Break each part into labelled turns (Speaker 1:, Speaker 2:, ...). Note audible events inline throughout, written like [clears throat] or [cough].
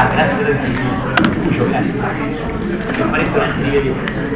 Speaker 1: Ah, grazie tantissimo. Lucio, grazie. Non parecchio neanche di vedere.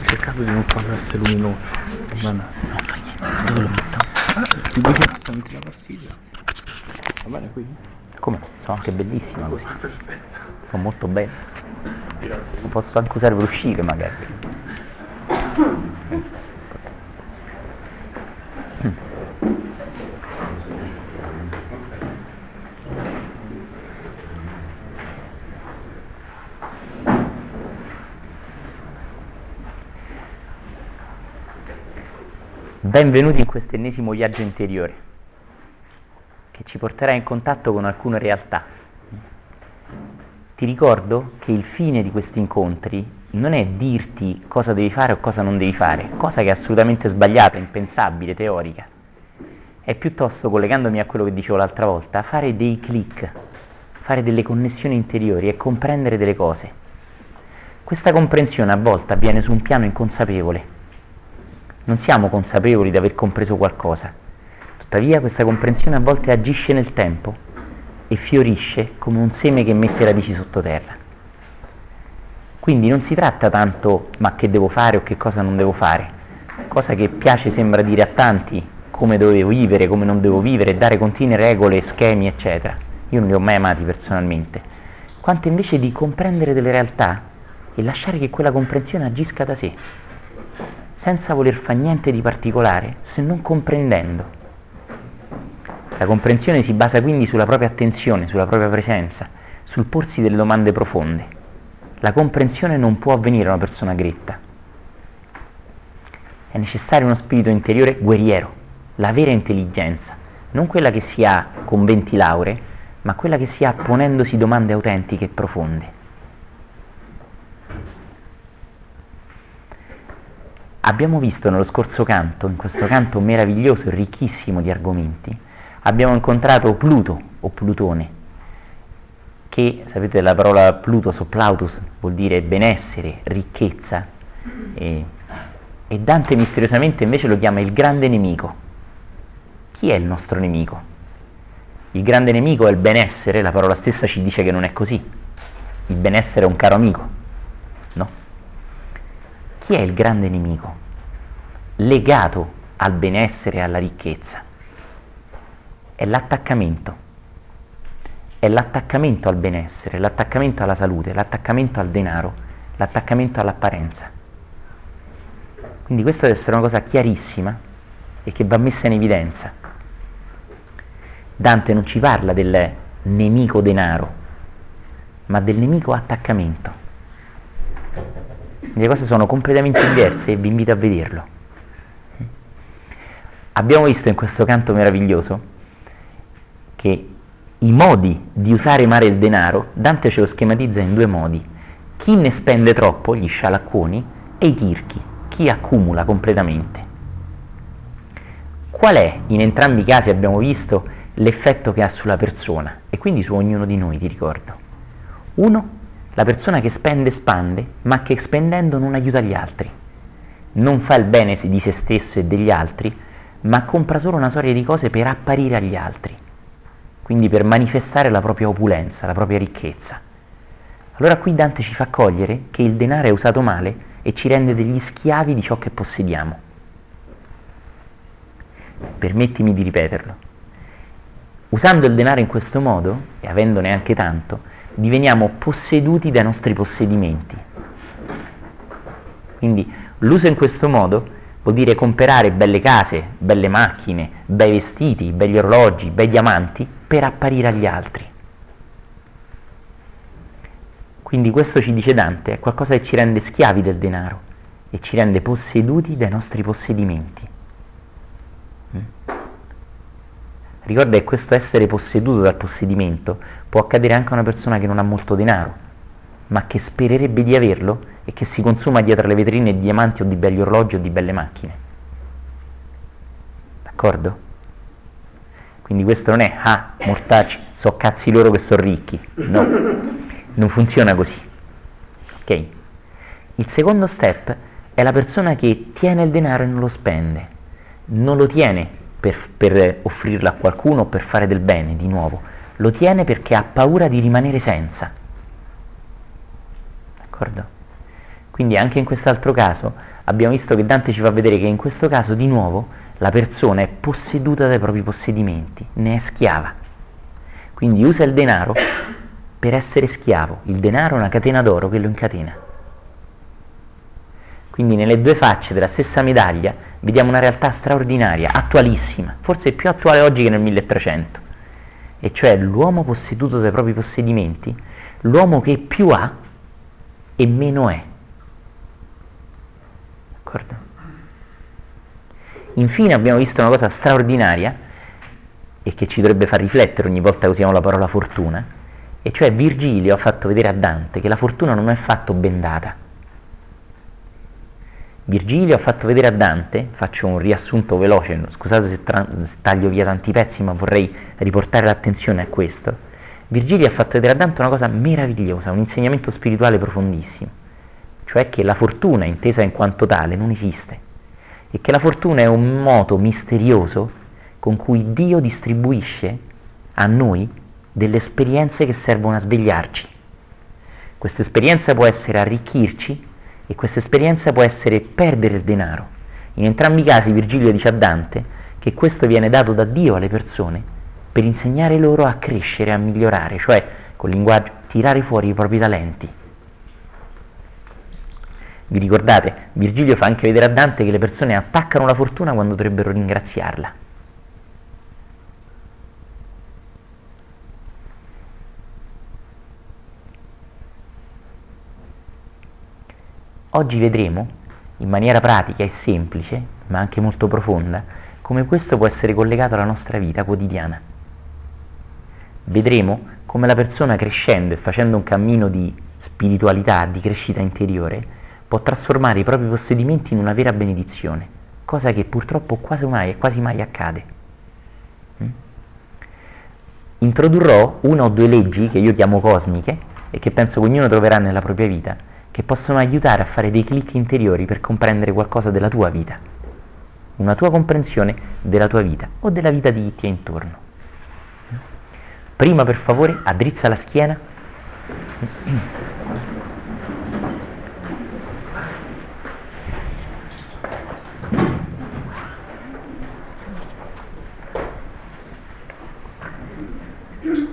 Speaker 2: Cercato di non farlo essere luminoso. Ma no.
Speaker 1: Non fa niente, dove lo metto?
Speaker 2: Ti senti la pastiglia. Va bene qui?
Speaker 1: Come? Sono anche bellissima così. Sono molto belle. Lo posso anche usare per uscire magari. Benvenuti in questo ennesimo viaggio interiore che ci porterà in contatto con alcune realtà. Ti ricordo che il fine di questi incontri non è dirti cosa devi fare o cosa non devi fare, cosa che è assolutamente sbagliata, impensabile, teorica. È piuttosto, collegandomi a quello che dicevo l'altra volta, fare dei click, fare delle connessioni interiori e comprendere delle cose. Questa comprensione a volte avviene su un piano inconsapevole. Non siamo consapevoli di aver compreso qualcosa. Tuttavia questa comprensione a volte agisce nel tempo e fiorisce come un seme che mette radici sottoterra. Quindi non si tratta tanto ma che devo fare o che cosa non devo fare, cosa che piace sembra dire a tanti come dovevo vivere, come non devo vivere, dare continue regole, schemi, eccetera. Io non li ho mai amati personalmente, quanto invece di comprendere delle realtà e lasciare che quella comprensione agisca da sé, senza voler fare niente di particolare, se non comprendendo. La comprensione si basa quindi sulla propria attenzione, sulla propria presenza, sul porsi delle domande profonde. La comprensione non può avvenire a una persona gretta. È necessario uno spirito interiore guerriero, la vera intelligenza, non quella che si ha con 20 lauree, ma quella che si ha ponendosi domande autentiche e profonde. Abbiamo visto nello scorso canto, in questo canto meraviglioso e ricchissimo di argomenti, abbiamo incontrato Pluto o Plutone, che sapete la parola Plutos o Plautus vuol dire benessere, ricchezza, e, e Dante misteriosamente invece lo chiama il grande nemico. Chi è il nostro nemico? Il grande nemico è il benessere, la parola stessa ci dice che non è così. Il benessere è un caro amico, no? Chi è il grande nemico? Legato al benessere e alla ricchezza. È l'attaccamento. È l'attaccamento al benessere, l'attaccamento alla salute, l'attaccamento al denaro, l'attaccamento all'apparenza. Quindi questa deve essere una cosa chiarissima e che va messa in evidenza. Dante non ci parla del nemico denaro, ma del nemico attaccamento. Le cose sono completamente diverse e vi invito a vederlo. Abbiamo visto in questo canto meraviglioso che i modi di usare male il denaro, Dante ce lo schematizza in due modi. Chi ne spende troppo, gli scialacquoni, e i tirchi, chi accumula completamente. Qual è, in entrambi i casi abbiamo visto, l'effetto che ha sulla persona e quindi su ognuno di noi, ti ricordo. Uno, la persona che spende spande, ma che spendendo non aiuta gli altri. Non fa il bene di se stesso e degli altri, ma compra solo una serie di cose per apparire agli altri, quindi per manifestare la propria opulenza, la propria ricchezza. Allora qui Dante ci fa cogliere che il denaro è usato male e ci rende degli schiavi di ciò che possediamo. Permettimi di ripeterlo. Usando il denaro in questo modo, e avendone anche tanto, diveniamo posseduti dai nostri possedimenti. Quindi l'uso in questo modo vuol dire comprare belle case, belle macchine, bei vestiti, begli orologi, bei diamanti per apparire agli altri. Quindi questo ci dice Dante, è qualcosa che ci rende schiavi del denaro e ci rende posseduti dai nostri possedimenti. Ricorda che questo essere posseduto dal possedimento può accadere anche a una persona che non ha molto denaro, ma che spererebbe di averlo e che si consuma dietro le vetrine di diamanti o di belli orologi o di belle macchine. D'accordo? Quindi questo non è, ah, mortacci, so cazzi loro che sono ricchi. No, non funziona così. Ok? Il secondo step è la persona che tiene il denaro e non lo spende. Non lo tiene per, per offrirlo a qualcuno o per fare del bene, di nuovo. Lo tiene perché ha paura di rimanere senza. D'accordo? Quindi anche in quest'altro caso abbiamo visto che Dante ci fa vedere che in questo caso di nuovo la persona è posseduta dai propri possedimenti, ne è schiava. Quindi usa il denaro per essere schiavo. Il denaro è una catena d'oro che lo incatena. Quindi nelle due facce della stessa medaglia vediamo una realtà straordinaria, attualissima, forse più attuale oggi che nel 1300, e cioè l'uomo posseduto dai propri possedimenti, l'uomo che più ha e meno è. D'accordo? Infine abbiamo visto una cosa straordinaria e che ci dovrebbe far riflettere ogni volta che usiamo la parola fortuna, e cioè Virgilio ha fatto vedere a Dante che la fortuna non è affatto bendata Virgilio ha fatto vedere a Dante, faccio un riassunto veloce, scusate se, tra- se, taglio via tanti pezzi, ma vorrei riportare l'attenzione a questo. Virgilio ha fatto vedere a Dante una cosa meravigliosa, un insegnamento spirituale profondissimo, cioè che la fortuna intesa in quanto tale non esiste e che la fortuna è un moto misterioso con cui Dio distribuisce a noi delle esperienze che servono a svegliarci. Questa esperienza può essere arricchirci e questa esperienza può essere perdere il denaro. In entrambi i casi Virgilio dice a Dante che questo viene dato da Dio alle persone per insegnare loro a crescere, a migliorare, cioè col linguaggio tirare fuori i propri talenti. Vi ricordate? Virgilio fa anche vedere a Dante che le persone attaccano la fortuna quando dovrebbero ringraziarla. Oggi vedremo, in maniera pratica e semplice, ma anche molto profonda, come questo può essere collegato alla nostra vita quotidiana. Vedremo come la persona crescendo e facendo un cammino di spiritualità, di crescita interiore, può trasformare i propri possedimenti in una vera benedizione, cosa che purtroppo quasi mai, quasi mai accade. Mm? Introdurrò una o due leggi che io chiamo cosmiche e che penso che ognuno troverà nella propria vita, che possono aiutare a fare dei clic interiori per comprendere qualcosa della tua vita, una tua comprensione della tua vita o della vita di chi ti è intorno. Prima per favore addrizza la schiena. [clears throat]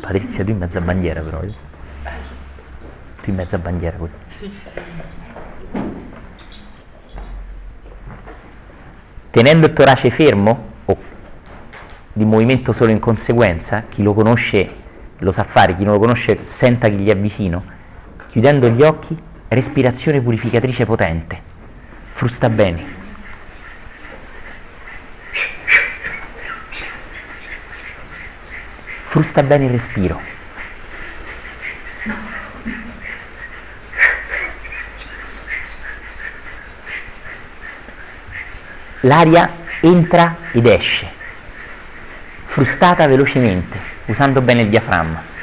Speaker 1: Patrizia tu in mezza bandiera però. Eh. Tu in mezza bandiera così. Tenendo il torace fermo o di movimento solo in conseguenza, chi lo conosce lo sa fare, chi non lo conosce senta che gli è vicino, chiudendo gli occhi, respirazione purificatrice potente, frusta bene. Frusta bene il respiro. l'aria entra ed esce, frustata velocemente, usando bene il diaframma.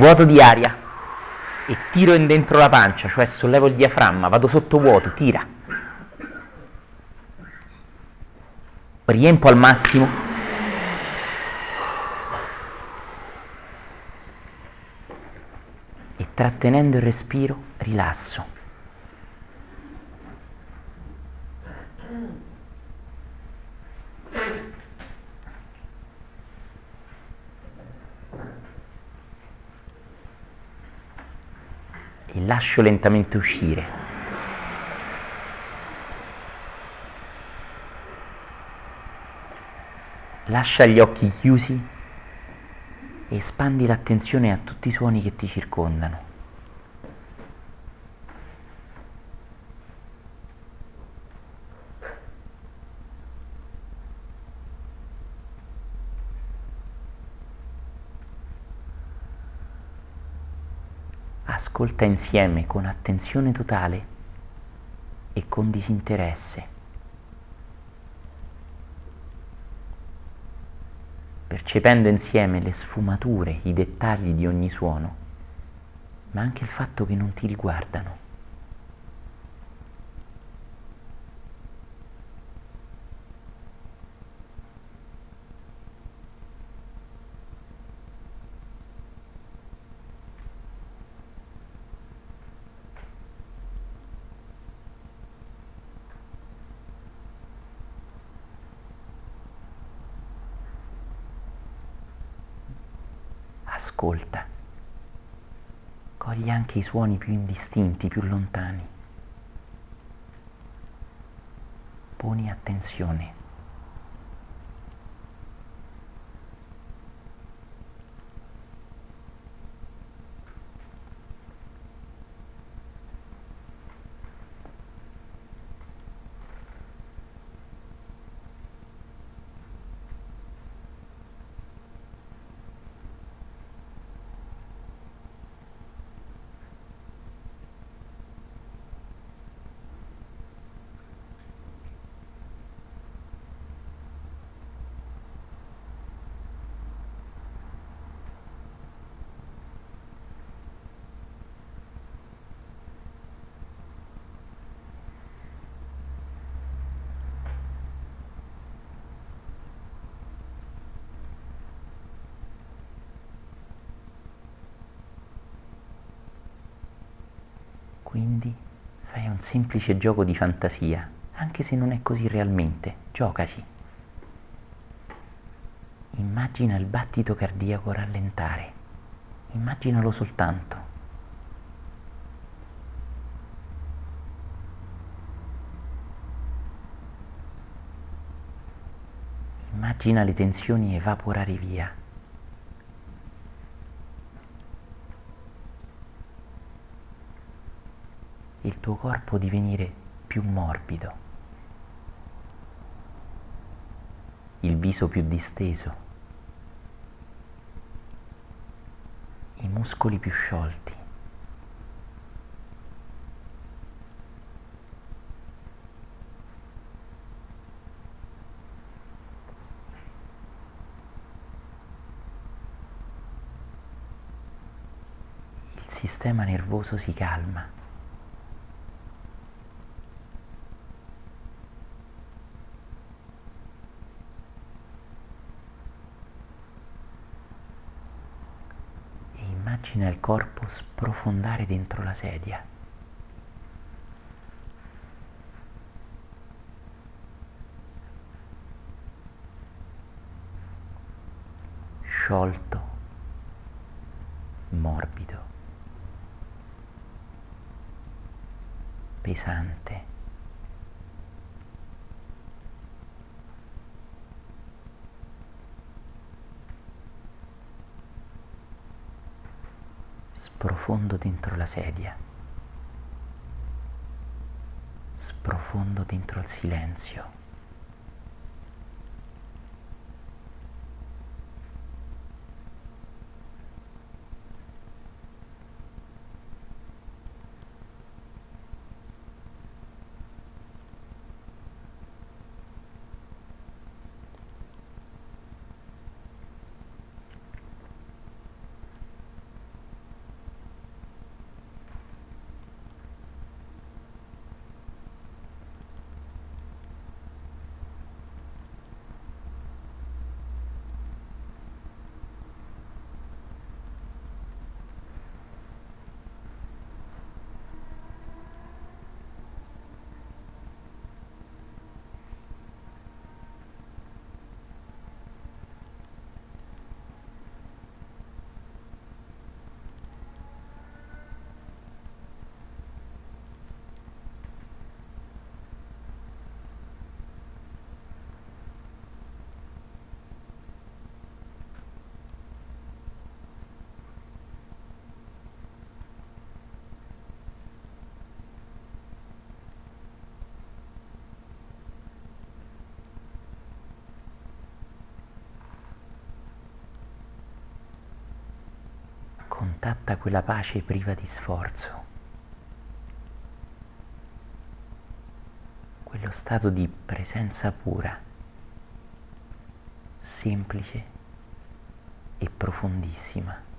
Speaker 1: Mi svuoto di aria e tiro in dentro la pancia, cioè sollevo il diaframma, vado sotto vuoto, tira. riempo al massimo. E trattenendo il respiro rilasso. E lascio lentamente uscire. Lascia gli occhi chiusi e espandi l'attenzione a tutti i suoni che ti circondano. Ascolta insieme con attenzione totale e con disinteresse. percependo insieme le sfumature, i dettagli di ogni suono, ma anche il fatto che non ti riguardano. Ascolta, cogli anche i suoni più indistinti, più lontani. Poni attenzione. Quindi fai un semplice gioco di fantasia, anche se non è così realmente, giocaci. Immagina il battito cardiaco rallentare, immaginalo soltanto. Immagina le tensioni evaporare via. Il tuo corpo divenire più morbido, il viso più disteso, i muscoli più sciolti. Il sistema nervoso si calma. Immagina il corpo sprofondare dentro la sedia. Sciolto, morbido, pesante. Profondo dentro la sedia, sprofondo dentro il silenzio. Quella pace priva di sforzo, quello stato di presenza pura, semplice e profondissima.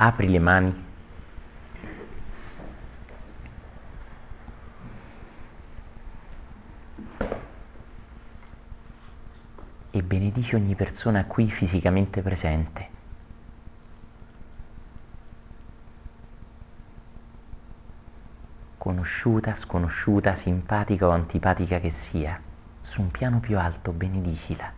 Speaker 1: Apri le mani. E benedici ogni persona qui fisicamente presente. Conosciuta, sconosciuta, simpatica o antipatica che sia, su un piano più alto benedicila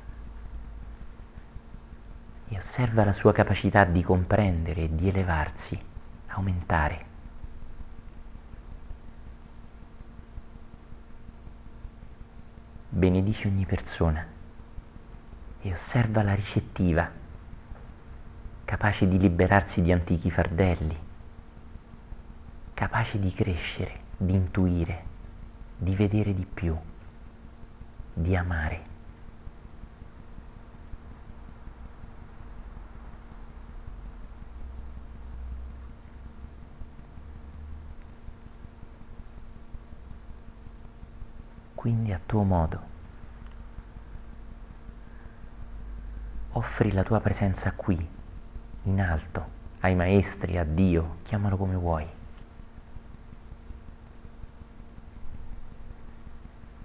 Speaker 1: e osserva la sua capacità di comprendere di elevarsi, aumentare. Benedici ogni persona e osserva la ricettiva, capace di liberarsi di antichi fardelli, capace di crescere, di intuire, di vedere di più, di amare. Quindi a tuo modo. Offri la tua presenza qui, in alto, ai maestri, a Dio, chiamalo come vuoi.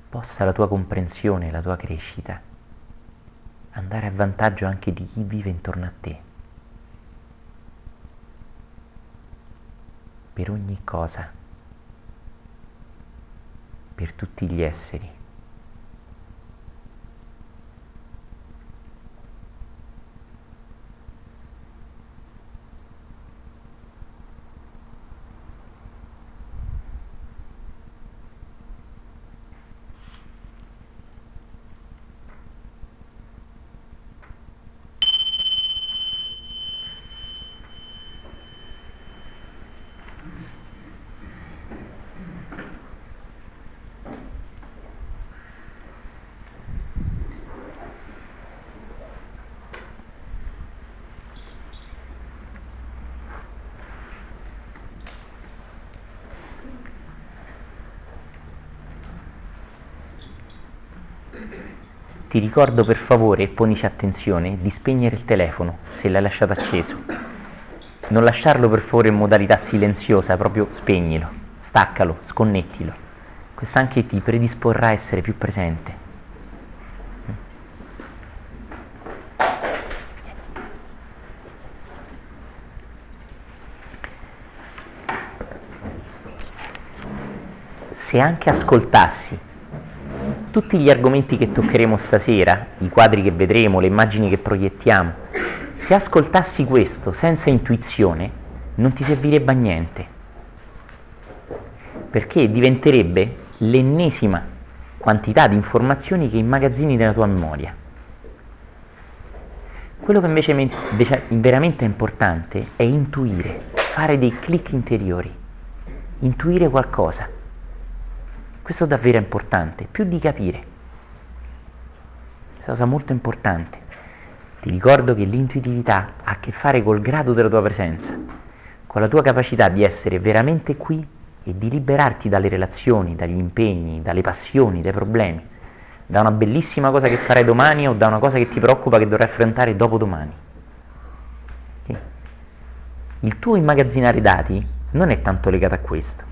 Speaker 1: Possa la tua comprensione, la tua crescita andare a vantaggio anche di chi vive intorno a te. Per ogni cosa per tutti gli esseri. Ti ricordo per favore, ponici attenzione, di spegnere il telefono se l'hai lasciato acceso. Non lasciarlo per favore in modalità silenziosa, proprio spegnilo, staccalo, sconnettilo. questo anche ti predisporrà a essere più presente. Se anche ascoltassi tutti gli argomenti che toccheremo stasera, i quadri che vedremo, le immagini che proiettiamo, se ascoltassi questo senza intuizione, non ti servirebbe a niente, perché diventerebbe l'ennesima quantità di informazioni che immagazzini nella tua memoria. Quello che invece, invece veramente è importante è intuire, fare dei clic interiori, intuire qualcosa questo davvero è importante, più di capire. Una cosa molto importante. Ti ricordo che l'intuitività ha a che fare col grado della tua presenza, con la tua capacità di essere veramente qui e di liberarti dalle relazioni, dagli impegni, dalle passioni, dai problemi, da una bellissima cosa che farai domani o da una cosa che ti preoccupa che dovrai affrontare dopodomani. Il tuo immagazzinare dati non è tanto legato a questo,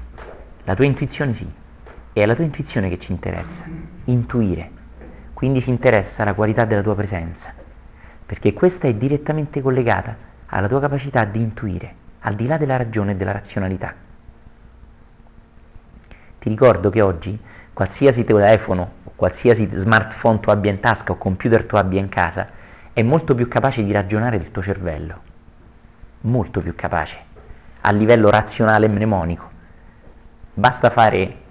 Speaker 1: la tua intuizione sì. È la tua intuizione che ci interessa, intuire. Quindi ci interessa la qualità della tua presenza, perché questa è direttamente collegata alla tua capacità di intuire, al di là della ragione e della razionalità. Ti ricordo che oggi qualsiasi telefono o qualsiasi smartphone tu abbia in tasca o computer tu abbia in casa è molto più capace di ragionare del tuo cervello, molto più capace, a livello razionale e mnemonico. Basta fare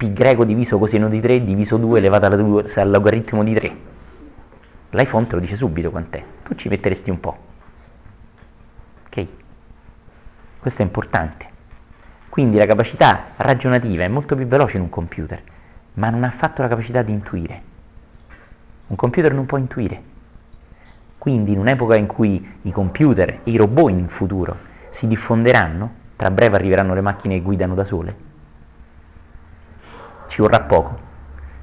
Speaker 1: pi greco diviso coseno di 3 diviso 2 elevato al logaritmo di 3. L'iPhone te lo dice subito quant'è, tu ci metteresti un po'. Ok? Questo è importante. Quindi la capacità ragionativa è molto più veloce in un computer, ma non ha affatto la capacità di intuire. Un computer non può intuire. Quindi in un'epoca in cui i computer e i robot in futuro si diffonderanno, tra breve arriveranno le macchine che guidano da sole, ci vorrà poco.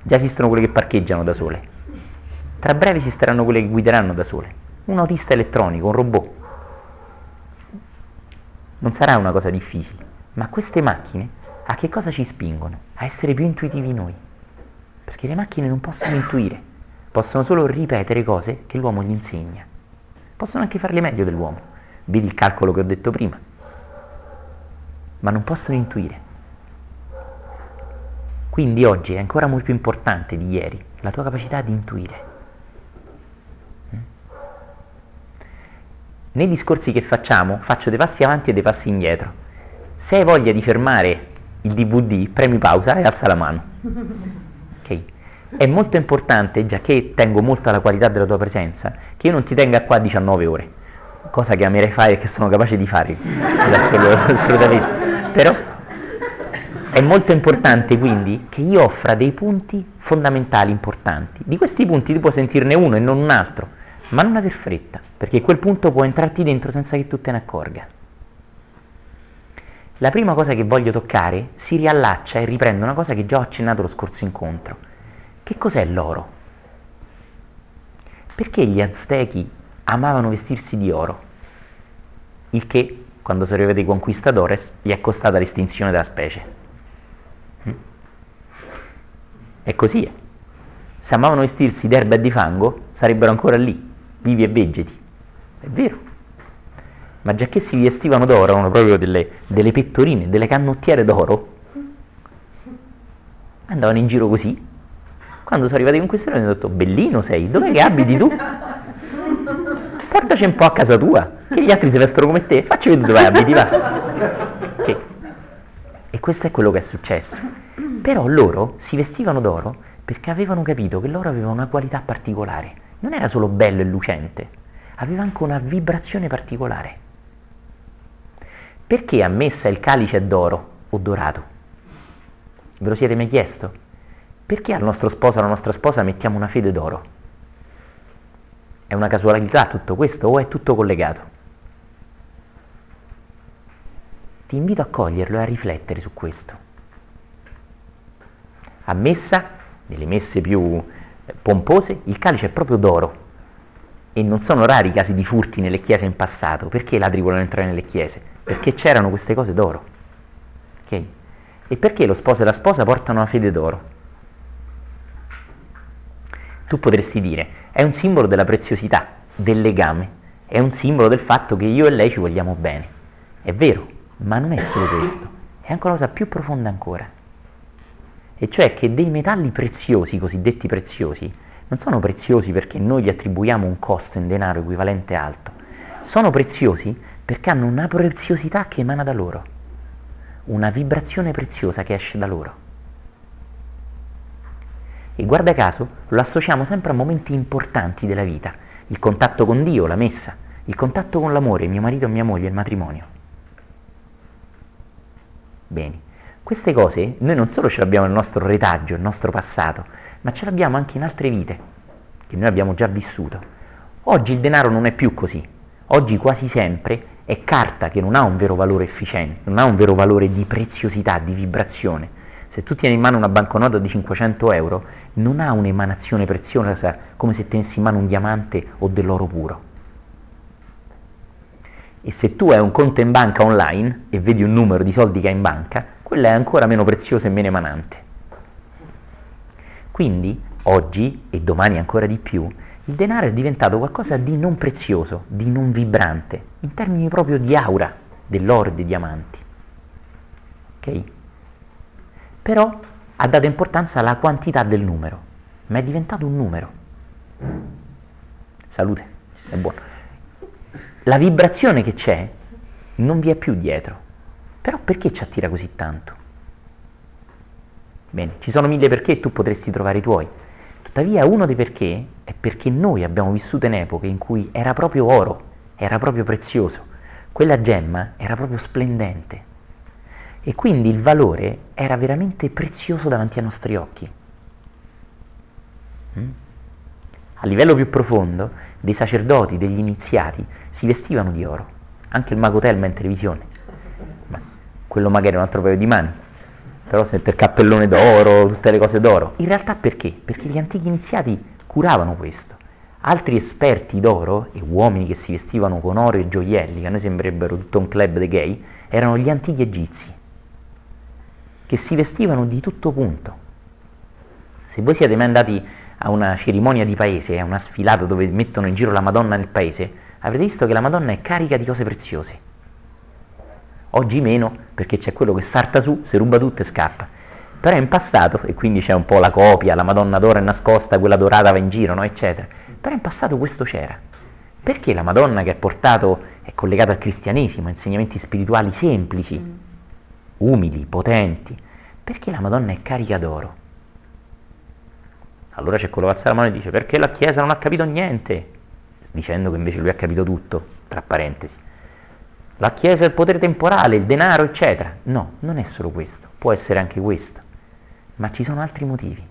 Speaker 1: Già esistono quelle che parcheggiano da sole. Tra breve esisteranno quelle che guideranno da sole. Un autista elettronico, un robot. Non sarà una cosa difficile, ma queste macchine a che cosa ci spingono? A essere più intuitivi noi. Perché le macchine non possono intuire, possono solo ripetere cose che l'uomo gli insegna. Possono anche farle meglio dell'uomo. Vedi il calcolo che ho detto prima. Ma non possono intuire. Quindi oggi è ancora molto più importante di ieri la tua capacità di intuire. Mm? Nei discorsi che facciamo faccio dei passi avanti e dei passi indietro. Se hai voglia di fermare il DVD, premi pausa e alza la mano. [laughs] Okay. È molto importante, già che tengo molto alla qualità della tua presenza, che io non ti tenga qua 19 ore, cosa che amerei fare e che sono capace di fare, [laughs] assolutamente. Però è molto importante quindi che io offra dei punti fondamentali importanti. Di questi punti tu puoi sentirne uno e non un altro, ma non aver fretta, perché quel punto può entrarti dentro senza che tu te ne accorga. La prima cosa che voglio toccare si riallaccia e riprende una cosa che già ho accennato lo scorso incontro. Che cos'è l'oro? Perché gli aztechi amavano vestirsi di oro? Il che, quando sono arrivati i conquistadores, gli è costata l'estinzione della specie. È così. Se amavano vestirsi d'erba e di fango, sarebbero ancora lì, vivi e vegeti. È vero. Ma già che si vestivano d'oro, erano proprio delle, delle pettorine, delle canottiere d'oro, andavano in giro così. Quando sono arrivati con queste hanno detto, bellino sei, dove che abiti tu? Portaci un po' a casa tua, che gli altri si vestono come te, facci vedere dove abiti, va. Okay. E questo è quello che è successo. Però loro si vestivano d'oro perché avevano capito che l'oro aveva una qualità particolare. Non era solo bello e lucente, aveva anche una vibrazione particolare. Perché a messa il calice è d'oro o dorato? Ve lo siete mai chiesto? Perché al nostro sposo, alla nostra sposa mettiamo una fede d'oro? È una casualità tutto questo o è tutto collegato? Ti invito a coglierlo e a riflettere su questo a messa, nelle messe più eh, pompose, il calice è proprio d'oro. E non sono rari i casi di furti nelle chiese in passato. Perché i ladri volevano entrare nelle chiese? Perché c'erano queste cose d'oro. Okay? E perché lo sposo e la sposa portano una fede d'oro? Tu potresti dire, è un simbolo della preziosità, del legame, è un simbolo del fatto che io e lei ci vogliamo bene. È vero, ma non è solo questo, è anche una cosa più profonda ancora. E cioè che dei metalli preziosi, cosiddetti preziosi, non sono preziosi perché noi gli attribuiamo un costo in denaro equivalente alto, sono preziosi perché hanno una preziosità che emana da loro, una vibrazione preziosa che esce da loro. E guarda caso lo associamo sempre a momenti importanti della vita, il contatto con Dio, la messa, il contatto con l'amore, mio marito e mia moglie, il matrimonio. Bene, queste cose noi non solo ce l'abbiamo nel nostro retaggio, nel nostro passato, ma ce l'abbiamo anche in altre vite, che noi abbiamo già vissuto. Oggi il denaro non è più così, oggi quasi sempre è carta che non ha un vero valore efficiente, non ha un vero valore di preziosità, di vibrazione. Se tu tieni in mano una banconota di 500 euro, non ha un'emanazione preziosa come se tenessi in mano un diamante o dell'oro puro. E se tu hai un conto in banca online e vedi un numero di soldi che hai in banca, quella è ancora meno preziosa e meno emanante. Quindi oggi e domani ancora di più, il denaro è diventato qualcosa di non prezioso, di non vibrante, in termini proprio di aura dell'oro e dei diamanti. Ok? Però ha dato importanza alla quantità del numero, ma è diventato un numero. Salute, è buono. La vibrazione che c'è non vi è più dietro, però perché ci attira così tanto? Bene, ci sono mille perché e tu potresti trovare i tuoi. Tuttavia uno dei perché è perché noi abbiamo vissuto in epoche in cui era proprio oro, era proprio prezioso, quella gemma era proprio splendente, e quindi il valore era veramente prezioso davanti ai nostri occhi. Mm? A livello più profondo, dei sacerdoti, degli iniziati, si vestivano di oro. Anche il mago Telma in televisione. Quello magari è un altro paio di mani. Però sente il cappellone d'oro, tutte le cose d'oro. In realtà perché? Perché gli antichi iniziati curavano questo. Altri esperti d'oro, e uomini che si vestivano con oro e gioielli, che a noi sembrerebbero tutto un club dei gay, erano gli antichi egizi che si vestivano di tutto punto. Se voi siete mai andati a una cerimonia di paese, a una sfilata dove mettono in giro la Madonna nel paese, avrete visto che la Madonna è carica di cose preziose. Oggi meno, perché c'è quello che salta su, si ruba tutto e scappa. Però in passato, e quindi c'è un po' la copia, la Madonna d'oro è nascosta, quella dorata va in giro, no? eccetera. Però in passato questo c'era. Perché la Madonna che ha portato, è collegata al cristianesimo, insegnamenti spirituali semplici, mm umili, potenti, perché la Madonna è carica d'oro. Allora c'è quello che alza la mano e dice perché la Chiesa non ha capito niente, dicendo che invece lui ha capito tutto, tra parentesi. La Chiesa è il potere temporale, il denaro, eccetera. No, non è solo questo, può essere anche questo, ma ci sono altri motivi,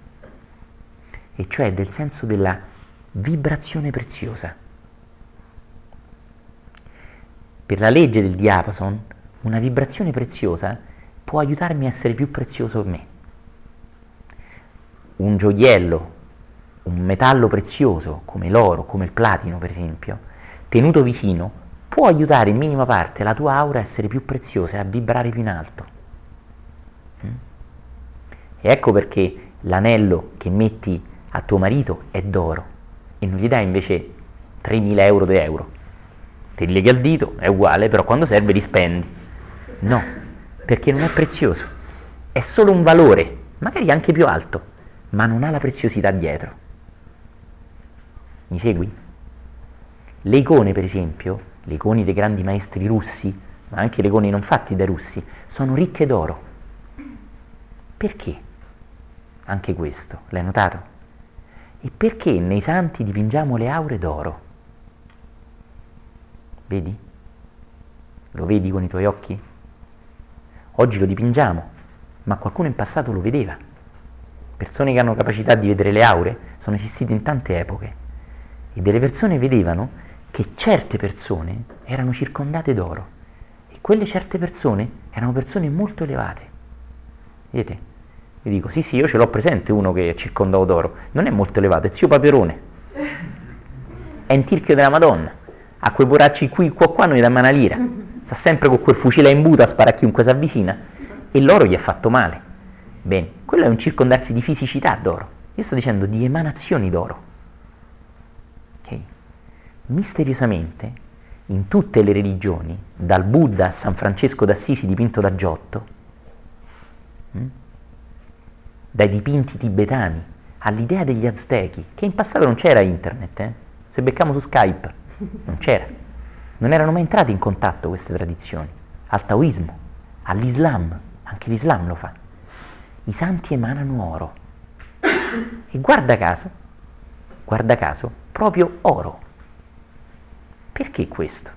Speaker 1: e cioè del senso della vibrazione preziosa. Per la legge del diapason, una vibrazione preziosa può aiutarmi a essere più prezioso per me. Un gioiello, un metallo prezioso come l'oro, come il platino per esempio, tenuto vicino, può aiutare in minima parte la tua aura a essere più preziosa a vibrare più in alto. Mm? E ecco perché l'anello che metti a tuo marito è d'oro e non gli dai invece 3.000 euro di euro. Te li leghi al dito, è uguale, però quando serve li spendi. No, perché non è prezioso, è solo un valore, magari anche più alto, ma non ha la preziosità dietro. Mi segui? Le icone, per esempio, le icone dei grandi maestri russi, ma anche le icone non fatti dai russi, sono ricche d'oro. Perché? Anche questo, l'hai notato? E perché nei santi dipingiamo le aure d'oro? Vedi? Lo vedi con i tuoi occhi? Oggi lo dipingiamo, ma qualcuno in passato lo vedeva. Persone che hanno capacità di vedere le aure sono esistite in tante epoche e delle persone vedevano che certe persone erano circondate d'oro e quelle certe persone erano persone molto elevate. Vedete? Io dico, sì sì, io ce l'ho presente uno che è circondato d'oro, non è molto elevato, è zio Paperone, è in tirchio della Madonna, ha quei poracci qui, qua qua non gli dà mai una lira sta sempre con quel fucile in buta a sparare a chiunque si avvicina e l'oro gli ha fatto male. Bene, quello è un circondarsi di fisicità d'oro. Io sto dicendo di emanazioni d'oro. Misteriosamente, in tutte le religioni, dal Buddha a San Francesco d'Assisi dipinto da Giotto, mh? Hm, dai dipinti tibetani all'idea degli aztechi, che in passato non c'era internet, eh? se beccamo su Skype, non c'era, non erano mai entrati in contatto queste tradizioni, al taoismo, all'Islam, anche l'Islam lo fa. I santi emanano oro. E guarda caso, guarda caso, proprio oro. Perché questo?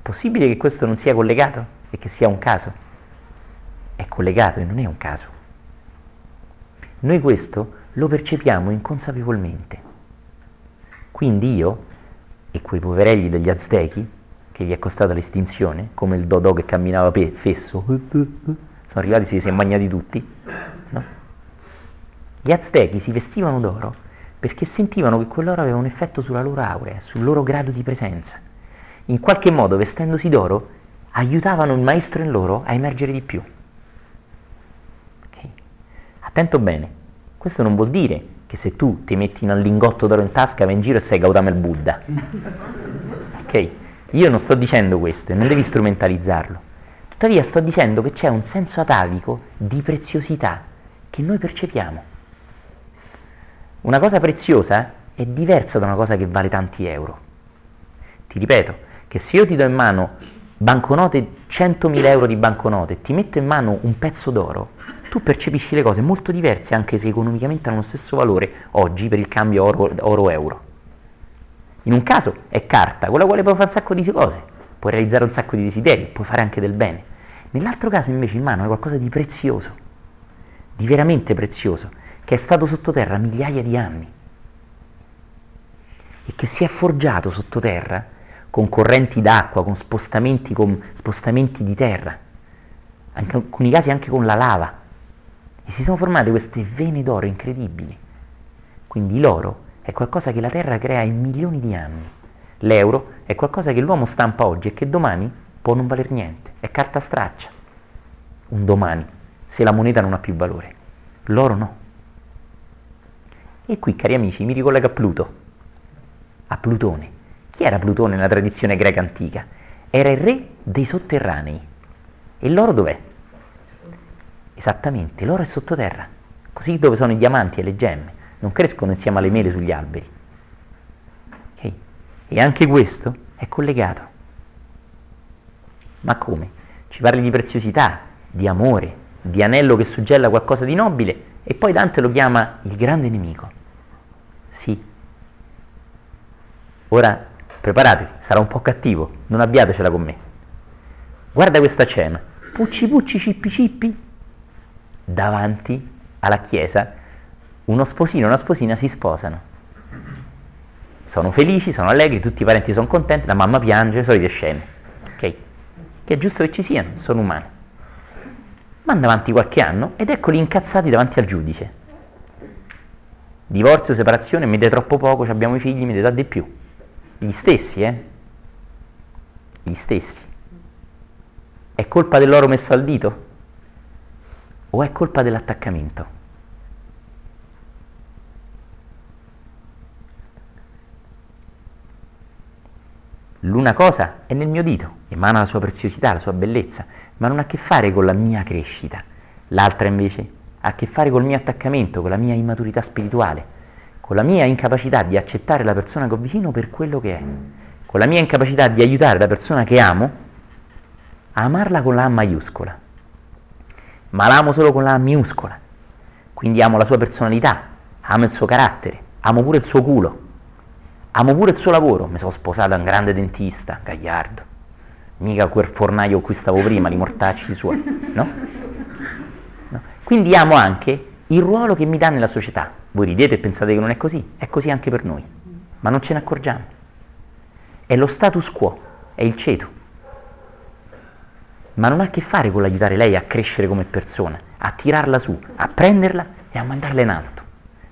Speaker 1: Possibile che questo non sia collegato e che sia un caso? È collegato e non è un caso. Noi questo lo percepiamo inconsapevolmente. Quindi io e quei poverelli degli aztechi che gli è costata l'estinzione, come il Dodò che camminava pe- fesso, [laughs] sono arrivati, si sono bagnati tutti. No? Gli aztechi si vestivano d'oro perché sentivano che quell'oro aveva un effetto sulla loro aurea, sul loro grado di presenza. In qualche modo, vestendosi d'oro, aiutavano il maestro in loro a emergere di più. Okay. Attento bene, questo non vuol dire che se tu ti metti un lingotto d'oro in tasca vai in giro e sei Gautama il Buddha. Ok? Io non sto dicendo questo non devi strumentalizzarlo. Tuttavia sto dicendo che c'è un senso atavico di preziosità che noi percepiamo. Una cosa preziosa è diversa da una cosa che vale tanti euro. Ti ripeto che se io ti do in mano banconote, 100.000 euro di banconote e ti metto in mano un pezzo d'oro, tu percepisci le cose molto diverse anche se economicamente hanno lo stesso valore oggi per il cambio oro-euro. In un caso è carta, con la quale puoi fare un sacco di cose, puoi realizzare un sacco di desideri, puoi fare anche del bene. Nell'altro caso invece in mano hai qualcosa di prezioso, di veramente prezioso, che è stato sottoterra migliaia di anni e che si è forgiato sottoterra con correnti d'acqua, con spostamenti, con spostamenti di terra, in alcuni casi anche con la lava. E si sono formate queste vene d'oro incredibili. Quindi l'oro è qualcosa che la Terra crea in milioni di anni. L'euro è qualcosa che l'uomo stampa oggi e che domani può non valer niente, è carta straccia. Un domani, se la moneta non ha più valore. L'oro no. E qui, cari amici, mi ricollega a Pluto, a Plutone. Chi era Plutone nella tradizione greca antica? Era il re dei sotterranei. E l'oro dov'è? Esattamente, l'oro è sottoterra, così dove sono i diamanti e le gemme non crescono insieme alle mele sugli alberi. Okay? E anche questo è collegato. Ma come? Ci parli di preziosità, di amore, di anello che suggella qualcosa di nobile e poi Dante lo chiama il grande nemico. Sì. Ora preparatevi, sarà un po' cattivo, non abbiatecela con me. Guarda questa cena, pucci pucci cippi cippi, davanti alla chiesa uno sposino e una sposina si sposano. Sono felici, sono allegri, tutti i parenti sono contenti, la mamma piange, solite scene. Ok? Che è giusto che ci siano, sono umani. Manda avanti qualche anno ed eccoli incazzati davanti al giudice. Divorzio, separazione, mi dai troppo poco, abbiamo i figli, mi dai di più. Gli stessi, eh? Gli stessi. È colpa dell'oro messo al dito? O è colpa dell'attaccamento? L'una cosa è nel mio dito, emana la sua preziosità, la sua bellezza, ma non ha a che fare con la mia crescita. L'altra invece ha a che fare col mio attaccamento, con la mia immaturità spirituale, con la mia incapacità di accettare la persona che ho vicino per quello che è, con la mia incapacità di aiutare la persona che amo a amarla con la A maiuscola. Ma l'amo solo con la A minuscola. Quindi amo la sua personalità, amo il suo carattere, amo pure il suo culo, Amo pure il suo lavoro, mi sono sposato a un grande dentista, gagliardo. Mica quel fornaio con cui stavo prima, li mortacci suoi, no? no? Quindi amo anche il ruolo che mi dà nella società. Voi ridete e pensate che non è così, è così anche per noi, ma non ce ne accorgiamo. È lo status quo, è il ceto. Ma non ha a che fare con l'aiutare lei a crescere come persona, a tirarla su, a prenderla e a mandarla in alto,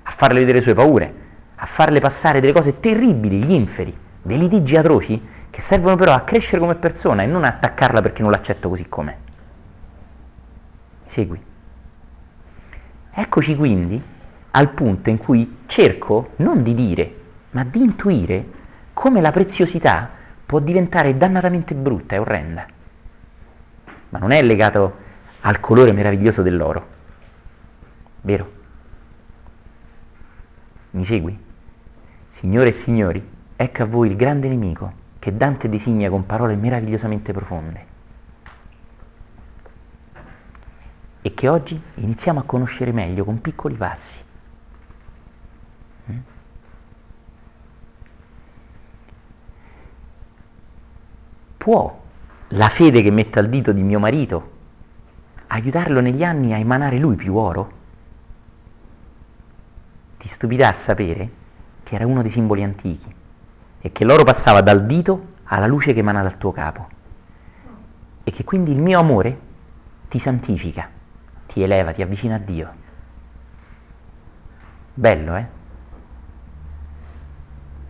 Speaker 1: a farle vedere le sue paure, a farle passare delle cose terribili, gli inferi, dei litigi atroci che servono però a crescere come persona e non a attaccarla perché non l'accetto così com'è. Segui. Eccoci quindi al punto in cui cerco non di dire, ma di intuire come la preziosità può diventare dannatamente brutta e orrenda. Ma non è legato al colore meraviglioso dell'oro, vero? Mi segui? Signore e signori, ecco a voi il grande nemico che Dante designa con parole meravigliosamente profonde e che oggi iniziamo a conoscere meglio con piccoli passi. Può la fede che mette al dito di mio marito aiutarlo negli anni a emanare lui più oro? Ti stupirà sapere che era uno dei simboli antichi e che l'oro passava dal dito alla luce che emana dal tuo capo e che quindi il mio amore ti santifica, ti eleva, ti avvicina a Dio. Bello, eh?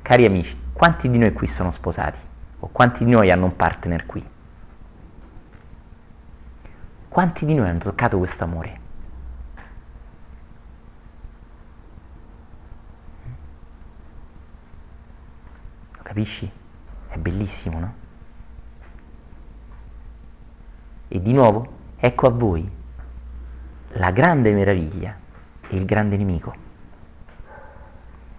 Speaker 1: Cari amici, quanti di noi qui sono sposati? O quanti di noi hanno un partner qui? Quanti di noi hanno toccato questo amore? Lo capisci? È bellissimo, no? E di nuovo, ecco a voi la grande meraviglia e il grande nemico,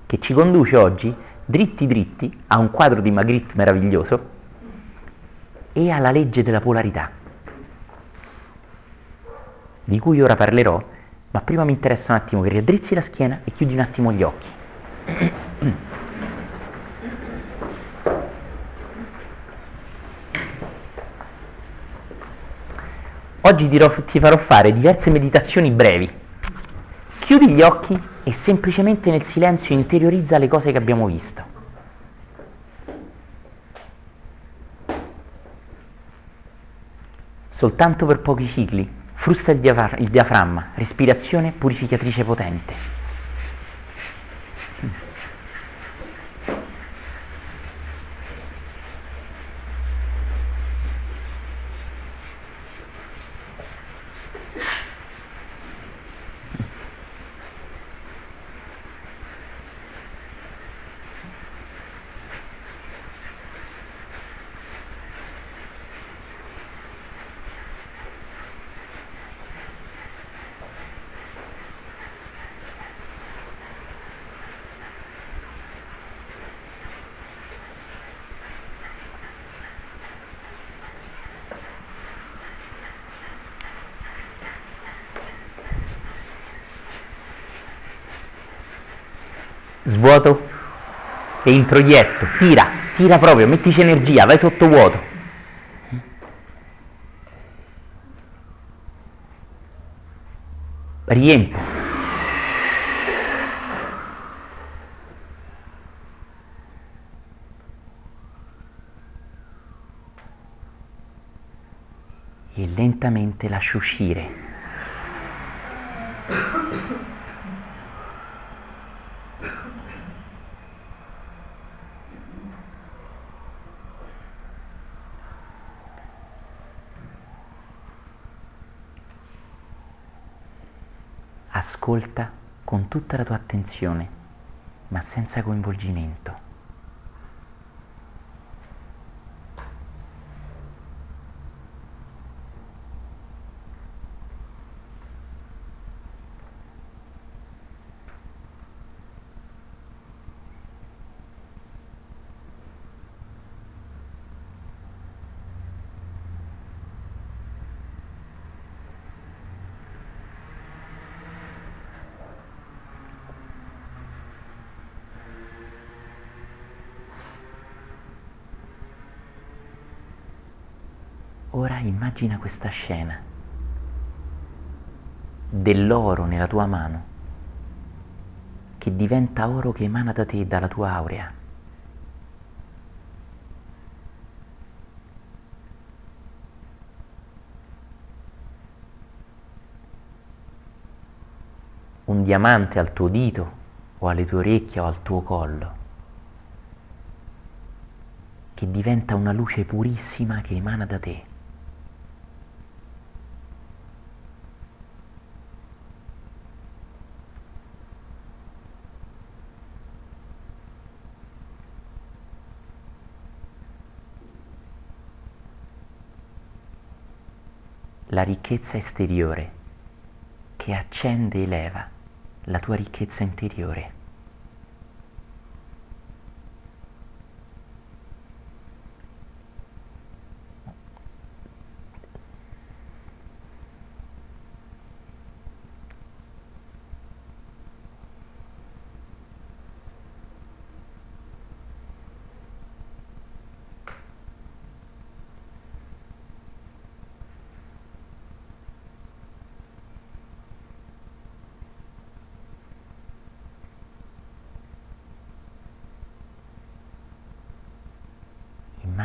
Speaker 1: che ci conduce oggi dritti dritti a un quadro di Magritte meraviglioso e alla legge della polarità di cui ora parlerò, ma prima mi interessa un attimo che riaddrizzi la schiena e chiudi un attimo gli occhi. Oggi dirò, ti farò fare diverse meditazioni brevi. Chiudi gli occhi e semplicemente nel silenzio interiorizza le cose che abbiamo visto. Soltanto per pochi cicli frusta il, diafra- il diaframma, respirazione purificatrice potente. Svuoto e introietto, tira, tira proprio, mettici energia, vai sotto vuoto. Riempo. E lentamente lascio uscire. Ascolta con tutta la tua attenzione, ma senza coinvolgimento. Ora immagina questa scena dell'oro nella tua mano che diventa oro che emana da te, dalla tua aurea. Un diamante al tuo dito o alle tue orecchie o al tuo collo che diventa una luce purissima che emana da te. La ricchezza esteriore che accende e eleva la tua ricchezza interiore.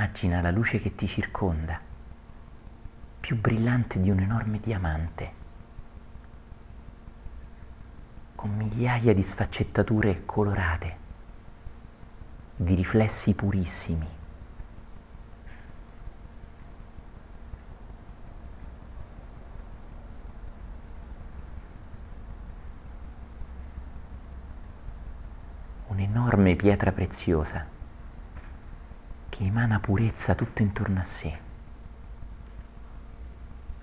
Speaker 1: Immagina la luce che ti circonda, più brillante di un enorme diamante, con migliaia di sfaccettature colorate, di riflessi purissimi. Un'enorme pietra preziosa che emana purezza tutto intorno a sé,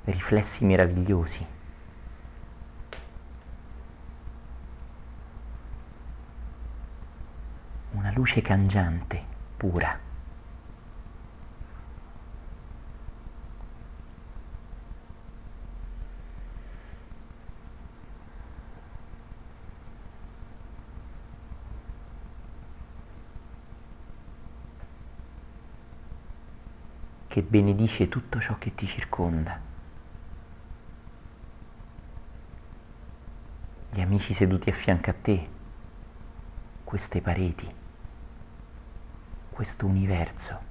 Speaker 1: riflessi meravigliosi. Una luce cangiante, pura. Che benedice tutto ciò che ti circonda. Gli amici seduti a fianco a te, queste pareti, questo universo.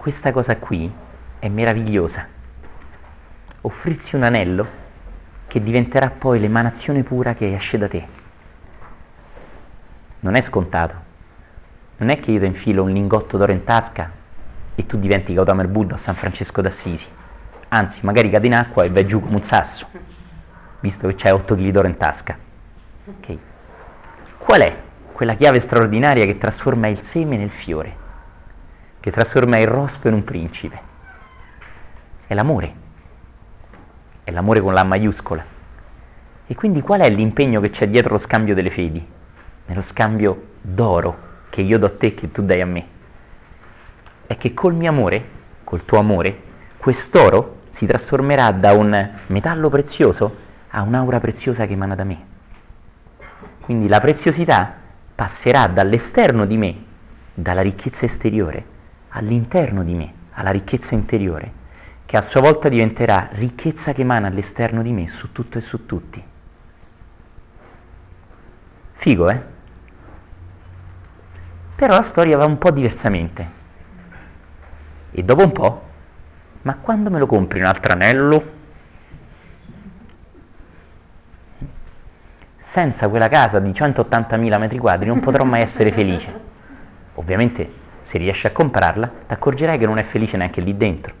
Speaker 1: Questa cosa qui è meravigliosa. Offrirsi un anello che diventerà poi l'emanazione pura che esce da te. Non è scontato. Non è che io ti infilo un lingotto d'oro in tasca e tu diventi Gautama Buddha o San Francesco d'Assisi. Anzi, magari cadi in acqua e vai giù come un sasso, visto che c'hai 8 kg d'oro in tasca. Okay. Qual è quella chiave straordinaria che trasforma il seme nel fiore? Che trasforma il rospo in un principe. È l'amore, è l'amore con la maiuscola. E quindi qual è l'impegno che c'è dietro lo scambio delle fedi? Nello scambio d'oro che io do a te e che tu dai a me. È che col mio amore, col tuo amore, quest'oro si trasformerà da un metallo prezioso a un'aura preziosa che emana da me. Quindi la preziosità passerà dall'esterno di me, dalla ricchezza esteriore, all'interno di me, alla ricchezza interiore, che a sua volta diventerà ricchezza che emana all'esterno di me, su tutto e su tutti. Figo, eh? Però la storia va un po' diversamente. E dopo un po', ma quando me lo compri un altro anello? Senza quella casa di 180.000 metri quadri non potrò mai essere felice. Ovviamente se riesci a comprarla ti accorgerai che non è felice neanche lì dentro,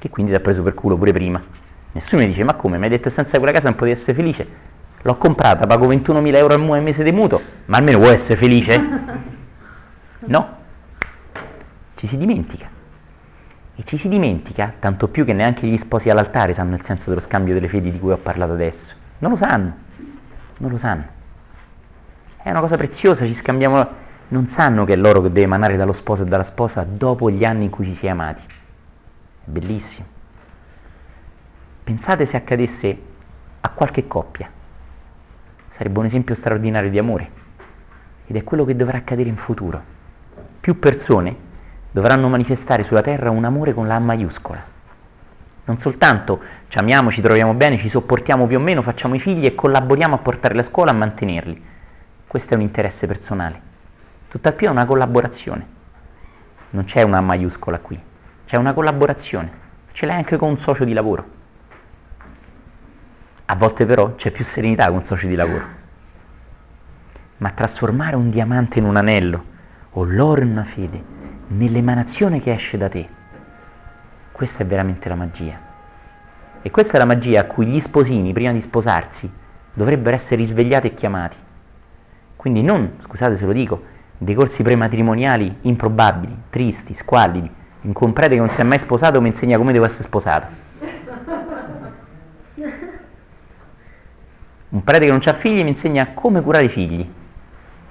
Speaker 1: che quindi ti ha preso per culo pure prima. Nessuno mi dice ma come, mi hai detto senza quella casa non potevi essere felice? L'ho comprata, pago 21.000 euro al mese di mutuo, ma almeno vuoi essere felice? [laughs] No, ci si dimentica. E ci si dimentica, tanto più che neanche gli sposi all'altare sanno il senso dello scambio delle fedi di cui ho parlato adesso. Non lo sanno, non lo sanno. È una cosa preziosa, ci scambiamo... Non sanno che è l'oro che deve emanare dallo sposo e dalla sposa dopo gli anni in cui ci si è amati. È bellissimo. Pensate se accadesse a qualche coppia. Sarebbe un esempio straordinario di amore. Ed è quello che dovrà accadere in futuro. Più persone dovranno manifestare sulla terra un amore con la A maiuscola. Non soltanto ci amiamo, ci troviamo bene, ci sopportiamo più o meno, facciamo i figli e collaboriamo a portarli a scuola a mantenerli. Questo è un interesse personale. Tutt'al più è una collaborazione. Non c'è una maiuscola qui, c'è una collaborazione. Ce l'hai anche con un socio di lavoro. A volte però c'è più serenità con un socio di lavoro. Ma trasformare un diamante in un anello o l'oro in una fede nell'emanazione che esce da te. Questa è veramente la magia. E questa è la magia a cui gli sposini, prima di sposarsi, dovrebbero essere risvegliati e chiamati. Quindi non, scusate se lo dico, dei corsi prematrimoniali improbabili, tristi, squallidi, in cui un prete che non si è mai sposato mi insegna come devo essere sposato. Un prete che non ha figli mi insegna come curare i figli.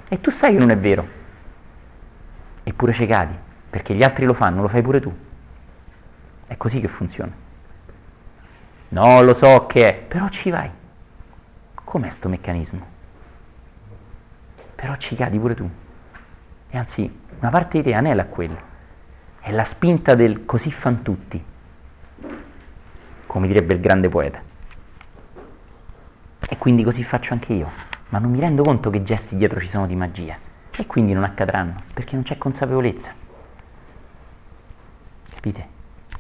Speaker 1: E tu sai che non è vero. Eppure ci cadi perché gli altri lo fanno, lo fai pure tu. È così che funziona. No, lo so che è, però ci vai. Com'è sto meccanismo? Però ci cadi pure tu. E anzi, una parte di te anela a quello. È la spinta del così fan tutti, come direbbe il grande poeta. E quindi così faccio anche io. Ma non mi rendo conto che gesti dietro ci sono di magia. E quindi non accadranno, perché non c'è consapevolezza. Capite?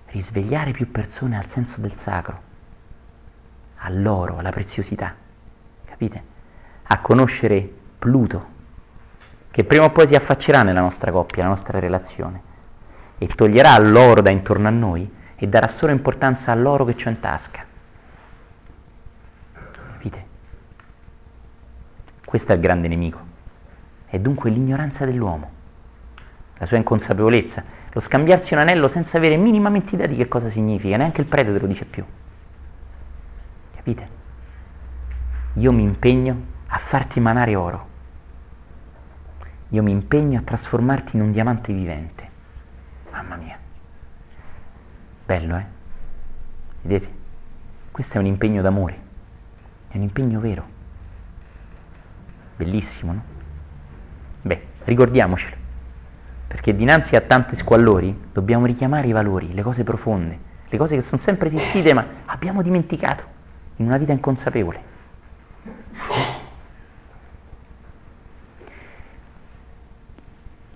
Speaker 1: Risvegliare più persone al senso del sacro, all'oro, alla preziosità. Capite? A conoscere Pluto, che prima o poi si affaccerà nella nostra coppia, nella nostra relazione, e toglierà l'oro da intorno a noi e darà solo importanza all'oro che c'è in tasca. Capite? Questo è il grande nemico. È dunque l'ignoranza dell'uomo, la sua inconsapevolezza lo scambiarsi un anello senza avere minimamente idea di che cosa significa, neanche il prete te lo dice più. Capite? Io mi impegno a farti emanare oro. Io mi impegno a trasformarti in un diamante vivente. Mamma mia. Bello, eh? Vedete? Questo è un impegno d'amore. È un impegno vero. Bellissimo, no? Beh, ricordiamocelo perché dinanzi a tanti squallori dobbiamo richiamare i valori, le cose profonde, le cose che sono sempre esistite ma abbiamo dimenticato in una vita inconsapevole.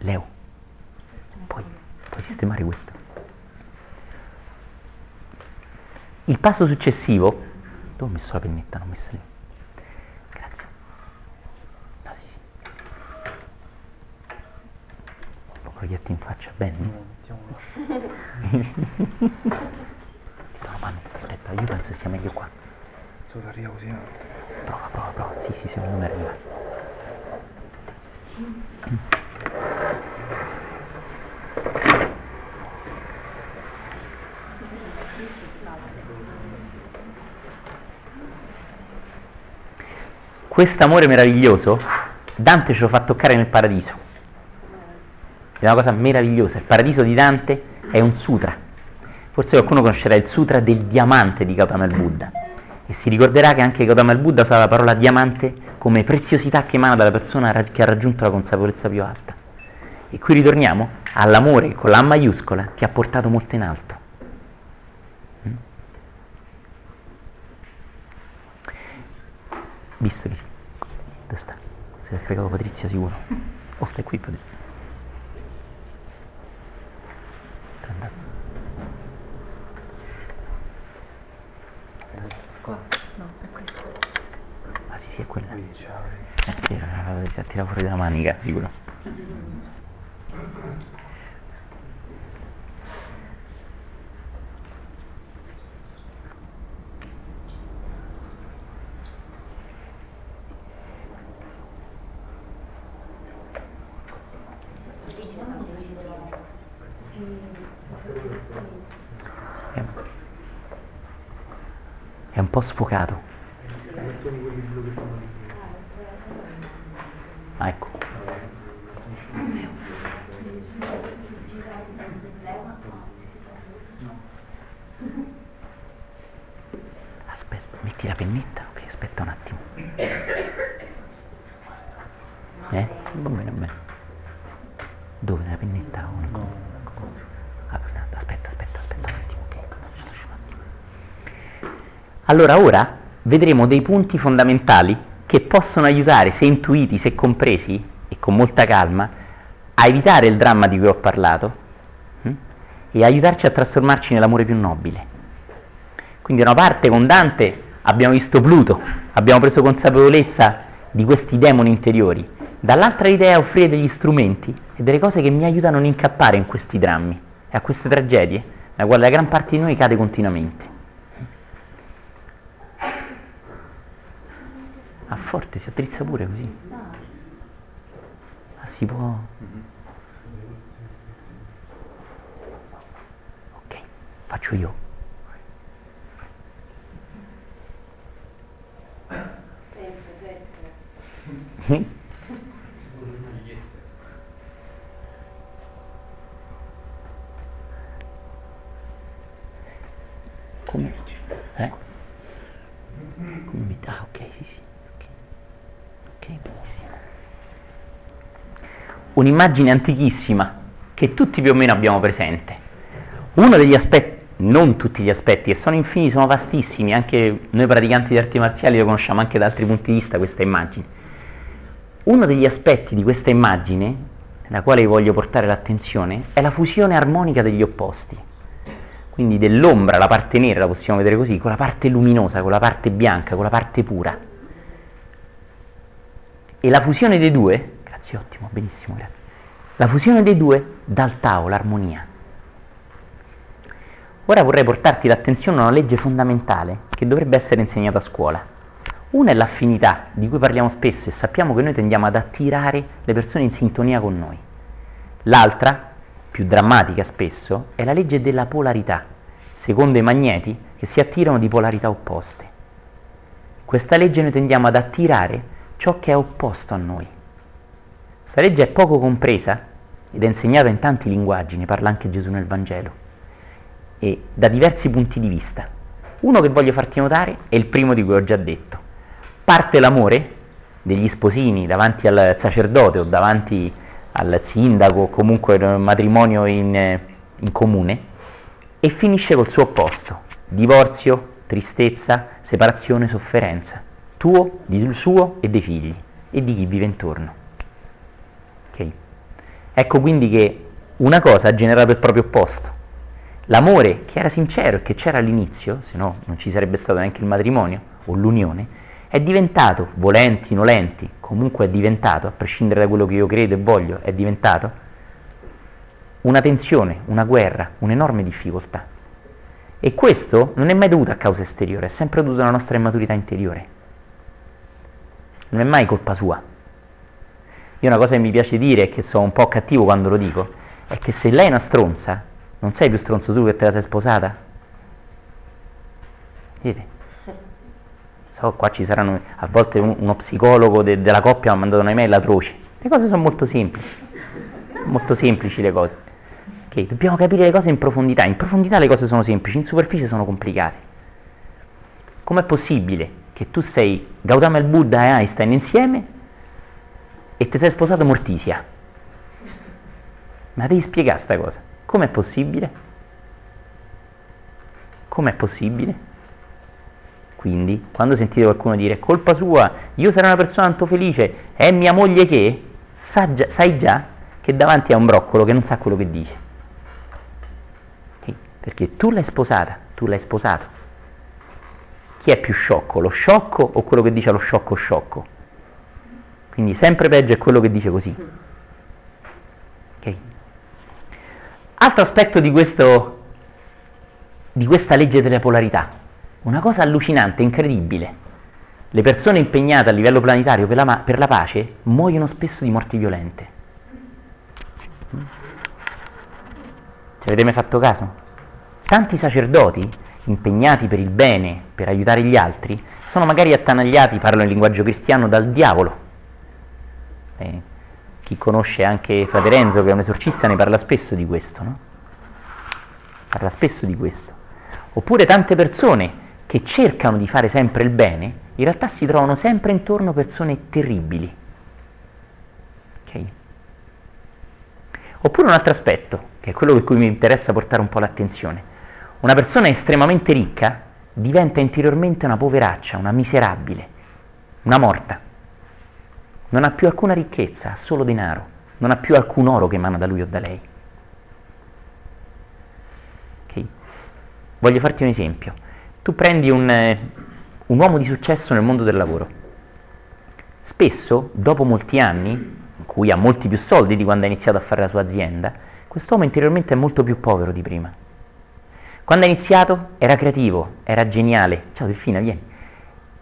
Speaker 1: Leo, puoi, puoi sistemare questo. Il passo successivo, dove ho messo la pennetta? Non ho messa lì. proietti in faccia bene? No, [laughs] Ti do la mano, aspetta, io penso sia meglio qua.
Speaker 2: Solo arriva così. No?
Speaker 1: Prova, prova, prova. Sì, sì, secondo me arriva. Questo amore meraviglioso Dante ce lo fa toccare nel paradiso. È una cosa meravigliosa. Il paradiso di Dante è un sutra. Forse qualcuno conoscerà il sutra del diamante di Gautama il Buddha. E si ricorderà che anche Gautama il Buddha usa la parola diamante come preziosità che emana dalla persona che ha raggiunto la consapevolezza più alta. E qui ritorniamo all'amore che con la maiuscola ti ha portato molto in alto. Mm? Visto che sì. Dove sta? Si è fregato Patrizia sicuro. O stai qui Patrizia?
Speaker 2: Qua.
Speaker 3: No, è questo.
Speaker 1: Ah sì, sì, è quella. Vero, si è tirato fuori dalla manica, sicuro. È un po' sfocato. Ah, ecco. Aspetta, metti la pennetta? Ok, aspetta un attimo. Eh? Va bene, va bene. Dove la pennetta? o no? Ah, Aspetta, aspetta, un attimo. Allora, ora vedremo dei punti fondamentali che possono aiutare, se intuiti, se compresi, e con molta calma, a evitare il dramma di cui ho parlato hm? e aiutarci a trasformarci nell'amore più nobile. Quindi da una parte con Dante abbiamo visto Pluto, abbiamo preso consapevolezza di questi demoni interiori, dall'altra l'idea è offrire degli strumenti e delle cose che mi aiutano a non incappare in questi drammi e a queste tragedie, nella quale la gran parte di noi cade continuamente. Ah, forte, si attrizza pure così. Ah, si può... Ok, faccio io. Come? Eh? Come mi... Ah, ok, sì, sì. Ok, Ok, benissimo. Un'immagine antichissima che tutti più o meno abbiamo presente. Uno degli aspetti, non tutti gli aspetti, che sono infiniti, sono vastissimi, anche noi praticanti di arti marziali lo conosciamo anche da altri punti di vista questa immagine. Uno degli aspetti di questa immagine, nella quale voglio portare l'attenzione, è la fusione armonica degli opposti. Quindi dell'ombra, la parte nera, la possiamo vedere così, con la parte luminosa, con la parte bianca, con la parte pura. E la fusione dei due, grazie, ottimo, benissimo, grazie. La fusione dei due dà al Tao l'armonia. Ora vorrei portarti l'attenzione a una legge fondamentale che dovrebbe essere insegnata a scuola. Una è l'affinità, di cui parliamo spesso e sappiamo che noi tendiamo ad attirare le persone in sintonia con noi. L'altra, più drammatica spesso, è la legge della polarità, secondo i magneti che si attirano di polarità opposte. Questa legge noi tendiamo ad attirare ciò che è opposto a noi. Questa legge è poco compresa ed è insegnata in tanti linguaggi, ne parla anche Gesù nel Vangelo, e da diversi punti di vista. Uno che voglio farti notare è il primo di cui ho già detto. Parte l'amore degli sposini davanti al sacerdote o davanti al sindaco o comunque il matrimonio in, in comune e finisce col suo opposto, divorzio, tristezza, separazione, sofferenza, tuo, di suo e dei figli e di chi vive intorno. Ecco quindi che una cosa ha generato il proprio opposto. L'amore che era sincero e che c'era all'inizio, se no non ci sarebbe stato neanche il matrimonio o l'unione, è diventato, volenti, nolenti, comunque è diventato, a prescindere da quello che io credo e voglio, è diventato una tensione, una guerra, un'enorme difficoltà. E questo non è mai dovuto a causa esteriore, è sempre dovuto alla nostra immaturità interiore. Non è mai colpa sua. Io una cosa che mi piace dire, e che sono un po' cattivo quando lo dico, è che se lei è una stronza, non sei più stronzo tu che te la sei sposata? Vedete? So, qua ci saranno, a volte un- uno psicologo de- della coppia mi ha mandato un'email atroce. Le cose sono molto semplici, molto semplici le cose. Ok, dobbiamo capire le cose in profondità. In profondità le cose sono semplici, in superficie sono complicate. Com'è possibile che tu sei Gautama il Buddha e Einstein insieme e ti sei sposato Mortisia? Ma devi spiegare sta cosa. Com'è possibile? Com'è possibile? Quindi, quando sentite qualcuno dire colpa sua, io sarò una persona tanto felice, è mia moglie che, sa già- sai già che davanti a un broccolo che non sa quello che dice. Perché tu l'hai sposata, tu l'hai sposato. chi è più sciocco, lo sciocco o quello che dice allo sciocco sciocco? Quindi sempre peggio è quello che dice così. Okay. Altro aspetto di, questo, di questa legge delle polarità, una cosa allucinante, incredibile. Le persone impegnate a livello planetario per la, per la pace muoiono spesso di morti violente. Ci avete mai fatto caso? Tanti sacerdoti impegnati per il bene, per aiutare gli altri, sono magari attanagliati, parlo in linguaggio cristiano, dal diavolo. Eh, chi conosce anche Frate Renzo, che è un esorcista, ne parla spesso di questo, no? Parla spesso di questo. Oppure tante persone che cercano di fare sempre il bene, in realtà si trovano sempre intorno persone terribili. Okay? Oppure un altro aspetto, che è quello per cui mi interessa portare un po' l'attenzione. Una persona estremamente ricca diventa interiormente una poveraccia, una miserabile, una morta. Non ha più alcuna ricchezza, ha solo denaro, non ha più alcun oro che emana da lui o da lei. Okay. Voglio farti un esempio. Tu prendi un, eh, un uomo di successo nel mondo del lavoro. Spesso, dopo molti anni, in cui ha molti più soldi di quando ha iniziato a fare la sua azienda, quest'uomo interiormente è molto più povero di prima. Quando ha iniziato era creativo, era geniale, ciao Delfina, vieni,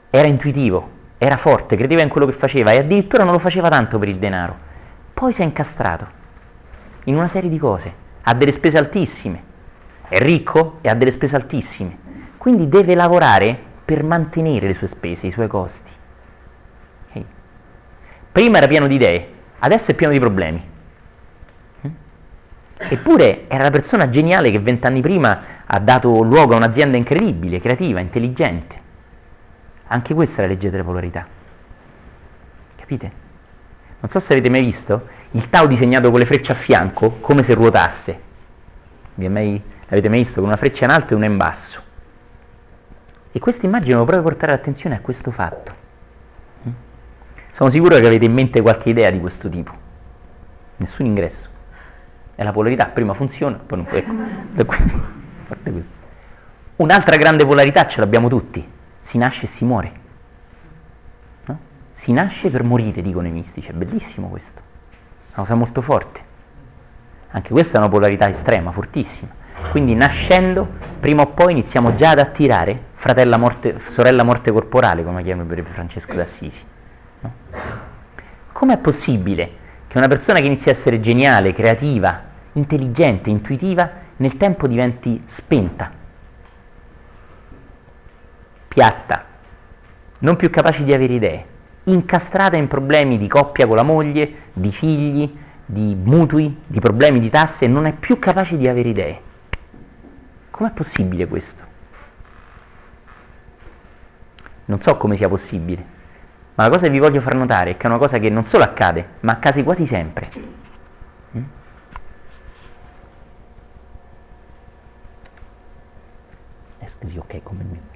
Speaker 1: era intuitivo, era forte, credeva in quello che faceva e addirittura non lo faceva tanto per il denaro. Poi si è incastrato in una serie di cose, ha delle spese altissime, è ricco e ha delle spese altissime, quindi deve lavorare per mantenere le sue spese, i suoi costi. Okay. Prima era pieno di idee, adesso è pieno di problemi. Eppure era la persona geniale che vent'anni prima ha dato luogo a un'azienda incredibile, creativa, intelligente. Anche questa è la legge delle polarità. Capite? Non so se avete mai visto il Tau disegnato con le frecce a fianco come se ruotasse. Mai, l'avete mai visto? Con una freccia in alto e una in basso. E questa immagine vuole proprio portare l'attenzione a questo fatto. Mm? Sono sicuro che avete in mente qualche idea di questo tipo. Nessun ingresso. È la polarità, prima funziona, poi non può. Ecco. [laughs] Un'altra grande polarità ce l'abbiamo tutti, si nasce e si muore. No? Si nasce per morire, dicono i mistici, è bellissimo questo, una cosa molto forte. Anche questa è una polarità estrema, fortissima. Quindi nascendo, prima o poi iniziamo già ad attirare fratella morte, sorella morte corporale, come chiamerebbe Francesco d'Assisi. No? Com'è possibile che una persona che inizia a essere geniale, creativa, intelligente, intuitiva, nel tempo diventi spenta, piatta, non più capace di avere idee, incastrata in problemi di coppia con la moglie, di figli, di mutui, di problemi di tasse non è più capace di avere idee. Com'è possibile questo? Non so come sia possibile, ma la cosa che vi voglio far notare è che è una cosa che non solo accade, ma accade quasi sempre. Mm? Così ok come me.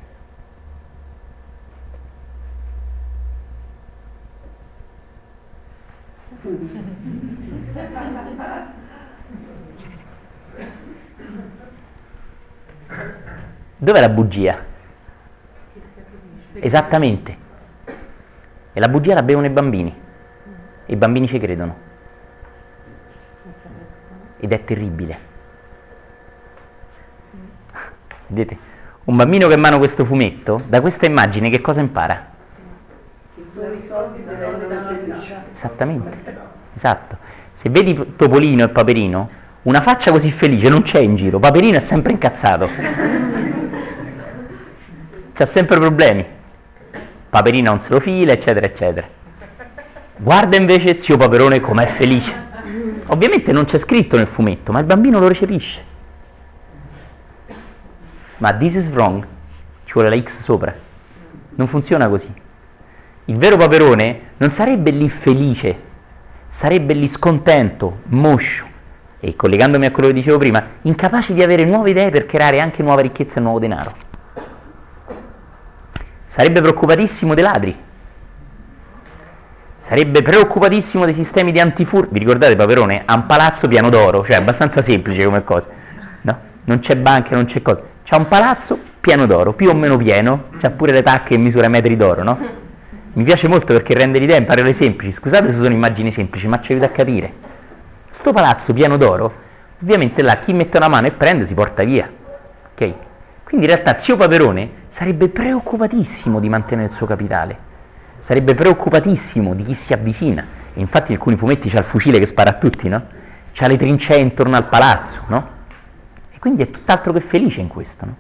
Speaker 1: Dov'è la bugia? Esattamente. E la bugia la bevono i bambini. E i bambini ci credono. Ed è terribile. Vedete? Un bambino che mano questo fumetto, da questa immagine che cosa impara? Esattamente, esatto. Se vedi Topolino e Paperino, una faccia così felice non c'è in giro, Paperino è sempre incazzato. C'ha sempre problemi. Paperino non se lo fila, eccetera, eccetera. Guarda invece zio Paperone com'è felice. Ovviamente non c'è scritto nel fumetto, ma il bambino lo recepisce. Ma this is wrong, ci vuole la X sopra. Non funziona così. Il vero Paperone non sarebbe lì felice, sarebbe lì scontento, moscio e collegandomi a quello che dicevo prima, incapace di avere nuove idee per creare anche nuova ricchezza e nuovo denaro. Sarebbe preoccupatissimo dei ladri, sarebbe preoccupatissimo dei sistemi di antifurto. Vi ricordate Paperone? Ha un palazzo piano d'oro, cioè abbastanza semplice come cosa. No? Non c'è banca, non c'è cosa. C'ha un palazzo pieno d'oro, più o meno pieno, c'ha pure le tacche in misura metri d'oro, no? Mi piace molto perché rende l'idea in parole semplici, scusate se sono immagini semplici, ma ci aiuta a capire. Sto palazzo pieno d'oro, ovviamente là chi mette una mano e prende si porta via, ok? Quindi in realtà zio Paperone sarebbe preoccupatissimo di mantenere il suo capitale, sarebbe preoccupatissimo di chi si avvicina, e infatti in alcuni fumetti c'ha il fucile che spara a tutti, no? C'ha le trincee intorno al palazzo, no? E quindi è tutt'altro che felice in questo, no?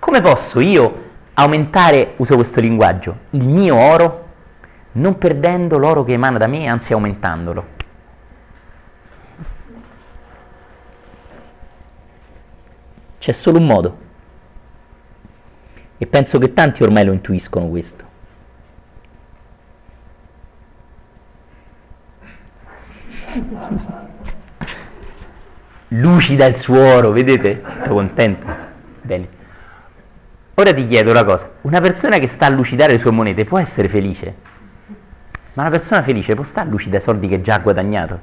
Speaker 1: Come posso io aumentare, uso questo linguaggio, il mio oro non perdendo l'oro che emana da me, anzi aumentandolo? C'è solo un modo. E penso che tanti ormai lo intuiscono questo. Lucida il suoro, vedete? Sono contento. Bene. Ora ti chiedo una cosa, una persona che sta a lucidare le sue monete può essere felice? Ma una persona felice può stare a lucidare soldi che già ha guadagnato?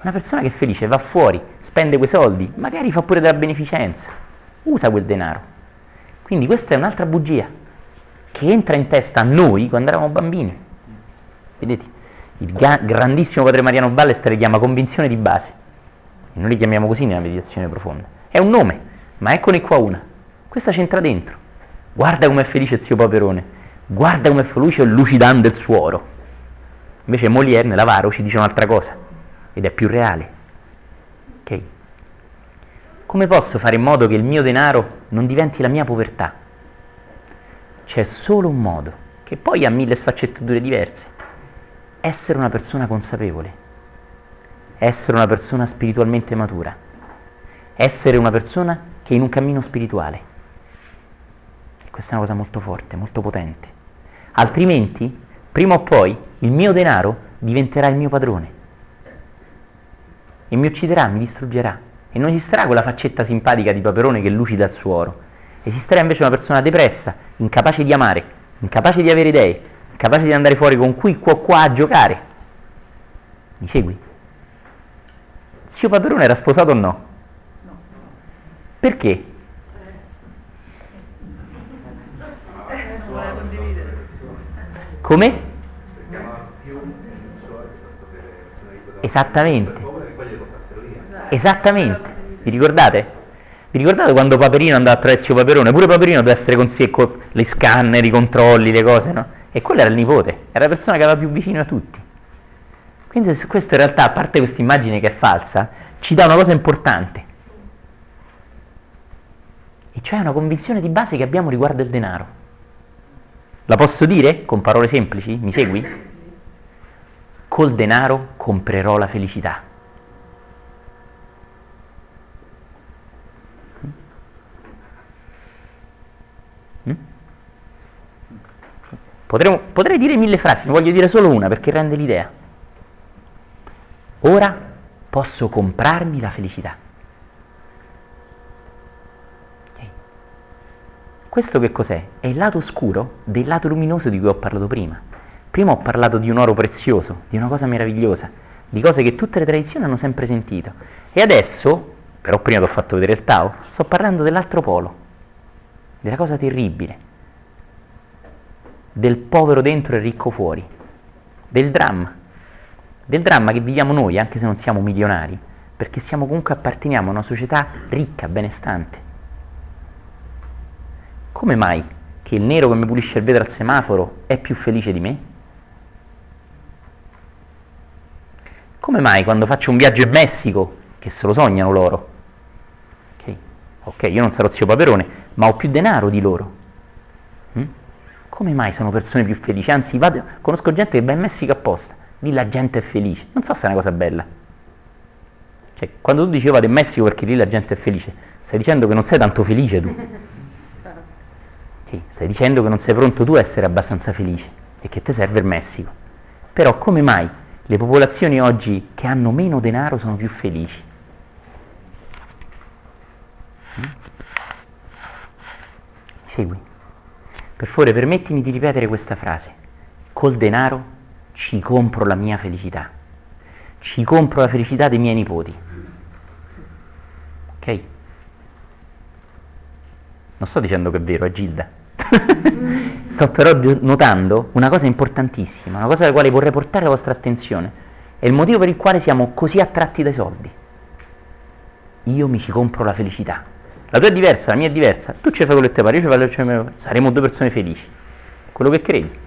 Speaker 1: Una persona che è felice va fuori, spende quei soldi, magari fa pure della beneficenza, usa quel denaro. Quindi questa è un'altra bugia che entra in testa a noi quando eravamo bambini. Vedete? Il ga- grandissimo padre Mariano Ballester chiama convinzione di base. Noi li chiamiamo così nella meditazione profonda. È un nome, ma eccone qua una. Questa c'entra dentro. Guarda com'è felice zio Paperone. Guarda com'è felice lucidando il suo oro. Invece Molière nell'avaro ci dice un'altra cosa ed è più reale. Ok? Come posso fare in modo che il mio denaro non diventi la mia povertà? C'è solo un modo, che poi ha mille sfaccettature diverse. Essere una persona consapevole, essere una persona spiritualmente matura, essere una persona che è in un cammino spirituale. Questa è una cosa molto forte, molto potente. Altrimenti, prima o poi, il mio denaro diventerà il mio padrone e mi ucciderà, mi distruggerà. E non esisterà quella faccetta simpatica di Paperone che lucida il suo oro. Esisterà invece una persona depressa, incapace di amare, incapace di avere idee, incapace di andare fuori con qui, qua, qua a giocare. Mi segui? Zio Paperone era sposato o no? Perché? Come? Esattamente. Esattamente. Vi ricordate? Vi ricordate quando Paperino andava attraverso Paperone? Pure Paperino doveva essere con sé con le scanner, i controlli, le cose, no? E quello era il nipote, era la persona che aveva più vicino a tutti. Quindi questo in realtà, a parte questa immagine che è falsa, ci dà una cosa importante. E cioè una convinzione di base che abbiamo riguardo il denaro. La posso dire con parole semplici? Mi segui? Col denaro comprerò la felicità. Mm? Potremmo, potrei dire mille frasi, ne voglio dire solo una perché rende l'idea. Ora posso comprarmi la felicità. Questo che cos'è? È il lato oscuro del lato luminoso di cui ho parlato prima. Prima ho parlato di un oro prezioso, di una cosa meravigliosa, di cose che tutte le tradizioni hanno sempre sentito. E adesso, però prima ti ho fatto vedere il Tao, sto parlando dell'altro polo, della cosa terribile, del povero dentro e ricco fuori, del dramma, del dramma che viviamo noi, anche se non siamo milionari, perché siamo comunque apparteniamo a una società ricca, benestante come mai che il nero che mi pulisce il vetro al semaforo è più felice di me? Come mai quando faccio un viaggio in Messico, che se lo sognano loro, ok, io non sarò zio Paperone, ma ho più denaro di loro. Mm? Come mai sono persone più felici? Anzi, vado, conosco gente che va in Messico apposta, lì la gente è felice. Non so se è una cosa bella. Cioè, quando tu dici vado in Messico perché lì la gente è felice, stai dicendo che non sei tanto felice tu. [laughs] Sì, stai dicendo che non sei pronto tu a essere abbastanza felice e che ti serve il Messico. Però come mai le popolazioni oggi che hanno meno denaro sono più felici? Mm? Segui. Per favore permettimi di ripetere questa frase. Col denaro ci compro la mia felicità. Ci compro la felicità dei miei nipoti. Ok? Non sto dicendo che è vero, è Gilda. Sto però notando una cosa importantissima, una cosa alla quale vorrei portare la vostra attenzione. È il motivo per il quale siamo così attratti dai soldi. Io mi ci compro la felicità. La tua è diversa, la mia è diversa. Tu ci fai quello che ti pare, io ci fai quello che ti pare. Saremo due persone felici. Quello che credi.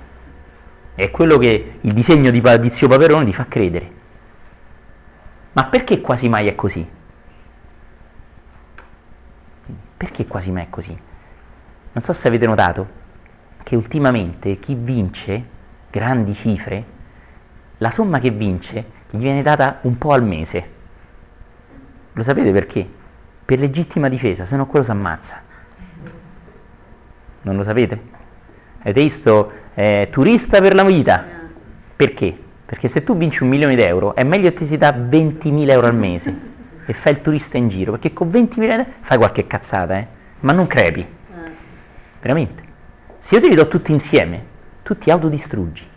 Speaker 1: È quello che il disegno di, di Paperone ti fa credere. Ma perché quasi mai è così? Perché quasi mai è così? Non so se avete notato che ultimamente chi vince grandi cifre, la somma che vince gli viene data un po' al mese. Lo sapete perché? Per legittima difesa, se no quello si ammazza. Non lo sapete? Avete visto eh, turista per la vita? Perché? Perché se tu vinci un milione di euro è meglio che ti si dà 20.000 euro al mese e fai il turista in giro, perché con 20 milioni fai qualche cazzata, eh? ma non crepi. Eh. Veramente. Se io te li do tutti insieme, tu ti autodistruggi.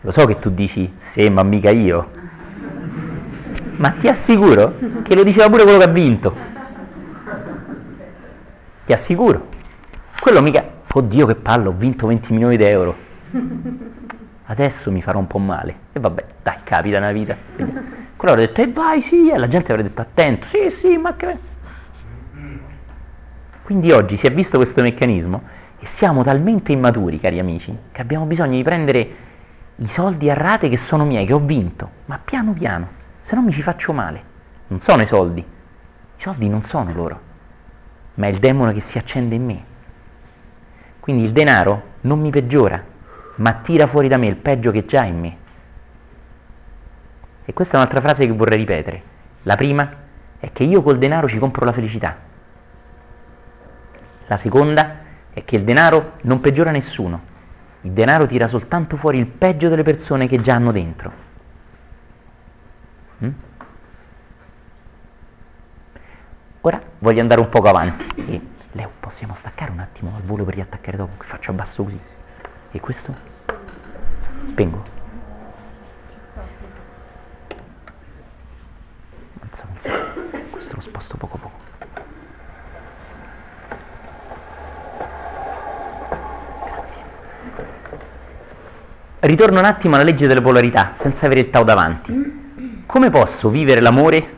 Speaker 1: Lo so che tu dici, sì, ma mica io. Ma ti assicuro che lo diceva pure quello che ha vinto. Ti assicuro. Quello mica, oddio che pallo, ho vinto 20 milioni di euro. Adesso mi farò un po' male. E vabbè, dai, capita nella vita. Quello avrebbe detto, e eh, vai, sì, e la gente avrebbe detto, attento, sì, sì, ma che... Quindi oggi si è visto questo meccanismo e siamo talmente immaturi, cari amici, che abbiamo bisogno di prendere i soldi a rate che sono miei, che ho vinto, ma piano piano, se no mi ci faccio male. Non sono i soldi, i soldi non sono loro, ma è il demone che si accende in me. Quindi il denaro non mi peggiora, ma tira fuori da me il peggio che già è in me. E questa è un'altra frase che vorrei ripetere. La prima è che io col denaro ci compro la felicità. La seconda è che il denaro non peggiora nessuno. Il denaro tira soltanto fuori il peggio delle persone che già hanno dentro. Mm? Ora voglio andare un poco avanti. E, Leo, possiamo staccare un attimo al volo per riattaccare dopo? Faccio abbasso così. E questo? Spengo. questo lo sposto poco poco. Ritorno un attimo alla legge delle polarità, senza avere il Tao davanti. Come posso vivere l'amore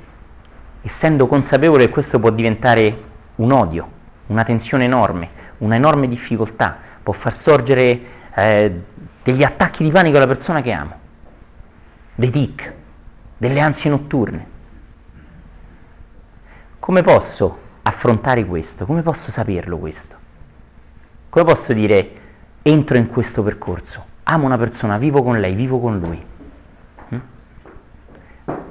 Speaker 1: essendo consapevole che questo può diventare un odio, una tensione enorme, una enorme difficoltà, può far sorgere eh, degli attacchi di panico alla persona che amo, dei tic, delle ansie notturne. Come posso affrontare questo? Come posso saperlo questo? Come posso dire entro in questo percorso? Amo una persona, vivo con lei, vivo con lui. Mm?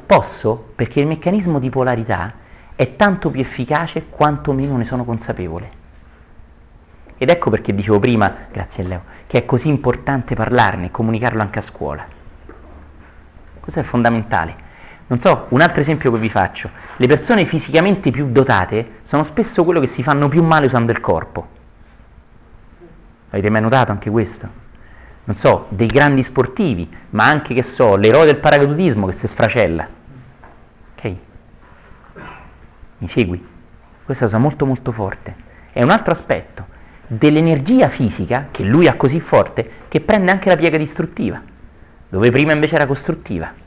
Speaker 1: Posso perché il meccanismo di polarità è tanto più efficace quanto meno ne sono consapevole. Ed ecco perché dicevo prima, grazie a Leo, che è così importante parlarne e comunicarlo anche a scuola. Questo è fondamentale. Non so, un altro esempio che vi faccio. Le persone fisicamente più dotate sono spesso quello che si fanno più male usando il corpo. Avete mai notato anche questo? Non so, dei grandi sportivi, ma anche, che so, l'eroe del paracadutismo che si sfracella. Ok? Mi segui? Questa cosa molto molto forte. È un altro aspetto dell'energia fisica, che lui ha così forte, che prende anche la piega distruttiva, dove prima invece era costruttiva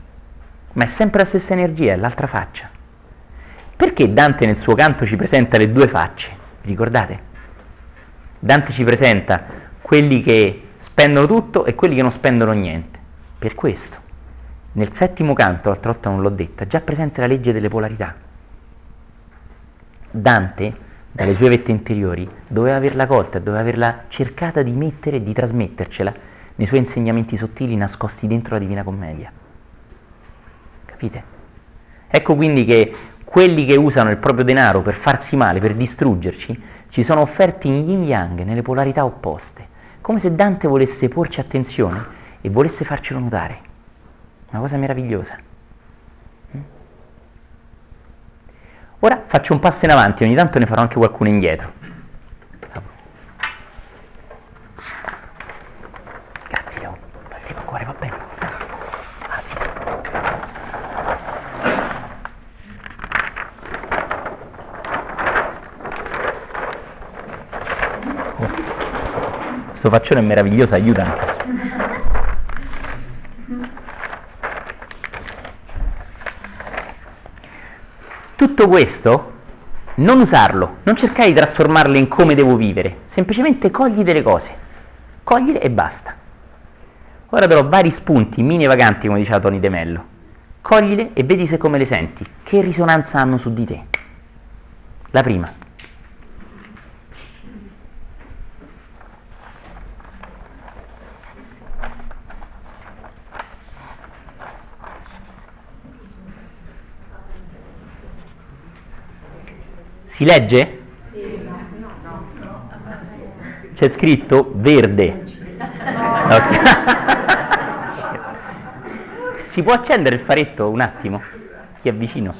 Speaker 1: ma è sempre la stessa energia, è l'altra faccia. Perché Dante nel suo canto ci presenta le due facce? Vi ricordate? Dante ci presenta quelli che spendono tutto e quelli che non spendono niente. Per questo, nel settimo canto, l'altra volta non l'ho detta, già presente la legge delle polarità. Dante, dalle sue vette interiori, doveva averla colta, doveva averla cercata di mettere e di trasmettercela nei suoi insegnamenti sottili nascosti dentro la Divina Commedia. Capite? Ecco quindi che quelli che usano il proprio denaro per farsi male, per distruggerci, ci sono offerti in yin yang, nelle polarità opposte, come se Dante volesse porci attenzione e volesse farcelo notare. Una cosa meravigliosa. Mm? Ora faccio un passo in avanti, ogni tanto ne farò anche qualcuno indietro. Questo faccione è meraviglioso, aiuta nel caso. Tutto questo, non usarlo, non cercare di trasformarle in come devo vivere, semplicemente cogli delle cose, coglile e basta. Ora darò vari spunti, mini vaganti, come diceva Tony De Mello. Coglile e vedi se come le senti, che risonanza hanno su di te. La prima. Si legge? C'è scritto verde. No, si può accendere il faretto un attimo? Chi è vicino?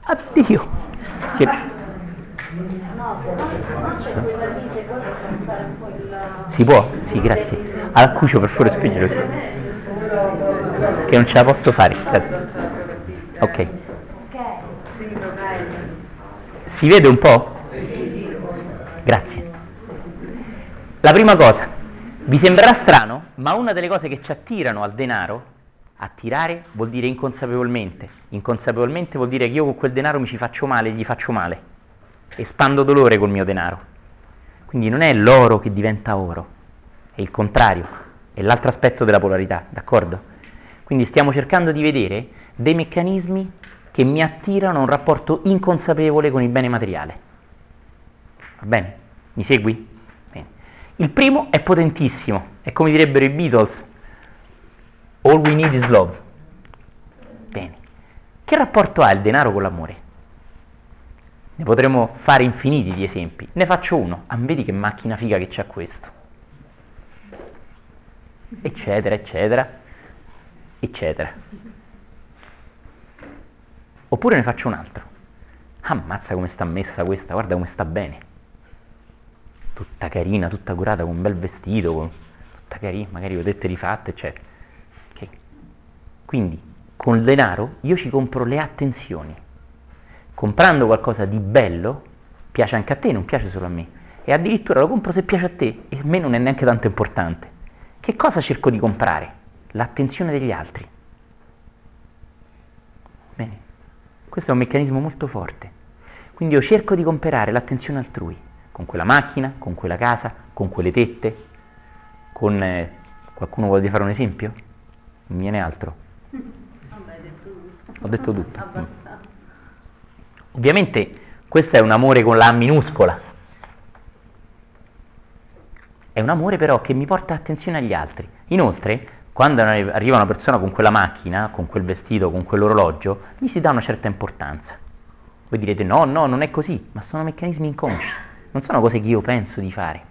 Speaker 1: Addio! Che... Si può? Sì, grazie. Al cucio per favore spegnilo. Che non ce la posso fare. Grazie. Ok. Si vede un po'? Grazie. La prima cosa, vi sembrerà strano, ma una delle cose che ci attirano al denaro, attirare vuol dire inconsapevolmente, inconsapevolmente vuol dire che io con quel denaro mi ci faccio male, gli faccio male, espando dolore col mio denaro. Quindi non è l'oro che diventa oro, è il contrario, è l'altro aspetto della polarità, d'accordo? Quindi stiamo cercando di vedere dei meccanismi che mi attirano a un rapporto inconsapevole con il bene materiale. Va bene? Mi segui? Bene. Il primo è potentissimo, è come direbbero i Beatles, all we need is love. Bene. Che rapporto ha il denaro con l'amore? Ne potremmo fare infiniti di esempi. Ne faccio uno. Ah, vedi che macchina figa che c'ha questo. Eccetera, eccetera, eccetera. Oppure ne faccio un altro. Ammazza come sta messa questa, guarda come sta bene. Tutta carina, tutta curata, con un bel vestito, con... tutta carina, magari vedete rifatte, eccetera. Okay. Quindi, con il denaro io ci compro le attenzioni. Comprando qualcosa di bello, piace anche a te, non piace solo a me. E addirittura lo compro se piace a te e a me non è neanche tanto importante. Che cosa cerco di comprare? L'attenzione degli altri. Bene. Questo è un meccanismo molto forte. Quindi io cerco di comprare l'attenzione altrui, con quella macchina, con quella casa, con quelle tette, con... Eh, qualcuno vuole fare un esempio? Non viene altro. Ho detto tutto. Mm. Ovviamente questo è un amore con la A minuscola. È un amore però che mi porta attenzione agli altri. Inoltre, quando arriva una persona con quella macchina, con quel vestito, con quell'orologio, gli si dà una certa importanza. Voi direte no, no, non è così, ma sono meccanismi inconsci, non sono cose che io penso di fare,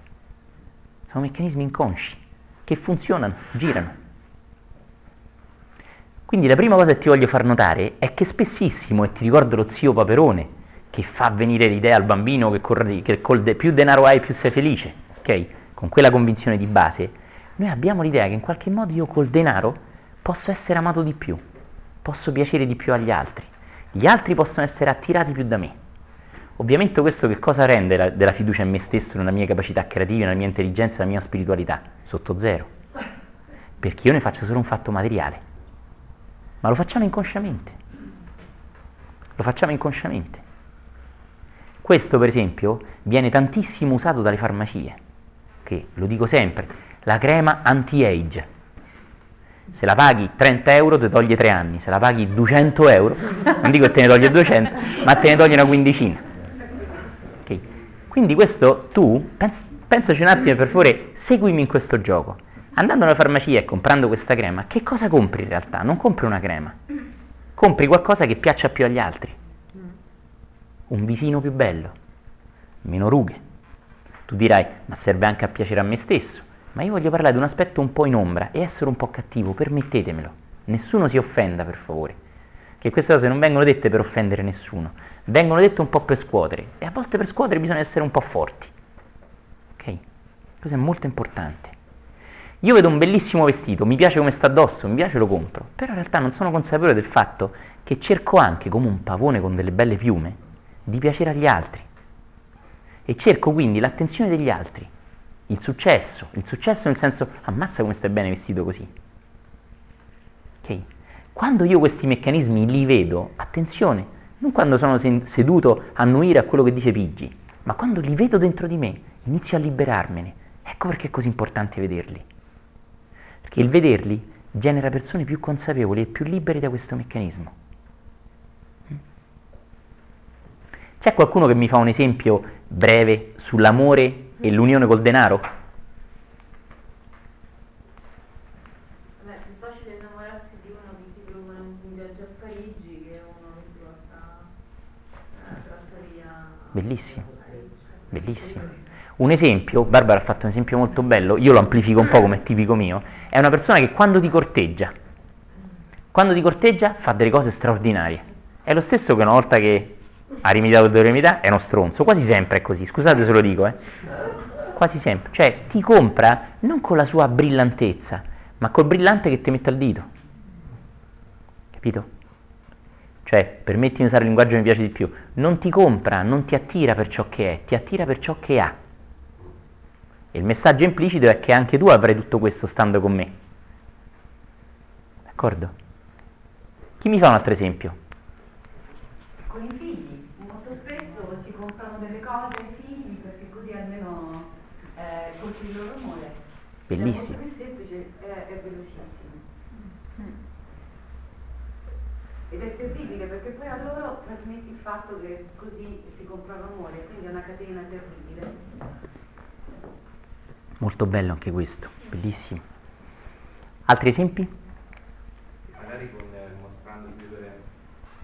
Speaker 1: sono meccanismi inconsci che funzionano, girano. Quindi la prima cosa che ti voglio far notare è che spessissimo, e ti ricordo lo zio Paperone, che fa venire l'idea al bambino che, corri, che de- più denaro hai più sei felice, ok? Con quella convinzione di base, noi abbiamo l'idea che in qualche modo io col denaro posso essere amato di più, posso piacere di più agli altri, gli altri possono essere attirati più da me. Ovviamente questo che cosa rende la, della fiducia in me stesso, nella mia capacità creativa, nella mia intelligenza, nella mia spiritualità? Sotto zero. Perché io ne faccio solo un fatto materiale. Ma lo facciamo inconsciamente. Lo facciamo inconsciamente. Questo per esempio viene tantissimo usato dalle farmacie, che lo dico sempre, la crema anti-age. Se la paghi 30 euro ti toglie 3 anni, se la paghi 200 euro, non dico che te ne toglie 200, ma te ne toglie una quindicina. Okay. Quindi questo tu, pens- pensaci un attimo per favore, seguimi in questo gioco. Andando alla farmacia e comprando questa crema, che cosa compri in realtà? Non compri una crema, compri qualcosa che piaccia più agli altri. Un visino più bello, meno rughe. Tu dirai, ma serve anche a piacere a me stesso ma io voglio parlare di un aspetto un po' in ombra e essere un po' cattivo, permettetemelo. Nessuno si offenda, per favore. Che queste cose non vengono dette per offendere nessuno, vengono dette un po' per scuotere e a volte per scuotere bisogna essere un po' forti. Ok? Questo è molto importante. Io vedo un bellissimo vestito, mi piace come sta addosso, mi piace lo compro, però in realtà non sono consapevole del fatto che cerco anche, come un pavone con delle belle piume, di piacere agli altri. e cerco quindi l'attenzione degli altri, il successo, il successo nel senso ammazza come stai bene vestito così. Ok? Quando io questi meccanismi li vedo, attenzione, non quando sono seduto a nuire a quello che dice Pigi, ma quando li vedo dentro di me, inizio a liberarmene. Ecco perché è così importante vederli. Perché il vederli genera persone più consapevoli e più libere da questo meccanismo. C'è qualcuno che mi fa un esempio breve sull'amore e l'unione col denaro?
Speaker 3: Beh, più facile innamorarsi di uno che ti trova in viaggio a Parigi che uno che ti porta una trattoria.
Speaker 1: Bellissimo, bellissimo. Un esempio, Barbara ha fatto un esempio molto bello, io lo amplifico un po' come è tipico mio, è una persona che quando ti corteggia, quando ti corteggia fa delle cose straordinarie. È lo stesso che una volta che ha rimediato dove rimediare è uno stronzo, quasi sempre è così, scusate se lo dico, eh. Quasi sempre, cioè ti compra non con la sua brillantezza, ma col brillante che ti mette al dito. Capito? Cioè, permettimi di usare il linguaggio che mi piace di più, non ti compra, non ti attira per ciò che è, ti attira per ciò che ha. E il messaggio implicito è che anche tu avrai tutto questo stando con me. D'accordo? Chi mi fa un altro esempio?
Speaker 3: Con i figli, molto spesso si comprano delle cose ai figli perché così almeno eh, colti il loro amore.
Speaker 1: Bellissimo.
Speaker 3: È molto più semplice, è, è velocissimo. Ed è terribile perché poi a loro trasmetti il fatto che così si compra l'amore, quindi è una catena terribile.
Speaker 1: Molto bello anche questo, bellissimo. Altri esempi?
Speaker 4: Magari con, eh, mostrando di avere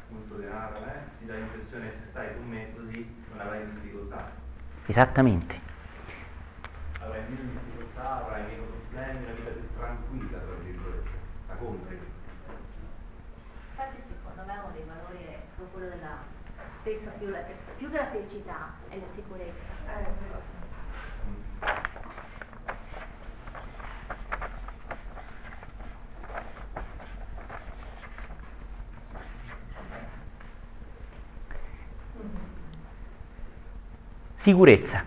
Speaker 4: molto denaro, eh, si dà l'impressione che se stai con me così non avrai difficoltà.
Speaker 1: Esattamente.
Speaker 4: Avrai meno difficoltà, avrai meno problemi, una vita più tranquilla, tra virgolette. La compri.
Speaker 5: Infatti secondo me uno dei valori è proprio quello della, spesso più, più della felicità è la sicurezza.
Speaker 1: Sicurezza.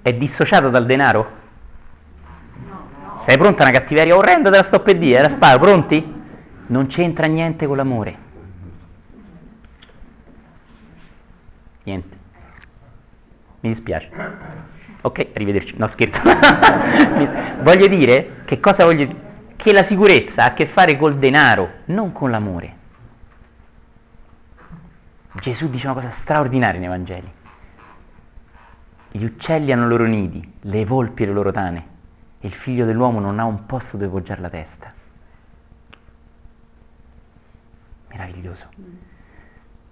Speaker 1: È dissociata dal denaro? Sei pronta una cattiveria orrenda? Te la sto per dire, la sparo, pronti? Non c'entra niente con l'amore. Niente. Mi dispiace. Ok, arrivederci. No, scherzo. [laughs] voglio dire, che cosa voglio dire? Che la sicurezza ha a che fare col denaro, non con l'amore. Gesù dice una cosa straordinaria nei Vangeli. Gli uccelli hanno i loro nidi, le volpi le loro tane, e il figlio dell'uomo non ha un posto dove poggiare la testa. Meraviglioso.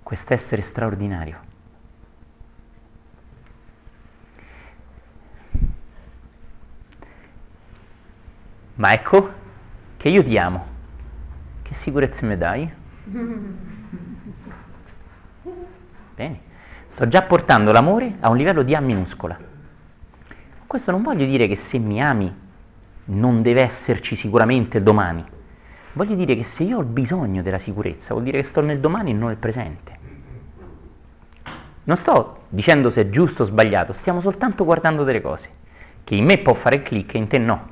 Speaker 1: Quest'essere straordinario. Ma ecco che io ti amo. Che sicurezza mi dai? [laughs] Bene. Sto già portando l'amore a un livello di A minuscola. Questo non voglio dire che se mi ami non deve esserci sicuramente domani. Voglio dire che se io ho bisogno della sicurezza, vuol dire che sto nel domani e non nel presente. Non sto dicendo se è giusto o sbagliato, stiamo soltanto guardando delle cose. Che in me può fare click e in te no.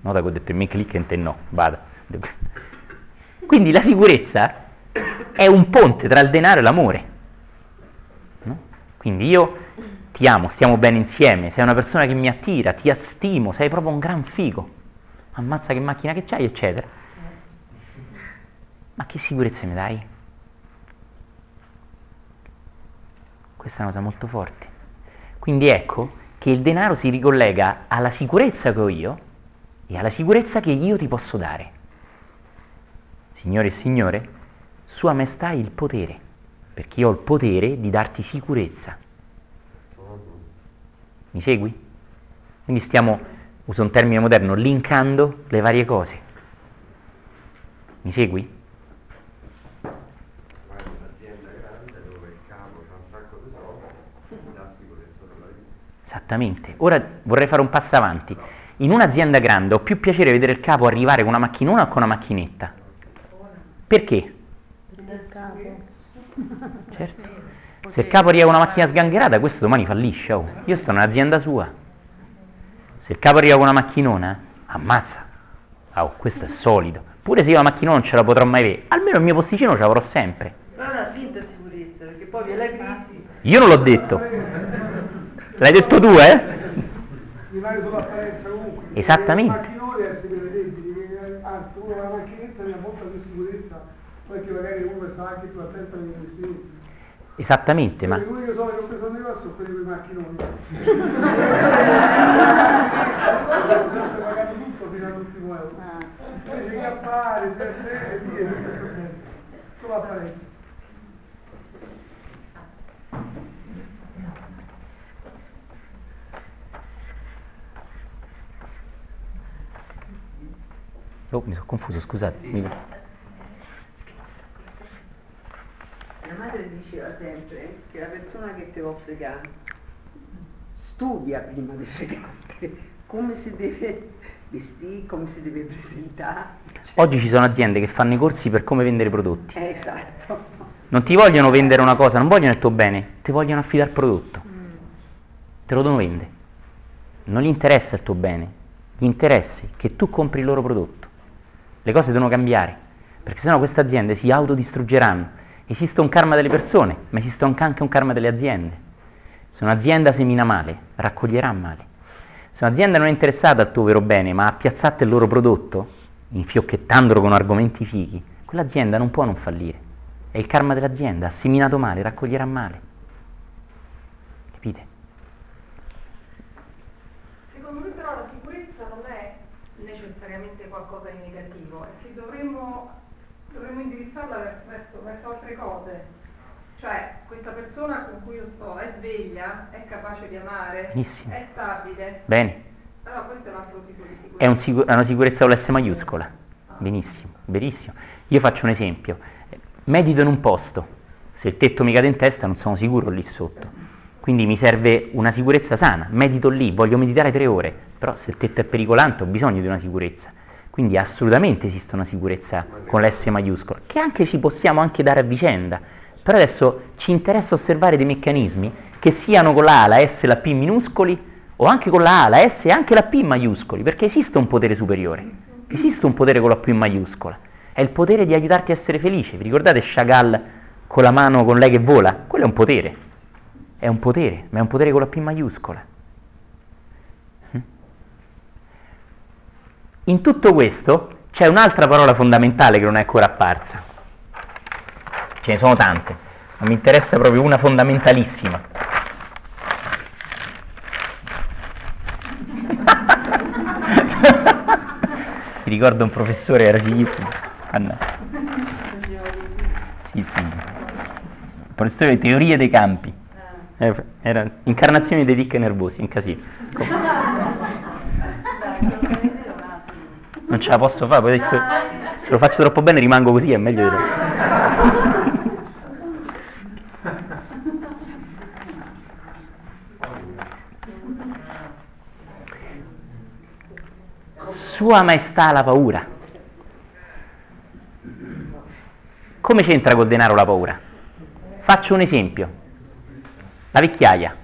Speaker 1: Nota che ho detto in me click e in te no, vada. Quindi la sicurezza è un ponte tra il denaro e l'amore. Quindi io ti amo, stiamo bene insieme, sei una persona che mi attira, ti stimo, sei proprio un gran figo. Ammazza che macchina che c'hai, eccetera. Ma che sicurezza mi dai? Questa è una cosa molto forte. Quindi ecco che il denaro si ricollega alla sicurezza che ho io e alla sicurezza che io ti posso dare. Signore e Signore, Sua Maestà il potere, perché io ho il potere di darti sicurezza. Mi segui? Quindi stiamo, uso un termine moderno, linkando le varie cose. Mi segui?
Speaker 4: Il capo.
Speaker 1: Esattamente. Ora vorrei fare un passo avanti. In un'azienda grande ho più piacere vedere il capo arrivare con una macchinona o con una macchinetta. Perché? Certo. Se il capo arriva con una macchina sgangherata, questo domani fallisce. Oh. Io sto nell'azienda sua. Se il capo arriva con una macchinona, ammazza. Oh, questo è solido. Pure se io la macchinona non ce la potrò mai avere, almeno il mio posticino ce l'avrò sempre.
Speaker 3: Però è una finta sicurezza, perché poi viene la crisi.
Speaker 1: Io non l'ho detto. L'hai detto tu, eh?
Speaker 6: rimane sull'apparenza comunque.
Speaker 1: Esattamente.
Speaker 6: È che anzi uno la macchinetta mi ha molta più sicurezza, perché magari uno sta anche più attento agli investimenti.
Speaker 1: Esattamente, ma
Speaker 6: Quelli che sono che ho preso nei negozi sono quelli con i macchinoni. Pagato tutto fino all'ultimo euro. Invece appare, sempre, e tutto bene. Sull'apparenza.
Speaker 1: Oh, mi sono confuso, scusate. mi-
Speaker 7: Mia madre diceva sempre che la persona che ti vuole fregare studia prima di fregarti come si deve vestire, come si deve presentare. Cioè,
Speaker 1: Oggi ci sono aziende che fanno i corsi per come vendere prodotti.
Speaker 7: eh, esatto.
Speaker 1: Non ti vogliono vendere una cosa, non vogliono il tuo bene, ti vogliono affidare il prodotto. Te lo devono vendere. Non gli interessa il tuo bene, gli interessa che tu compri il loro prodotto. Le cose devono cambiare, perché sennò queste aziende si autodistruggeranno. Esiste un karma delle persone, ma esiste anche un karma delle aziende. Se un'azienda semina male, raccoglierà male. Se un'azienda non è interessata al tuo vero bene, ma ha piazzato il loro prodotto, infiocchettandolo con argomenti fighi, quell'azienda non può non fallire. È il karma dell'azienda, ha seminato male, raccoglierà male. Capite?
Speaker 8: Secondo me però la sicurezza non è necessariamente qualcosa di negativo, è che dovremmo, dovremmo indirizzarla ver- verso, verso altre cose. Cioè, questa persona con cui io sto è sveglia, è capace di amare,
Speaker 1: Benissimo.
Speaker 8: è stabile.
Speaker 1: Bene,
Speaker 8: Allora questo è un altro tipo di sicurezza.
Speaker 1: è, un sicu- è una sicurezza con l'S maiuscola. Benissimo, benissimo. Io faccio un esempio. Medito in un posto, se il tetto mi cade in testa non sono sicuro lì sotto. Quindi mi serve una sicurezza sana. Medito lì, voglio meditare tre ore, però se il tetto è pericolante ho bisogno di una sicurezza. Quindi assolutamente esiste una sicurezza con l'S maiuscola, che anche ci possiamo anche dare a vicenda. Però adesso ci interessa osservare dei meccanismi che siano con la A, la S e la P minuscoli o anche con la A, la S e anche la P maiuscoli, perché esiste un potere superiore, esiste un potere con la P maiuscola, è il potere di aiutarti a essere felice. Vi ricordate Chagall con la mano con lei che vola? Quello è un potere, è un potere, ma è un potere con la P maiuscola. In tutto questo c'è un'altra parola fondamentale che non è ancora apparsa. Ce ne sono tante, ma mi interessa proprio una fondamentalissima. [laughs] Mi ricordo un professore, era fighissimo. Anna. Sì, sì. Professore di teoria dei campi. Eh, Era incarnazioni dei tic nervosi, in casino. Non ce la posso fare, poi adesso se lo faccio troppo bene rimango così, è meglio di troppo. Sua Maestà la paura. Come c'entra col denaro la paura? Faccio un esempio. La vecchiaia.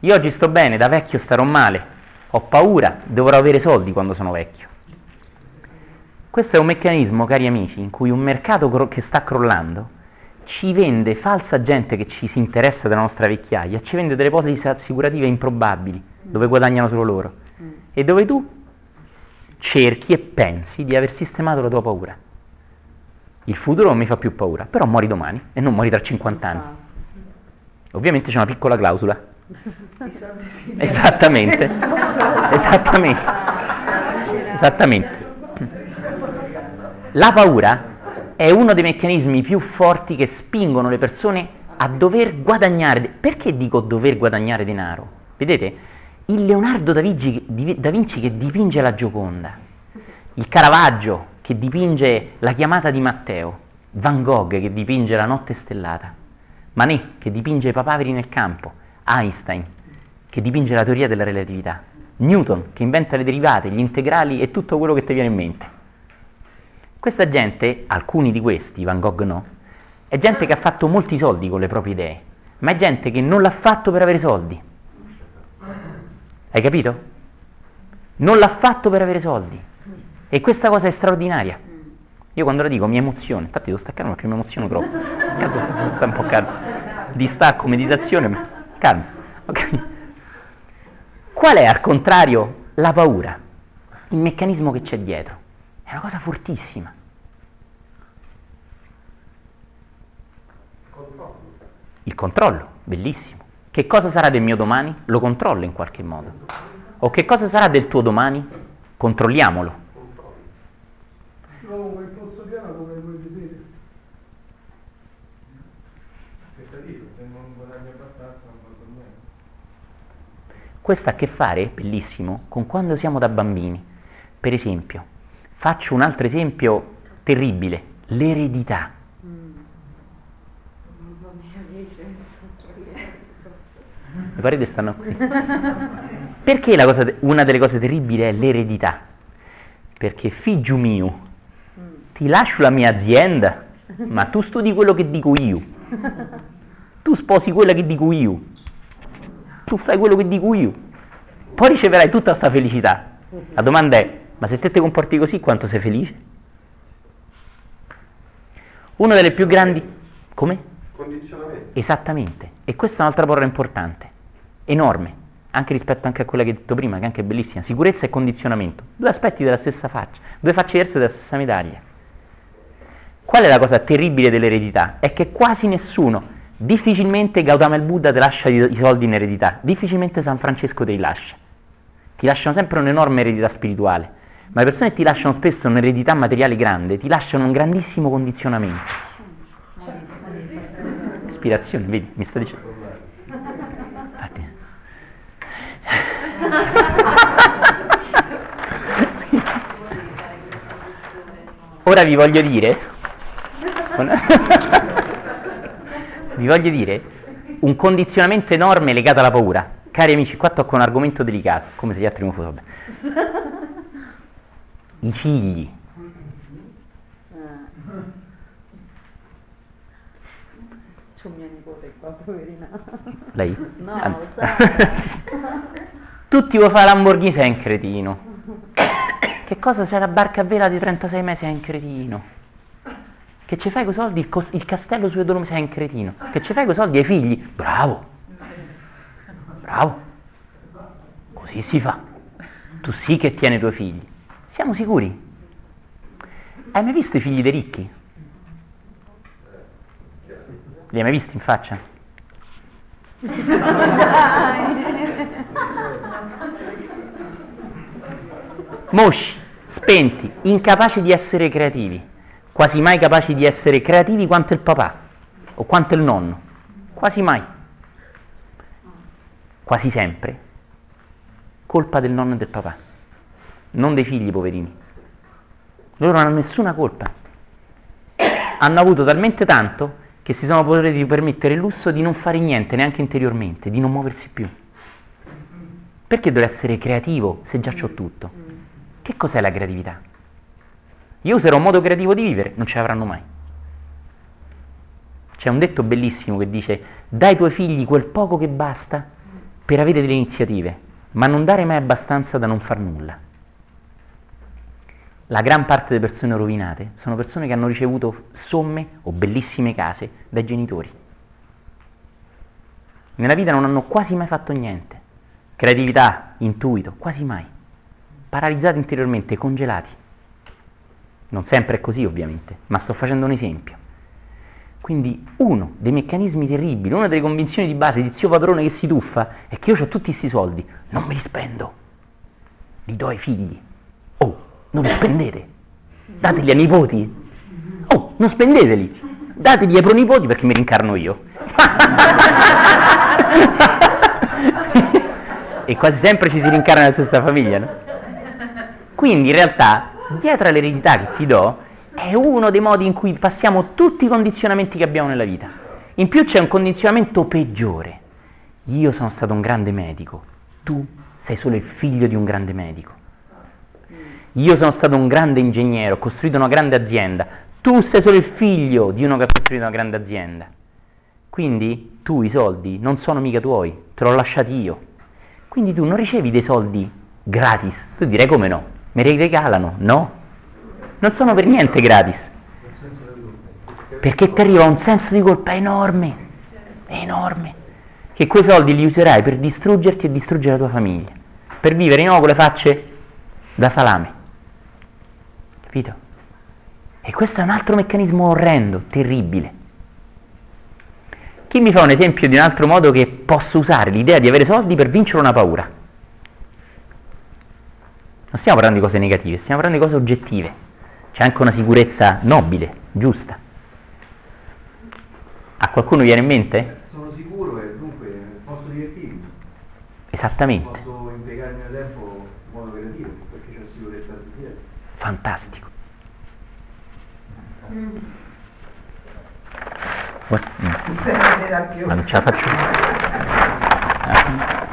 Speaker 1: Io oggi sto bene, da vecchio starò male, ho paura, dovrò avere soldi quando sono vecchio. Questo è un meccanismo, cari amici, in cui un mercato cro- che sta crollando ci vende falsa gente che ci si interessa della nostra vecchiaia, ci vende delle polizze assicurative improbabili, dove guadagnano solo loro, e dove tu cerchi e pensi di aver sistemato la tua paura. Il futuro non mi fa più paura, però muori domani e non muori tra 50 anni. Ovviamente c'è una piccola clausola. [laughs] [laughs] Esattamente. Esattamente. Esattamente. La paura è uno dei meccanismi più forti che spingono le persone a dover guadagnare. Perché dico dover guadagnare denaro? Vedete, il Leonardo da Vinci, da Vinci che dipinge la Gioconda, il Caravaggio che dipinge la chiamata di Matteo, Van Gogh che dipinge la notte stellata, Manet che dipinge i papaveri nel campo, Einstein che dipinge la teoria della relatività, Newton che inventa le derivate, gli integrali e tutto quello che ti viene in mente. Questa gente, alcuni di questi, Van Gogh no, è gente che ha fatto molti soldi con le proprie idee, ma è gente che non l'ha fatto per avere soldi. Hai capito? Non l'ha fatto per avere soldi. E questa cosa è straordinaria. Io quando la dico mi emoziono, infatti devo staccare perché mi emoziono troppo. Cazzo sta, sta un po' calmo. Distacco, meditazione, ma calmo. Ok? Qual è al contrario la paura? Il meccanismo che c'è dietro. È una cosa fortissima. Il controllo, bellissimo. Che cosa sarà del mio domani? Lo controllo in qualche modo. O che cosa sarà del tuo domani? Controlliamolo.
Speaker 6: Piano come voi vi siete.
Speaker 4: Aspettative, se non guadagni abbastanza non porto niente.
Speaker 1: Questo ha a che fare, bellissimo, con quando siamo da bambini. Per esempio, faccio un altro esempio terribile, l'eredità. Le pareti stanno così. Perché cosa, una delle cose terribili è l'eredità? Perché figlio mio, ti lascio la mia azienda, ma tu studi quello che dico io. Tu sposi quello che dico io. Tu fai quello che dico io. Poi riceverai tutta questa felicità. La domanda è, ma se te ti comporti così, quanto sei felice? Una delle più grandi... Come?
Speaker 9: Condizionamento.
Speaker 1: Esattamente. E questa è un'altra parola importante, enorme, anche rispetto anche a quella che hai detto prima, che anche è bellissima. Sicurezza e condizionamento. Due aspetti della stessa faccia, due facce diverse della stessa medaglia. Qual è la cosa terribile dell'eredità? È che quasi nessuno, difficilmente Gautama il Buddha ti lascia i i soldi in eredità, difficilmente San Francesco te li lascia. Ti lasciano sempre un'enorme eredità spirituale, ma le persone che ti lasciano spesso un'eredità materiale grande, ti lasciano un grandissimo condizionamento. Ispirazione, vedi, mi sta dicendo. Infatti. Ora vi voglio dire, [laughs] vi voglio dire un condizionamento enorme legato alla paura. Cari amici, qua tocco un argomento delicato, come se gli altri non fossero. I figli.
Speaker 7: C'ho mia nipote qua, poverina.
Speaker 1: Lei?
Speaker 7: No,
Speaker 1: Ah.
Speaker 7: lo. [laughs]
Speaker 1: Tutti vuoi fare Lamborghini, sei un cretino. Che cosa c'è la barca a vela di 36 mesi, sei un cretino. Che ci fai con i soldi, il, cos- il castello sulle Dolomiti, sei un cretino. Che ci fai con i soldi ai figli, bravo. Bravo. Così si fa. Tu sì che tieni i tuoi figli. Siamo sicuri? Hai mai visto i figli dei ricchi? Li hai mai visti in faccia? Mosci, spenti, incapaci di essere creativi, quasi mai capaci di essere creativi quanto il papà o quanto il nonno, quasi mai, quasi sempre, colpa del nonno e del papà, non dei figli poverini. Loro non hanno nessuna colpa, hanno avuto talmente tanto che si sono potuti permettere il lusso di non fare niente neanche interiormente, di non muoversi più. Perché dovrei essere creativo se già c'ho tutto? Che cos'è la creatività? Io userò un modo creativo di vivere, non ce l'avranno mai. C'è un detto bellissimo che dice dai ai tuoi figli quel poco che basta per avere delle iniziative, ma non dare mai abbastanza da non far nulla. La gran parte delle persone rovinate sono persone che hanno ricevuto somme o bellissime case dai genitori. Nella vita non hanno quasi mai fatto niente. Creatività, intuito, quasi mai. Paralizzati interiormente, congelati. Non sempre è così ovviamente, ma sto facendo un esempio. Quindi uno dei meccanismi terribili, una delle convinzioni di base di zio padrone che si tuffa è che io ho tutti questi soldi, non me li spendo, li do ai figli. Non spendete, dateli ai nipoti. Oh, non spendeteli, dateli ai pronipoti perché mi rincarno io. [laughs] e quasi sempre ci si rincarna nella stessa famiglia, no? Quindi in realtà, dietro all'eredità che ti do, è uno dei modi in cui passiamo tutti i condizionamenti che abbiamo nella vita. In più c'è un condizionamento peggiore. Io sono stato un grande medico, tu sei solo il figlio di un grande medico. Io sono stato un grande ingegnere, ho costruito una grande azienda, tu sei solo il figlio di uno che ha costruito una grande azienda. Quindi tu i soldi non sono mica tuoi, te l'ho lasciati io. Quindi tu non ricevi dei soldi gratis. Tu direi come no? Me li regalano? No. Non sono per niente gratis. Perché ti arriva un senso di colpa enorme, enorme, che quei soldi li userai per distruggerti e distruggere la tua famiglia, per vivere di nuovo con le facce da salame. Capito? E questo è un altro meccanismo orrendo, terribile. Chi mi fa un esempio di un altro modo che posso usare l'idea di avere soldi per vincere una paura? Non stiamo parlando di cose negative, stiamo parlando di cose oggettive. C'è anche una sicurezza nobile, giusta. A qualcuno viene in mente?
Speaker 6: Sono sicuro e dunque posso divertirmi.
Speaker 1: Esattamente.
Speaker 6: Posso impiegare il mio tempo in modo creativo perché c'è sicurezza di.
Speaker 1: Fantastico. Ma non ce la faccio. Ah.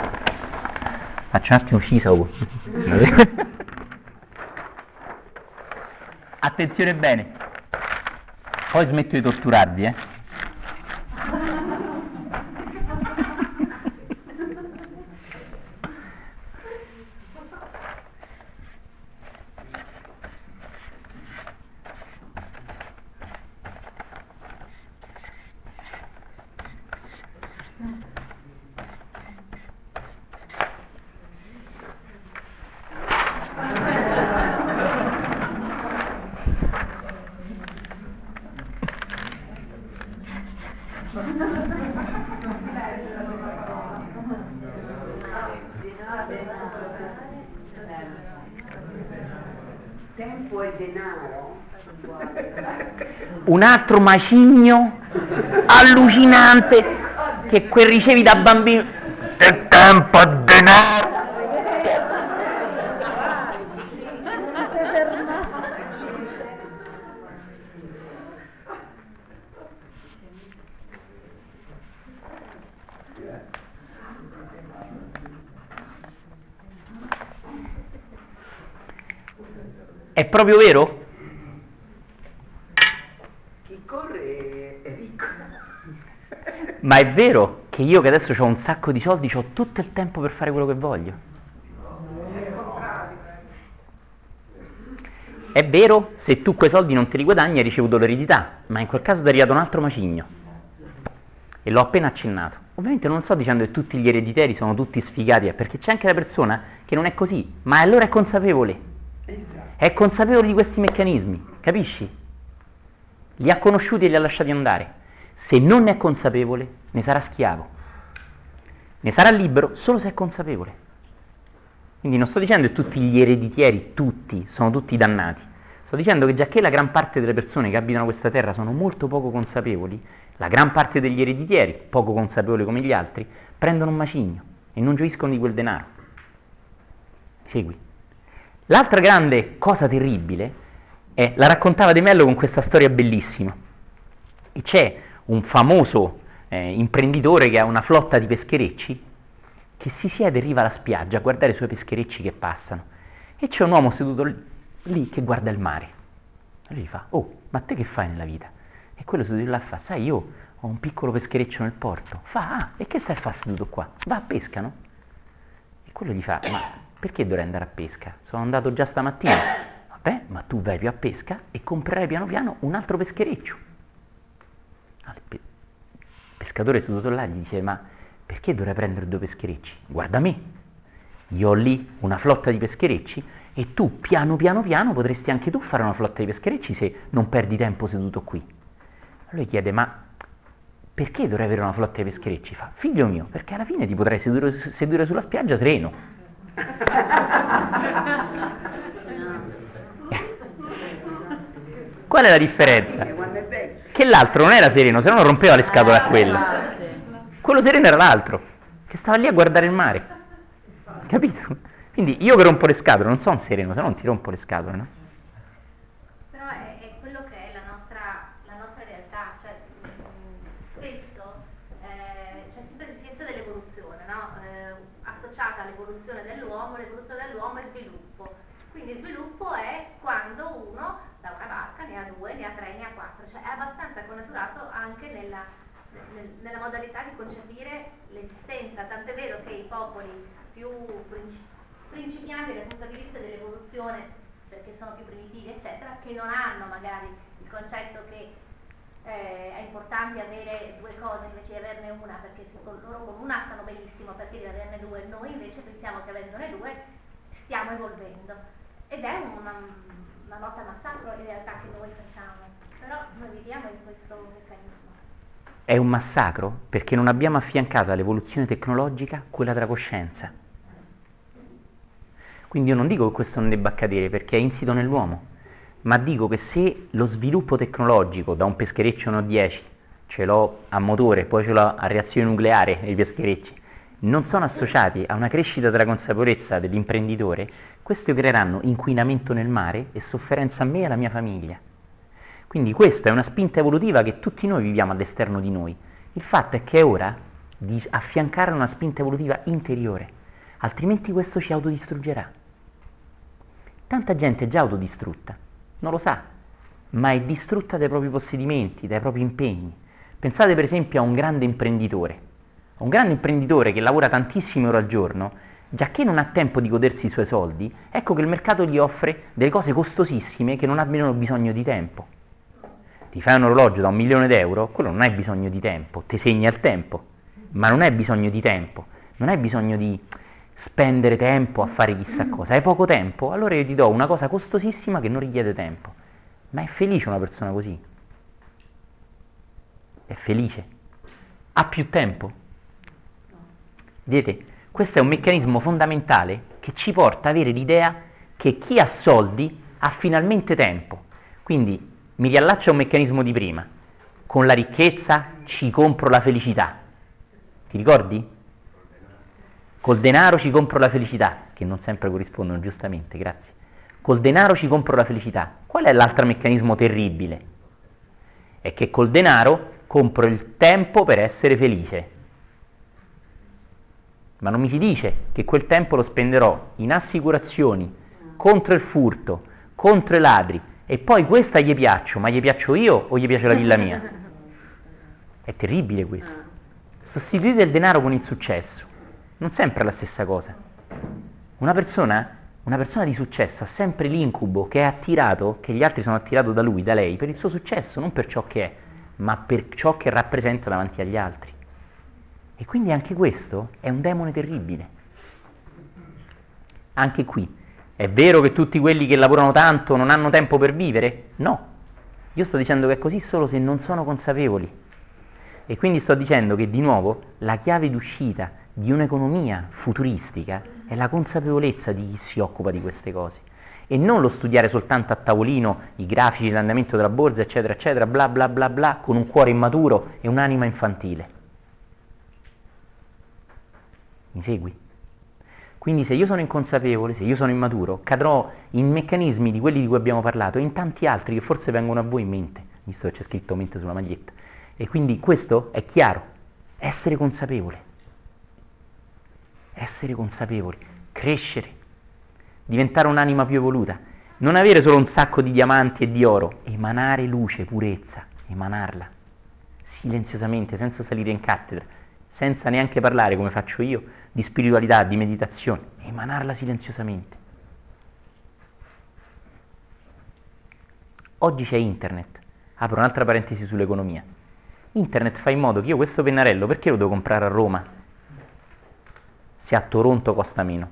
Speaker 1: Faccio un attimo Cisago. [laughs] Attenzione bene. Poi smetto di torturarvi, eh. Un altro macigno allucinante che quel ricevi da bambino. Del tempo e denaro. È proprio vero?
Speaker 7: Chi corre è ricco.
Speaker 1: Ma è vero che io che adesso ho un sacco di soldi, ho tutto il tempo per fare quello che voglio? È vero se tu quei soldi non te li guadagni hai ricevuto l'eredità, ma in quel caso ti è arrivato un altro macigno. E l'ho appena accennato. Ovviamente non sto dicendo che tutti gli erediteri sono tutti sfigati, eh, perché c'è anche la persona che non è così, ma allora è consapevole. È consapevole di questi meccanismi, capisci? Li ha conosciuti e li ha lasciati andare. Se non ne è consapevole, ne sarà schiavo. Ne sarà libero solo se è consapevole. Quindi non sto dicendo che tutti gli ereditieri, tutti, sono tutti dannati. Sto dicendo che già che la gran parte delle persone che abitano questa terra sono molto poco consapevoli, la gran parte degli ereditieri, poco consapevoli come gli altri, prendono un macigno e non gioiscono di quel denaro. Segui. L'altra grande cosa terribile è, la raccontava De Mello con questa storia bellissima. E c'è un famoso eh, imprenditore che ha una flotta di pescherecci che si siede in riva alla spiaggia a guardare i suoi pescherecci che passano. E c'è un uomo seduto lì, che guarda il mare. E gli fa, oh, ma te che fai nella vita? E quello seduto là fa, sai, io ho un piccolo peschereccio nel porto. Fa, ah, e che stai a fare seduto qua? Va a pesca, no? E quello gli fa, ma perché dovrei andare a pesca? Sono andato già stamattina. Vabbè, ma tu vai più a pesca e comprerai piano piano un altro peschereccio. Il pe- pescatore seduto là gli dice, ma perché dovrei prendere due pescherecci? Guarda me, io ho lì una flotta di pescherecci e tu piano piano piano potresti anche tu fare una flotta di pescherecci se non perdi tempo seduto qui. Lui chiede, ma perché dovrei avere una flotta di pescherecci? Fa, figlio mio, perché alla fine ti potrai sedere, sedere sulla spiaggia sereno. [laughs] [laughs] Qual è la differenza? Che l'altro non era sereno, se no non rompeva le scatole a quello. Quello sereno era l'altro, che stava lì a guardare il mare. Capito? Quindi io che rompo le scatole non sono sereno, se no non ti rompo le scatole, no?
Speaker 5: Però è, è quello che è la nostra, la nostra realtà, cioè mh, spesso eh, c'è sempre il senso dell'evoluzione, no? Eh, associata all'evoluzione dell'uomo, l'evoluzione dell'uomo è sviluppo. Quindi sviluppo è quando uno da una barca ne ha due, ne ha tre, ne ha quattro, cioè è abbastanza connaturato anche nella, nel, nella modalità di concepire l'esistenza, tant'è vero che i popoli più princi- principianti dal punto di vista dell'evoluzione, perché sono più primitivi, eccetera, che non hanno magari il concetto che eh, è importante avere due cose invece di averne una, perché se con loro con una stanno benissimo perché di averne due, noi invece pensiamo che avendone due stiamo evolvendo. Ed è una, una nota massacro in realtà che noi facciamo, però noi viviamo in questo meccanismo.
Speaker 1: È un massacro perché non abbiamo affiancato all'evoluzione tecnologica quella della coscienza. Quindi io non dico che questo non debba accadere perché è insito nell'uomo, ma dico che se lo sviluppo tecnologico da un peschereccio no 10 ce l'ho a motore, poi ce l'ho a reazione nucleare nei pescherecci, non sono associati a una crescita della consapevolezza dell'imprenditore, questi creeranno inquinamento nel mare e sofferenza a me e alla mia famiglia. Quindi questa è una spinta evolutiva che tutti noi viviamo all'esterno di noi. Il fatto è che è ora di affiancare una spinta evolutiva interiore, altrimenti questo ci autodistruggerà. Tanta gente è già autodistrutta, non lo sa, ma è distrutta dai propri possedimenti, dai propri impegni. Pensate per esempio a un grande imprenditore, un grande imprenditore che lavora tantissime ore al giorno, già che non ha tempo di godersi i suoi soldi, ecco che il mercato gli offre delle cose costosissime che non abbiano bisogno di tempo. Ti fai un orologio da un milione d'euro, quello non hai bisogno di tempo, ti segna il tempo, ma non hai bisogno di tempo, non hai bisogno di spendere tempo a fare chissà cosa, hai poco tempo, allora io ti do una cosa costosissima che non richiede tempo. Ma è felice una persona così? È felice? Ha più tempo? Vedete, questo è un meccanismo fondamentale che ci porta ad avere l'idea che chi ha soldi ha finalmente tempo. Quindi mi riallaccio a un meccanismo di prima. Con la ricchezza ci compro la felicità. Ti ricordi? Col denaro ci compro la felicità, che non sempre corrispondono giustamente, grazie. Col denaro ci compro la felicità. Qual è l'altro meccanismo terribile? È che col denaro compro il tempo per essere felice. Ma non mi si dice che quel tempo lo spenderò in assicurazioni, contro il furto, contro i ladri, e poi questa gli piaccio, ma gli piaccio io o gli piace la villa mia? [laughs] È terribile questo. Sostituite il denaro con il successo non sempre è la stessa cosa. Una persona, una persona di successo ha sempre l'incubo che è attirato, che gli altri sono attirati da lui, da lei, per il suo successo, non per ciò che è, ma per ciò che rappresenta davanti agli altri. E quindi anche questo è un demone terribile. Anche qui, è vero che tutti quelli che lavorano tanto non hanno tempo per vivere? No. Io sto dicendo che è così solo se non sono consapevoli. E quindi sto dicendo che di nuovo la chiave d'uscita di un'economia futuristica è la consapevolezza di chi si occupa di queste cose e non lo studiare soltanto a tavolino i grafici, l'andamento della borsa, eccetera, eccetera, bla bla bla bla, con un cuore immaturo e un'anima infantile. Mi segui? Quindi se io sono inconsapevole, se io sono immaturo, cadrò in meccanismi di quelli di cui abbiamo parlato e in tanti altri che forse vengono a voi in mente, visto che c'è scritto mente sulla maglietta. E quindi questo è chiaro, essere consapevole. Essere consapevoli, crescere, diventare un'anima più evoluta, non avere solo un sacco di diamanti e di oro, emanare luce, purezza, emanarla, silenziosamente, senza salire in cattedra, senza neanche parlare come faccio io di spiritualità, di meditazione, emanarla silenziosamente. Oggi c'è internet, apro un'altra parentesi sull'economia. Internet fa in modo che io questo pennarello, perché lo devo comprare a Roma? se a Toronto costa meno.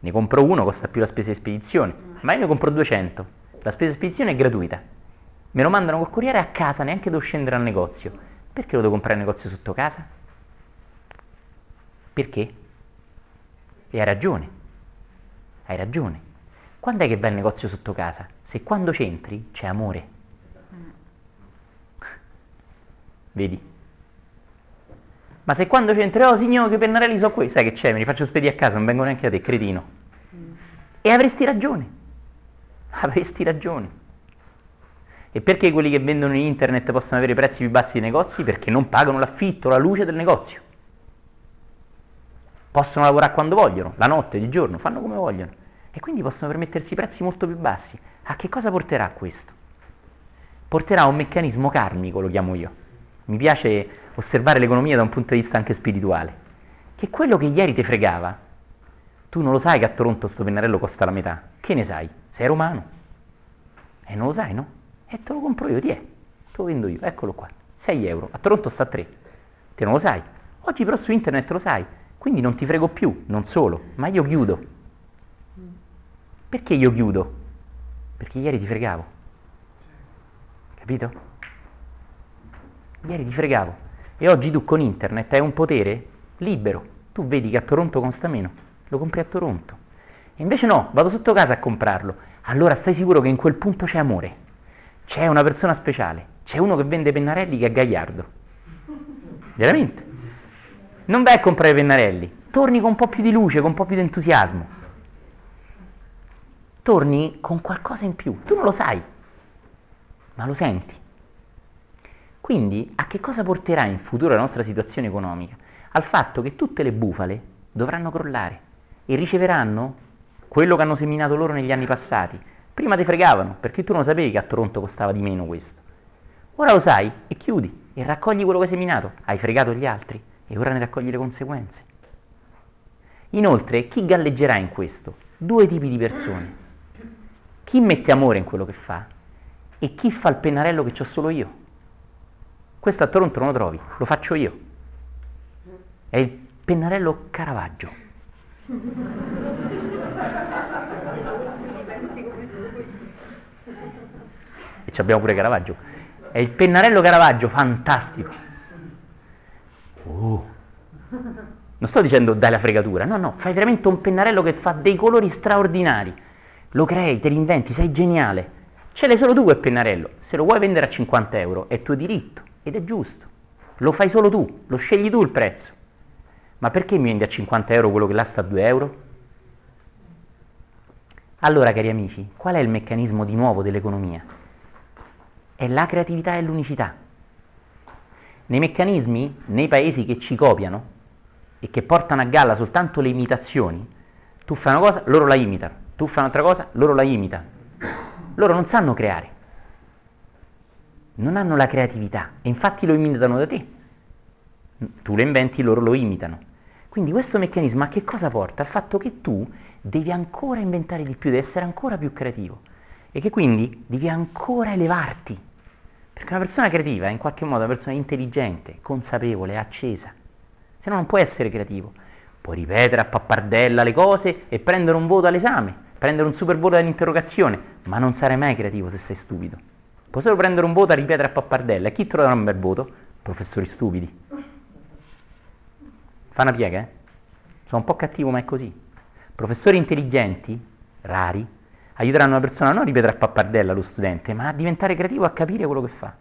Speaker 1: Ne compro uno, costa più la spesa di spedizione, ma io ne compro 200. La spesa di spedizione è gratuita. Me lo mandano col corriere a casa, neanche devo scendere al negozio. Perché lo devo comprare al negozio sotto casa? Perché? E hai ragione. Hai ragione. Quando è che va il negozio sotto casa? Se quando c'entri c'è amore. Vedi? Ma se quando c'entrerò, oh, signore, che pennarelli sono qui, sai che c'è, me li faccio spedire a casa, non vengo neanche a te, cretino. Mm. E avresti ragione. [laughs] Avresti ragione. E perché quelli che vendono in internet possono avere prezzi più bassi dei negozi? Perché non pagano l'affitto, la luce del negozio. Possono lavorare quando vogliono, la notte, di giorno, fanno come vogliono. E quindi possono permettersi prezzi molto più bassi. A che cosa porterà questo? porterà a un meccanismo karmico, lo chiamo io. Mi piace osservare l'economia da un punto di vista anche spirituale. Che quello che ieri ti fregava, tu non lo sai che a Toronto questo pennarello costa la metà. Che ne sai? Sei romano. E non lo sai, no? E te lo compro io, ti è. Te lo vendo io, eccolo qua. 6 euro. A Toronto sta a 3. Te non lo sai. Oggi però su internet lo sai. Quindi non ti frego più, non solo, ma io chiudo. Perché io chiudo? Perché ieri ti fregavo. Capito? Ieri ti fregavo. E oggi tu con internet hai un potere libero. Tu vedi che a Toronto costa meno, lo compri a Toronto. E invece no, vado sotto casa a comprarlo. Allora stai sicuro che in quel punto c'è amore. C'è una persona speciale. C'è uno che vende pennarelli che è gagliardo. Veramente. Non vai a comprare pennarelli, torni con un po' più di luce, con un po' più di entusiasmo. Torni con qualcosa in più. Tu non lo sai, ma lo senti. Quindi a che cosa porterà in futuro la nostra situazione economica? Al fatto che tutte le bufale dovranno crollare e riceveranno quello che hanno seminato loro negli anni passati. Prima ti fregavano perché tu non sapevi che a Toronto costava di meno questo. Ora lo sai e chiudi e raccogli quello che hai seminato. Hai fregato gli altri e ora ne raccogli le conseguenze. Inoltre, chi galleggerà in questo? Due tipi di persone. Chi mette amore in quello che fa e chi fa il pennarello che ho solo io. Questo a Toronto non lo trovi, lo faccio io. È il pennarello Caravaggio. E ci abbiamo pure Caravaggio. È il pennarello Caravaggio, fantastico. Oh. Non sto dicendo dai la fregatura, no, no, fai veramente un pennarello che fa dei colori straordinari. Lo crei, te li inventi, sei geniale. Ce l'hai solo tu quel pennarello. Se lo vuoi vendere a 50 euro è tuo diritto ed è giusto. Lo fai solo tu, lo scegli tu il prezzo. Ma perché mi vendi a 50 euro quello che là sta a 2 euro? Allora, cari amici, qual è il meccanismo di nuovo dell'economia? È la creatività e l'unicità. Nei meccanismi, nei paesi che ci copiano e che portano a galla soltanto le imitazioni, tu fai una cosa, loro la imitano, tu fai un'altra cosa, loro la imitano. Loro non sanno creare, non hanno la creatività e infatti lo imitano da te. Tu lo inventi, loro lo imitano. Quindi questo meccanismo a che cosa porta? Al fatto che tu devi ancora inventare di più, devi essere ancora più creativo e che quindi devi ancora elevarti. Perché una persona creativa è in qualche modo una persona intelligente, consapevole, accesa. Se no non puoi essere creativo. Puoi ripetere a pappardella le cose e prendere un voto all'esame, prendere un super voto all'interrogazione, ma non sarai mai creativo se sei stupido. Puoi solo prendere un voto a ripetere a pappardella. E chi troverà un bel voto? Professori stupidi. Fa una piega, eh? Sono un po' cattivo, ma è così. Professori intelligenti, rari, aiuteranno una persona non a ripetere a pappardella lo studente, ma a diventare creativo, a capire quello che fa.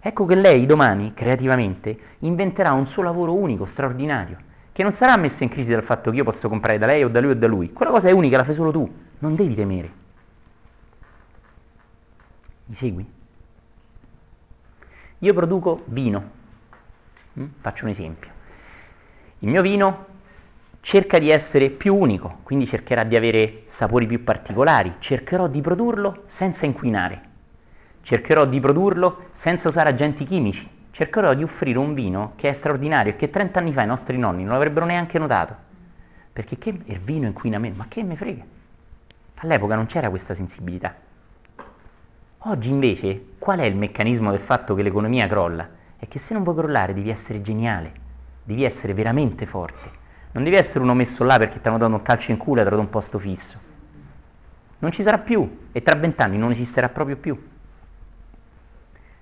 Speaker 1: Ecco che lei domani, creativamente, inventerà un suo lavoro unico, straordinario, che non sarà messa in crisi dal fatto che io posso comprare da lei o da lui o da lui. Quella cosa è unica, la fai solo tu, non devi temere. Mi segui? Io produco vino. Mm? Faccio un esempio. Il mio vino cerca di essere più unico, quindi cercherà di avere sapori più particolari, cercherò di produrlo senza inquinare, cercherò di produrlo senza usare agenti chimici, cercherò di offrire un vino che è straordinario e che 30 anni fa i nostri nonni non avrebbero neanche notato, perché che il vino inquina meno, ma che me frega? All'epoca non c'era questa sensibilità. Oggi invece qual è il meccanismo del fatto che l'economia crolla? È che se non vuoi crollare devi essere geniale, devi essere veramente forte. Non devi essere uno messo là perché ti hanno dato un calcio in culo e ti hanno dato un posto fisso. Non ci sarà più e tra vent'anni non esisterà proprio più.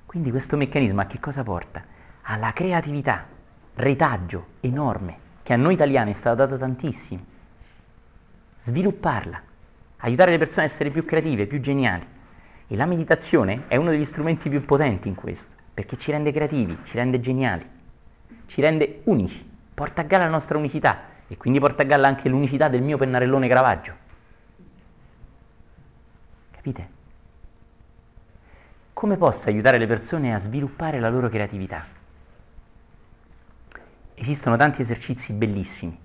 Speaker 1: Quindi questo meccanismo a che cosa porta? Alla creatività, retaggio enorme, che a noi italiani è stata data tantissimo. Svilupparla, aiutare le persone a essere più creative, più geniali. E la meditazione è uno degli strumenti più potenti in questo, perché ci rende creativi, ci rende geniali ci rende unici, porta a galla la nostra unicità e quindi porta a galla anche l'unicità del mio pennarellone Caravaggio. Capite? Come posso aiutare le persone a sviluppare la loro creatività? Esistono tanti esercizi bellissimi.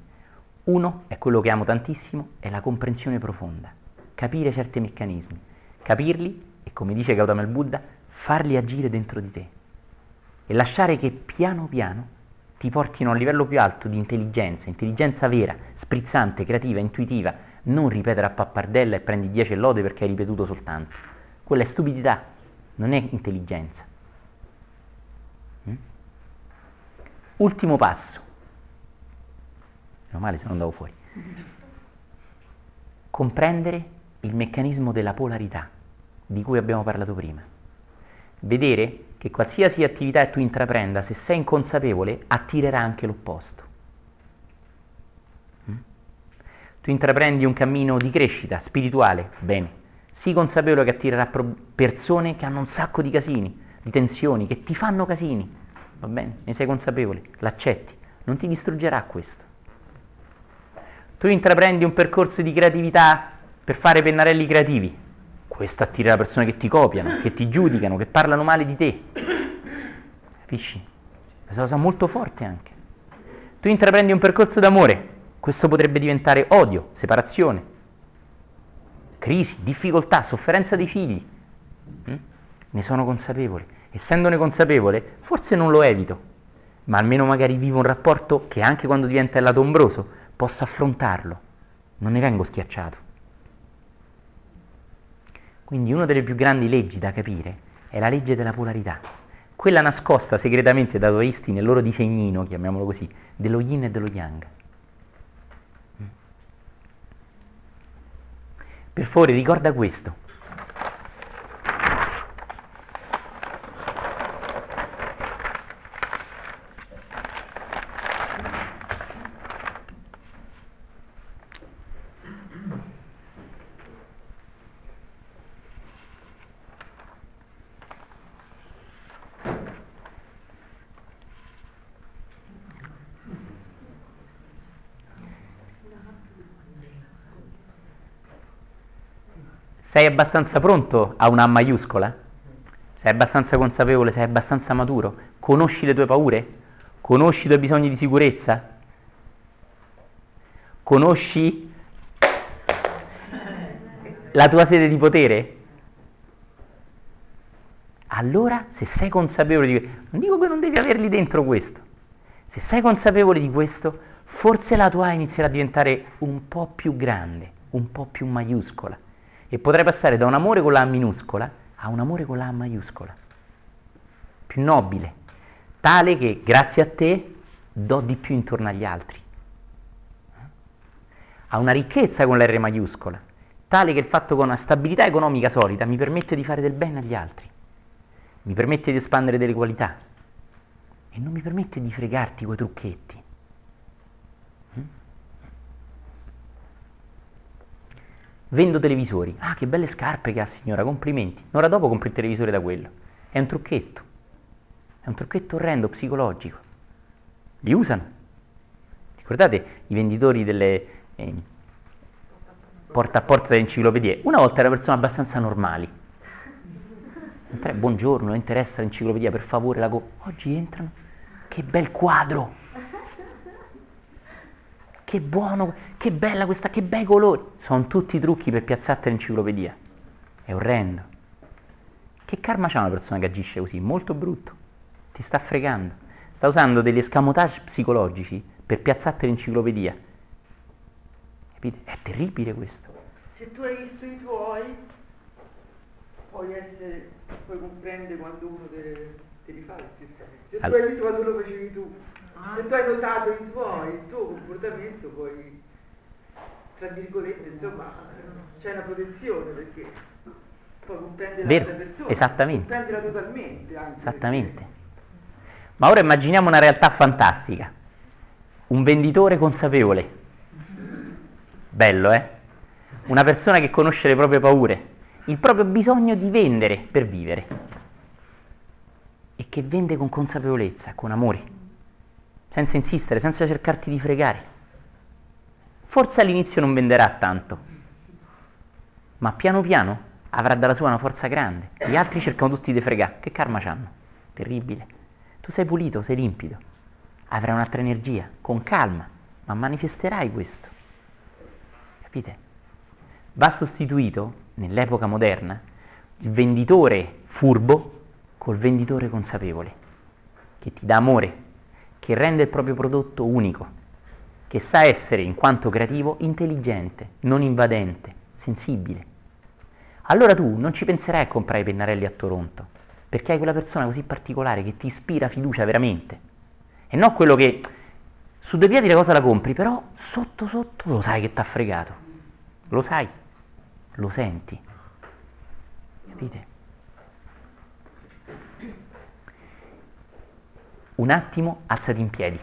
Speaker 1: Uno è quello che amo tantissimo, è la comprensione profonda, capire certi meccanismi, capirli e come dice Gautama il Buddha, farli agire dentro di te e lasciare che piano piano ti portino a un livello più alto di intelligenza, intelligenza vera, sprizzante, creativa, intuitiva, non ripetere a pappardella e prendi 10 lode perché hai ripetuto soltanto. Quella è stupidità, non è intelligenza. Mm? Ultimo passo. Meno male se non andavo fuori. Comprendere il meccanismo della polarità di cui abbiamo parlato prima. Vedere che qualsiasi attività tu intraprenda, se sei inconsapevole, attirerà anche l'opposto. Mm? Tu intraprendi un cammino di crescita spirituale, bene, sii consapevole che attirerà persone che hanno un sacco di casini, di tensioni, che ti fanno casini, va bene? Ne sei consapevole, l'accetti, non ti distruggerà questo. Tu intraprendi un percorso di creatività per fare pennarelli creativi, questo attira persone che ti copiano, che ti giudicano, che parlano male di te. Capisci? Questa cosa molto forte anche. Tu intraprendi un percorso d'amore, questo potrebbe diventare odio, separazione, crisi, difficoltà, sofferenza dei figli. Mm? Ne sono consapevole. Essendone consapevole, forse non lo evito, ma almeno magari vivo un rapporto che anche quando diventa il lato ombroso possa affrontarlo. Non ne vengo schiacciato. Quindi una delle più grandi leggi da capire è la legge della polarità, quella nascosta segretamente da taoisti nel loro disegnino, chiamiamolo così, dello yin e dello yang. Per favore ricorda questo, Sei abbastanza pronto a una maiuscola? Sei abbastanza consapevole? Sei abbastanza maturo? Conosci le tue paure? Conosci i tuoi bisogni di sicurezza? Conosci la tua sede di potere? Allora, se sei consapevole di questo, non dico che non devi averli dentro questo, se sei consapevole di questo, forse la tua inizierà a diventare un po' più grande, un po' più maiuscola e potrei passare da un amore con la A minuscola a un amore con la A maiuscola, più nobile, tale che grazie a te do di più intorno agli altri. Ha una ricchezza con la R maiuscola, tale che il fatto con una stabilità economica solida mi permette di fare del bene agli altri, mi permette di espandere delle qualità. E non mi permette di fregarti quei trucchetti. Vendo televisori. Ah, che belle scarpe che ha signora, complimenti. Un'ora dopo compri il televisore da quello. È un trucchetto. È un trucchetto orrendo, psicologico. Li usano. Ricordate i venditori delle eh, porta a porta delle enciclopedie? Una volta erano persone abbastanza normali. Entra, buongiorno, interessa l'enciclopedia, per favore, la co- Oggi entrano. Che bel quadro! Che buono, che bella questa, che bei colori. Sono tutti trucchi per piazzarti l'enciclopedia. È orrendo. Che karma c'ha una persona che agisce così? Molto brutto. Ti sta fregando. Sta usando degli escamotage psicologici per piazzarti l'enciclopedia. Capite? È terribile questo.
Speaker 7: Se tu hai visto i tuoi, puoi essere, puoi comprendere quando uno te, te li fa questi Se tu hai visto quando lo facevi tu, se tu hai notato i tuoi, il tuo comportamento, poi, tra virgolette, insomma, c'è una protezione perché poi comprende
Speaker 1: Vero,
Speaker 7: l'altra persona.
Speaker 1: esattamente.
Speaker 7: Comprendila totalmente. Anche
Speaker 1: Esattamente.
Speaker 7: Perché...
Speaker 1: Ma ora immaginiamo una realtà fantastica. Un venditore consapevole. Bello, eh? Una persona che conosce le proprie paure, il proprio bisogno di vendere per vivere e che vende con consapevolezza, con amore senza insistere, senza cercarti di fregare. Forse all'inizio non venderà tanto, ma piano piano avrà dalla sua una forza grande. Gli altri cercano tutti di fregare. Che karma c'hanno? Terribile. Tu sei pulito, sei limpido, avrai un'altra energia, con calma, ma manifesterai questo. Capite? Va sostituito, nell'epoca moderna, il venditore furbo col venditore consapevole, che ti dà amore, che rende il proprio prodotto unico, che sa essere, in quanto creativo, intelligente, non invadente, sensibile. Allora tu non ci penserai a comprare i pennarelli a Toronto, perché hai quella persona così particolare che ti ispira fiducia veramente. E non quello che su due piedi la cosa la compri, però sotto sotto lo sai che ti ha fregato. Lo sai, lo senti. Capite? Un attimo, alzati in piedi.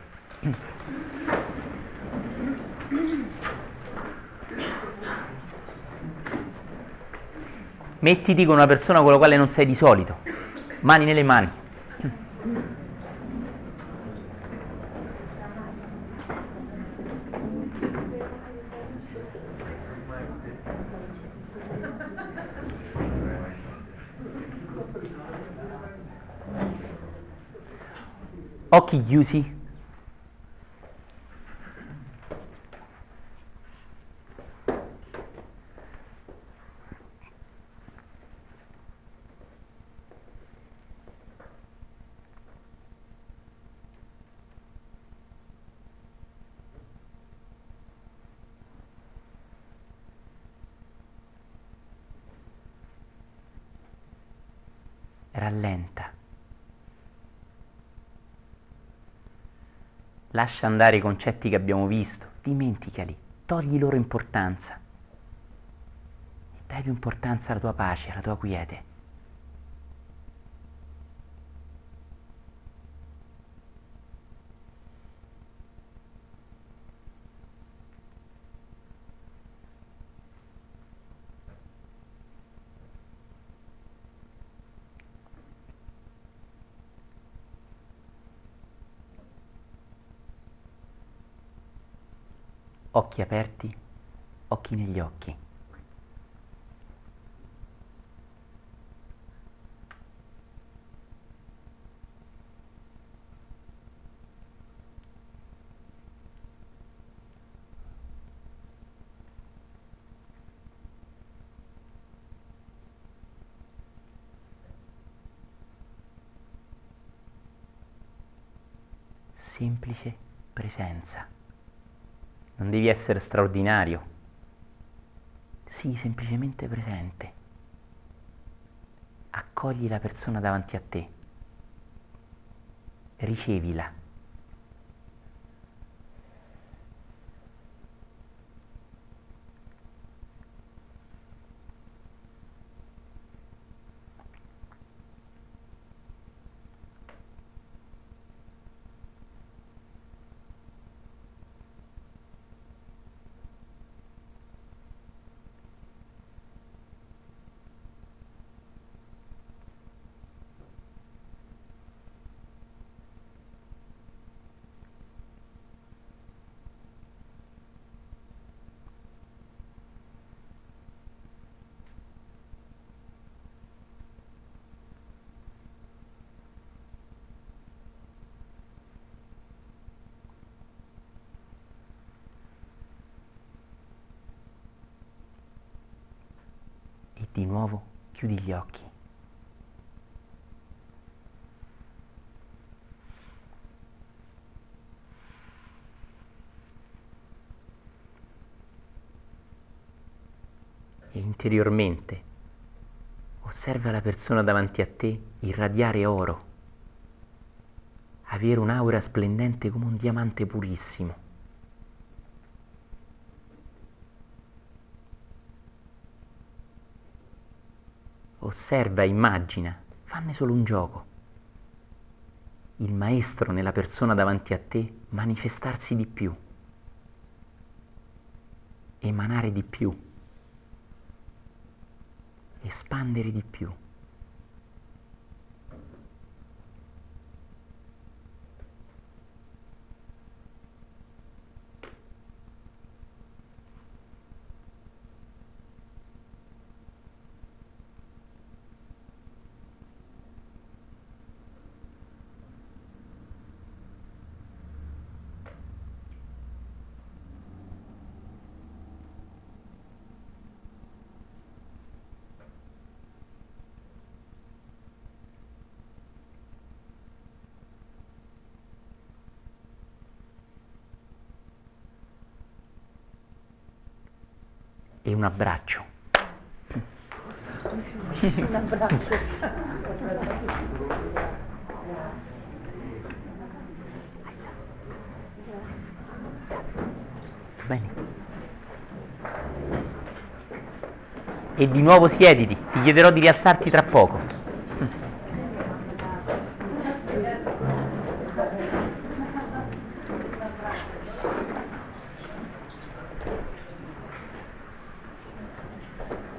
Speaker 1: Mettiti con una persona con la quale non sei di solito, mani nelle mani. Occhi chiusi. Rallenta. Lascia andare i concetti che abbiamo visto, dimenticali, togli loro importanza. Dai più importanza alla tua pace, alla tua quiete. Occhi aperti, occhi negli occhi. Semplice presenza. Non devi essere straordinario. Sii semplicemente presente. Accogli la persona davanti a te. Ricevila. Di nuovo chiudi gli occhi. E interiormente osserva la persona davanti a te irradiare oro, avere un'aura splendente come un diamante purissimo. Osserva, immagina, fanne solo un gioco. Il maestro nella persona davanti a te manifestarsi di più, emanare di più, espandere di più. Un abbraccio.
Speaker 7: Un abbraccio.
Speaker 1: Bene. E di nuovo siediti, ti chiederò di rialzarti tra poco.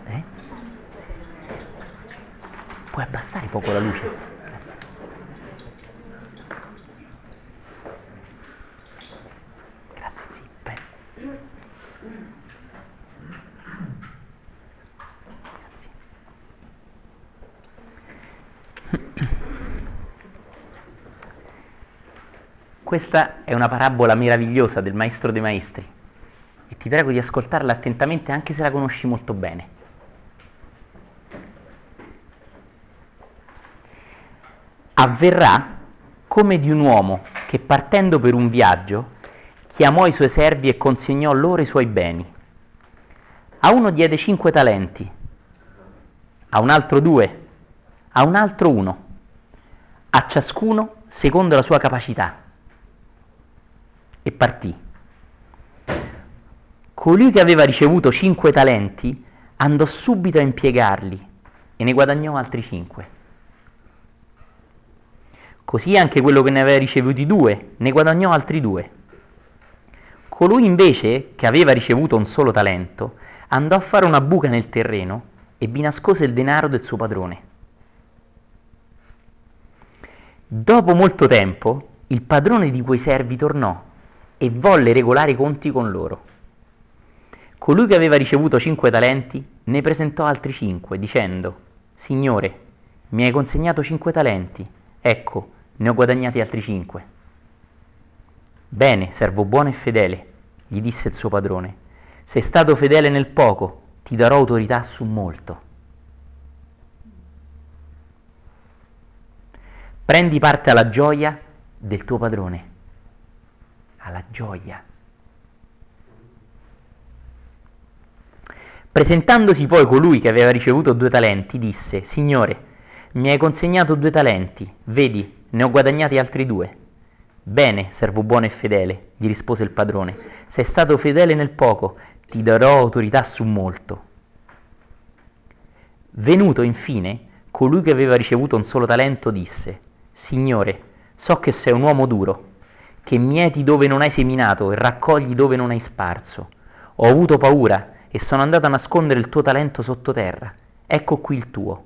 Speaker 1: Eh? Sì, sì. Puoi abbassare poco la luce? Grazie. Grazie, sì, bene. Grazie. Questa è una parabola meravigliosa del Maestro dei Maestri e ti prego di ascoltarla attentamente anche se la conosci molto bene. Avverrà come di un uomo che partendo per un viaggio chiamò i suoi servi e consegnò loro i suoi beni. A uno diede cinque talenti, a un altro due, a un altro uno, a ciascuno secondo la sua capacità. E partì. Colui che aveva ricevuto cinque talenti andò subito a impiegarli e ne guadagnò altri cinque. Così anche quello che ne aveva ricevuti due ne guadagnò altri due. Colui invece, che aveva ricevuto un solo talento, andò a fare una buca nel terreno e vi nascose il denaro del suo padrone. Dopo molto tempo, il padrone di quei servi tornò e volle regolare i conti con loro. Colui che aveva ricevuto cinque talenti ne presentò altri cinque, dicendo, Signore, mi hai consegnato cinque talenti, ecco, ne ho guadagnati altri cinque. Bene, servo buono e fedele, gli disse il suo padrone, sei stato fedele nel poco, ti darò autorità su molto. Prendi parte alla gioia del tuo padrone, alla gioia. Presentandosi poi colui che aveva ricevuto due talenti, disse, Signore, mi hai consegnato due talenti, vedi, ne ho guadagnati altri due. Bene, servo buono e fedele, gli rispose il padrone, sei stato fedele nel poco, ti darò autorità su molto. Venuto infine, colui che aveva ricevuto un solo talento disse, Signore, so che sei un uomo duro, che mieti dove non hai seminato e raccogli dove non hai sparso. Ho avuto paura e sono andato a nascondere il tuo talento sottoterra. Ecco qui il tuo.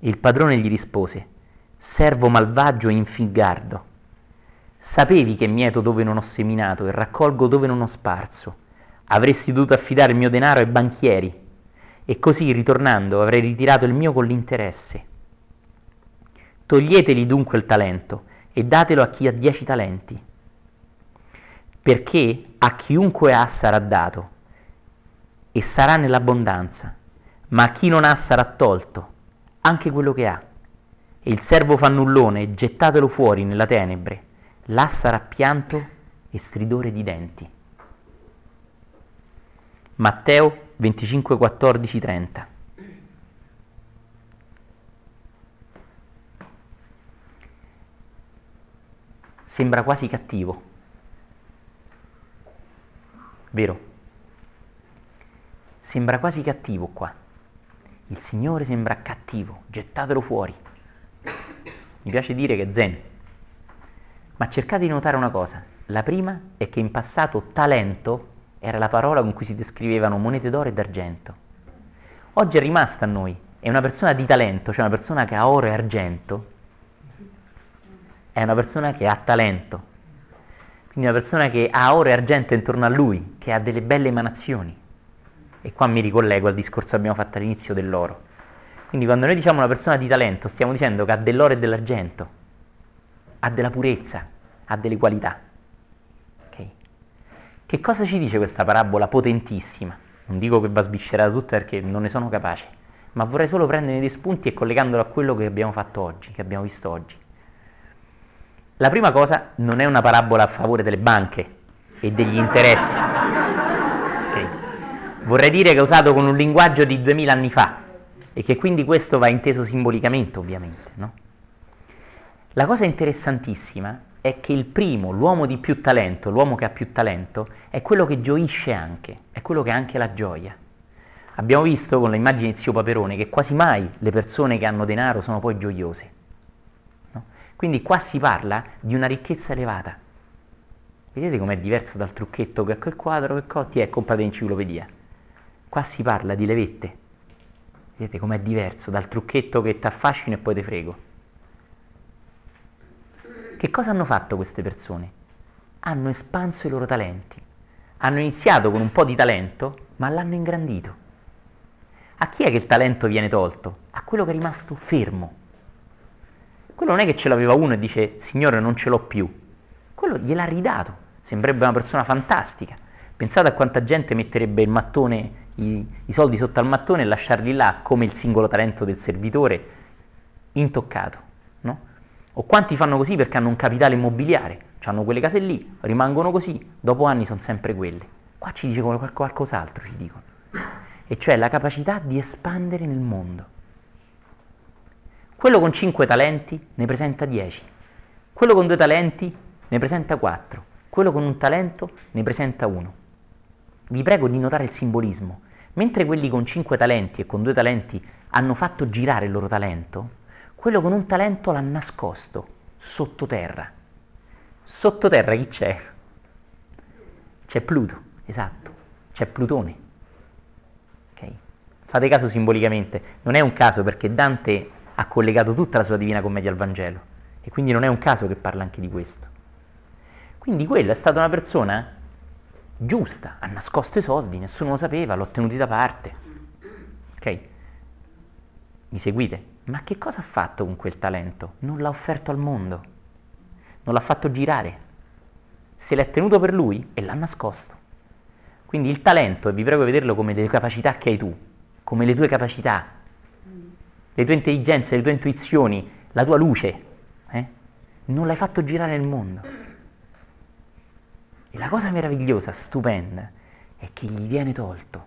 Speaker 1: Il padrone gli rispose, servo malvagio e infigardo. Sapevi che mieto dove non ho seminato e raccolgo dove non ho sparso. Avresti dovuto affidare il mio denaro ai banchieri e così ritornando avrei ritirato il mio con l'interesse. Toglieteli dunque il talento e datelo a chi ha dieci talenti, perché a chiunque ha sarà dato e sarà nell'abbondanza, ma a chi non ha sarà tolto anche quello che ha. E il servo fannullone gettatelo fuori nella tenebre, là sarà pianto e stridore di denti. Matteo 25, 14, 30. Sembra quasi cattivo, vero? Sembra quasi cattivo qua. Il Signore sembra cattivo, gettatelo fuori. Mi piace dire che è zen. Ma cercate di notare una cosa. La prima è che in passato talento era la parola con cui si descrivevano monete d'oro e d'argento. Oggi è rimasta a noi. È una persona di talento, cioè una persona che ha oro e argento, è una persona che ha talento. Quindi una persona che ha oro e argento intorno a lui, che ha delle belle emanazioni. E qua mi ricollego al discorso che abbiamo fatto all'inizio dell'oro. Quindi quando noi diciamo una persona di talento, stiamo dicendo che ha dell'oro e dell'argento, ha della purezza, ha delle qualità. Okay? Che cosa ci dice questa parabola potentissima? Non dico che va sviscerata tutta perché non ne sono capace, ma vorrei solo prendere dei spunti e collegandolo a quello che abbiamo fatto oggi, che abbiamo visto oggi. La prima cosa non è una parabola a favore delle banche e degli interessi. Okay? Vorrei dire che è usato con un linguaggio di 2000 anni fa e che quindi questo va inteso simbolicamente, ovviamente. No? La cosa interessantissima è che il primo, l'uomo di più talento, l'uomo che ha più talento, è quello che gioisce anche, è quello che ha anche la gioia. Abbiamo visto con l'immagine di Zio Paperone che quasi mai le persone che hanno denaro sono poi gioiose. Quindi qua si parla di una ricchezza elevata. Vedete com'è diverso dal trucchetto che quel quadro che cotti è comprate enciclopedia. Qua si parla di levette. Vedete com'è diverso dal trucchetto che ti affascina e poi ti frego. Che cosa hanno fatto queste persone? Hanno espanso i loro talenti. Hanno iniziato con un po' di talento, ma l'hanno ingrandito. A chi è che il talento viene tolto? A quello che è rimasto fermo. Quello non è che ce l'aveva uno e dice, Signore, non ce l'ho più. Quello gliel'ha ridato. Sembrerebbe una persona fantastica. Pensate a quanta gente metterebbe il mattone, i, i soldi sotto al mattone e lasciarli là come il singolo talento del servitore, intoccato. No? O quanti fanno così perché hanno un capitale immobiliare, hanno quelle case lì, rimangono così, dopo anni sono sempre quelle. Qua ci dice qualcos'altro, ci dicono. E cioè la capacità di espandere nel mondo. Quello con 5 talenti ne presenta 10. Quello con 2 talenti ne presenta 4. Quello con un talento ne presenta 1. Vi prego di notare il simbolismo. Mentre quelli con 5 talenti e con 2 talenti hanno fatto girare il loro talento, quello con un talento l'ha nascosto sottoterra. Sottoterra chi c'è? C'è Pluto, esatto, c'è Plutone. Okay? Fate caso simbolicamente, non è un caso perché Dante ha collegato tutta la sua Divina Commedia al Vangelo e quindi non è un caso che parla anche di questo. Quindi quella è stata una persona giusta, ha nascosto i soldi, nessuno lo sapeva, l'ho tenuti da parte. Ok? Mi seguite? Ma che cosa ha fatto con quel talento? Non l'ha offerto al mondo, non l'ha fatto girare, se l'è tenuto per lui e l'ha nascosto. Quindi il talento, e vi prego di vederlo come le capacità che hai tu, come le tue capacità, le tue intelligenze, le tue intuizioni, la tua luce, eh? non l'hai fatto girare nel mondo. E la cosa meravigliosa, stupenda, è che gli viene tolto.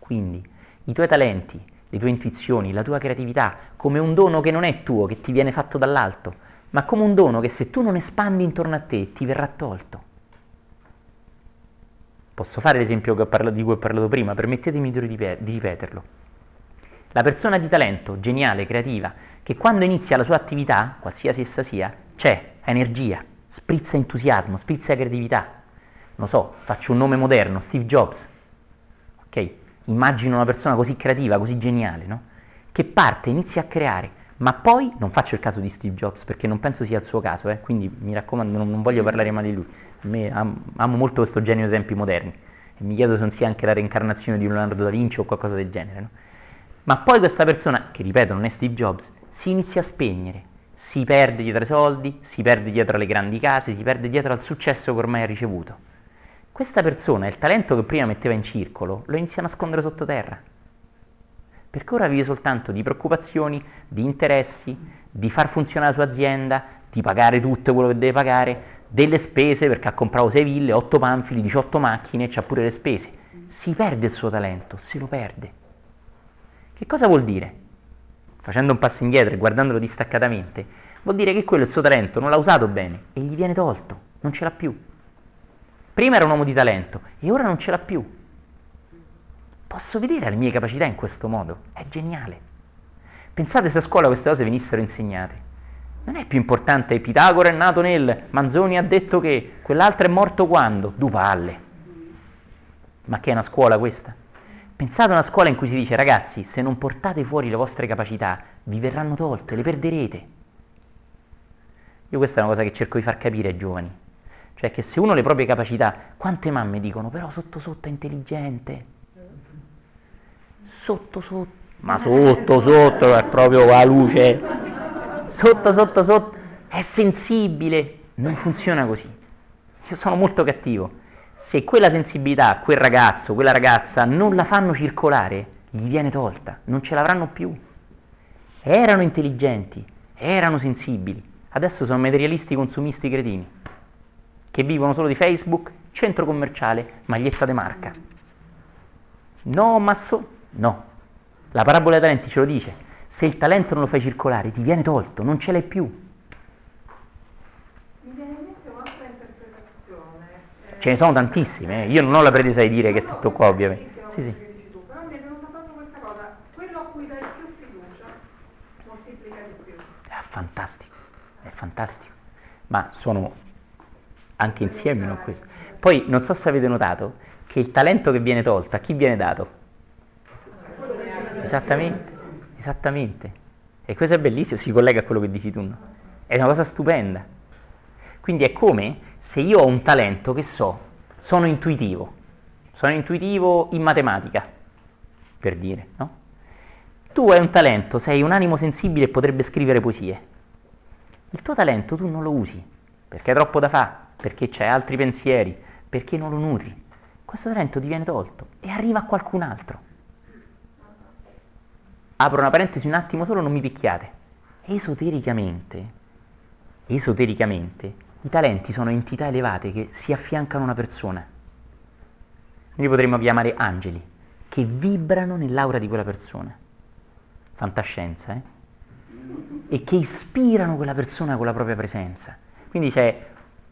Speaker 1: Quindi i tuoi talenti, le tue intuizioni, la tua creatività, come un dono che non è tuo, che ti viene fatto dall'alto, ma come un dono che se tu non espandi intorno a te ti verrà tolto. Posso fare l'esempio di cui ho parlato prima, permettetemi di ripeterlo. La persona di talento, geniale, creativa, che quando inizia la sua attività, qualsiasi essa sia, c'è, energia, sprizza entusiasmo, sprizza creatività. Non so, faccio un nome moderno, Steve Jobs. Ok? Immagino una persona così creativa, così geniale, no? Che parte, inizia a creare, ma poi non faccio il caso di Steve Jobs perché non penso sia il suo caso, eh? quindi mi raccomando, non, non voglio parlare mai di lui. Me, am, amo molto questo genio dei tempi moderni e mi chiedo se non sia anche la reincarnazione di Leonardo da Vinci o qualcosa del genere. No? Ma poi questa persona, che ripeto non è Steve Jobs, si inizia a spegnere, si perde dietro ai soldi, si perde dietro alle grandi case, si perde dietro al successo che ormai ha ricevuto. Questa persona, il talento che prima metteva in circolo, lo inizia a nascondere sottoterra. Perché ora vive soltanto di preoccupazioni, di interessi, di far funzionare la sua azienda, di pagare tutto quello che deve pagare, delle spese perché ha comprato 6 ville, 8 panfili, 18 macchine, c'ha pure le spese. Si perde il suo talento, se lo perde. Che cosa vuol dire? Facendo un passo indietro e guardandolo distaccatamente, vuol dire che quello il suo talento non l'ha usato bene e gli viene tolto, non ce l'ha più. Prima era un uomo di talento e ora non ce l'ha più. Posso vedere le mie capacità in questo modo? È geniale. Pensate se a scuola queste cose venissero insegnate. Non è più importante Pitagora è nato nel, Manzoni ha detto che, quell'altro è morto quando? Du palle. Ma che è una scuola questa? Pensate a una scuola in cui si dice ragazzi, se non portate fuori le vostre capacità, vi verranno tolte, le perderete. Io questa è una cosa che cerco di far capire ai giovani. Cioè che se uno ha le proprie capacità, quante mamme dicono però sotto sotto è intelligente, sotto sotto, ma sotto sotto è proprio la luce, sotto sotto sotto è sensibile, non funziona così. Io sono molto cattivo. Se quella sensibilità, quel ragazzo, quella ragazza non la fanno circolare, gli viene tolta, non ce l'avranno più. Erano intelligenti, erano sensibili, adesso sono materialisti consumisti cretini che vivono solo di Facebook centro commerciale, maglietta de marca. No, Masso? No. La parabola dei talenti ce lo dice. Se il talento non lo fai circolare, ti viene tolto, non ce l'hai più.
Speaker 8: Mi viene in mente un'altra interpretazione. eh,
Speaker 1: Ce ne sono tantissime, eh. io non ho la pretesa di dire che è tutto qua, ovviamente. Sì, sì.
Speaker 8: tu, Però mi è venuta proprio questa cosa. Quello a cui dai più fiducia moltiplica di più.
Speaker 1: È fantastico, è fantastico. Ma sono anche insieme, non questo. Poi non so se avete notato che il talento che viene tolto a chi viene dato? Esattamente, esattamente. E questo è bellissimo, si collega a quello che dici tu. no? È una cosa stupenda. Quindi è come se io ho un talento che so, sono intuitivo, sono intuitivo in matematica, per dire, no? Tu hai un talento, sei un animo sensibile e potrebbe scrivere poesie. Il tuo talento tu non lo usi, perché è troppo da fare, perché c'hai altri pensieri, perché non lo nutri. Questo talento ti viene tolto e arriva a qualcun altro. Apro una parentesi un attimo solo, non mi picchiate. Esotericamente, esotericamente, i talenti sono entità elevate che si affiancano a una persona. Noi potremmo chiamare angeli, che vibrano nell'aura di quella persona. Fantascienza, eh? E che ispirano quella persona con la propria presenza. Quindi c'è,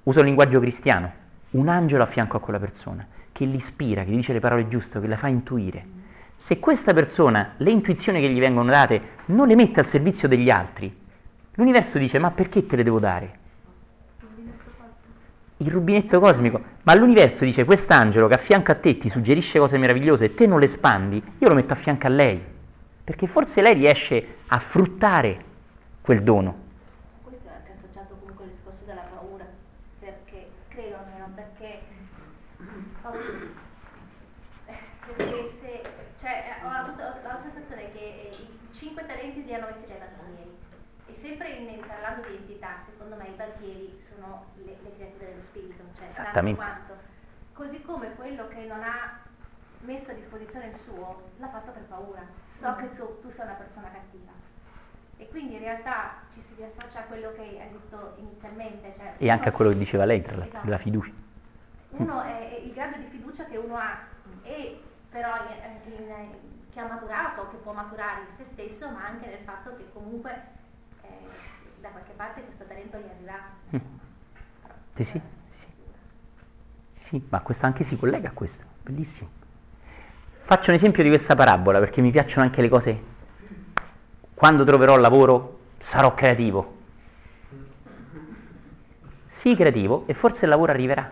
Speaker 1: uso il linguaggio cristiano, un angelo a fianco a quella persona, che l'ispira, che gli dice le parole giuste, che la fa intuire. Se questa persona le intuizioni che gli vengono date non le mette al servizio degli altri, l'universo dice ma perché te le devo dare? Il rubinetto cosmico, ma l'universo dice quest'angelo che a fianco a te ti suggerisce cose meravigliose e te non le spandi, io lo metto a fianco a lei, perché forse lei riesce a fruttare quel dono.
Speaker 5: Questo è anche associato comunque al discorso della paura, perché credo almeno, perché, perché se, cioè, ho avuto ho la sensazione che eh, i cinque talenti li hanno messi dai banchieri e sempre in, parlando di entità, secondo me i banchieri sono le, le creature dello spirito, cioè
Speaker 1: Esattamente.
Speaker 5: quanto. Così come quello che non ha messo a disposizione il suo, l'ha fatto per paura. So che tu, tu sei una persona cattiva. E quindi in realtà ci si riassocia a quello che hai detto inizialmente. Cioè
Speaker 1: E anche a quello che diceva lei, tra la,
Speaker 5: Esatto.
Speaker 1: fiducia.
Speaker 5: Uno è, è il grado di fiducia che uno ha e però in- in- che ha maturato, che può maturare in se stesso, ma anche nel fatto che comunque eh, da qualche parte questo talento gli arriva.
Speaker 1: Sì, sì, sì. Sì, ma questo anche si collega a questo, bellissimo. Faccio un esempio di questa parabola perché mi piacciono anche le cose. Quando troverò lavoro sarò creativo. Sii creativo e forse il lavoro arriverà.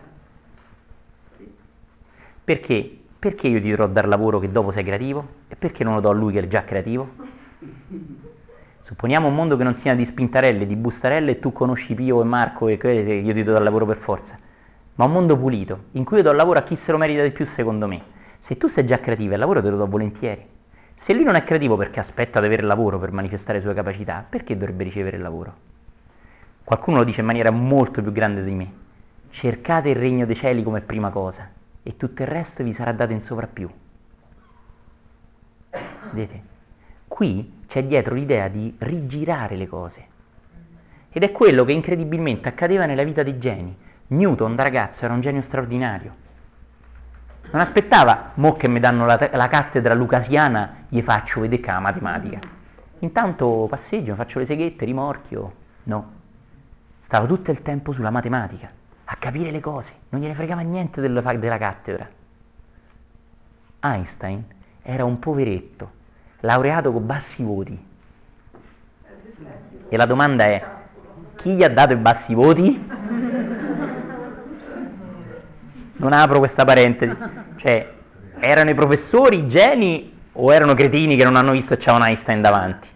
Speaker 1: Perché? Perché io ti dovrò dar lavoro che dopo sei creativo? E perché non lo do a lui che è già creativo? Supponiamo un mondo che non sia di spintarelle, di bustarelle e tu conosci Pio e Marco e io ti do il lavoro per forza, ma un mondo pulito, in cui io do il lavoro a chi se lo merita di più secondo me. Se tu sei già creativo il lavoro te lo do volentieri. Se lui non è creativo perché aspetta di avere il lavoro per manifestare le sue capacità, perché dovrebbe ricevere il lavoro? Qualcuno lo dice in maniera molto più grande di me. Cercate il regno dei cieli come prima cosa e tutto il resto vi sarà dato in sovrappiù. Vedete? Qui c'è dietro l'idea di rigirare le cose. Ed è quello che incredibilmente accadeva nella vita dei geni. Newton da ragazzo era un genio straordinario. Non aspettava, mo che mi danno la, la cattedra lucasiana, gli faccio vedere la matematica. Intanto passeggio, faccio le seghette, rimorchio. No. Stava tutto il tempo sulla matematica, a capire le cose, non gliene fregava niente della, della cattedra. Einstein era un poveretto, laureato con bassi voti. E la domanda è, chi gli ha dato i bassi voti? Non apro questa parentesi. Cioè, erano i professori geni o erano cretini che non hanno visto c'era un Einstein davanti?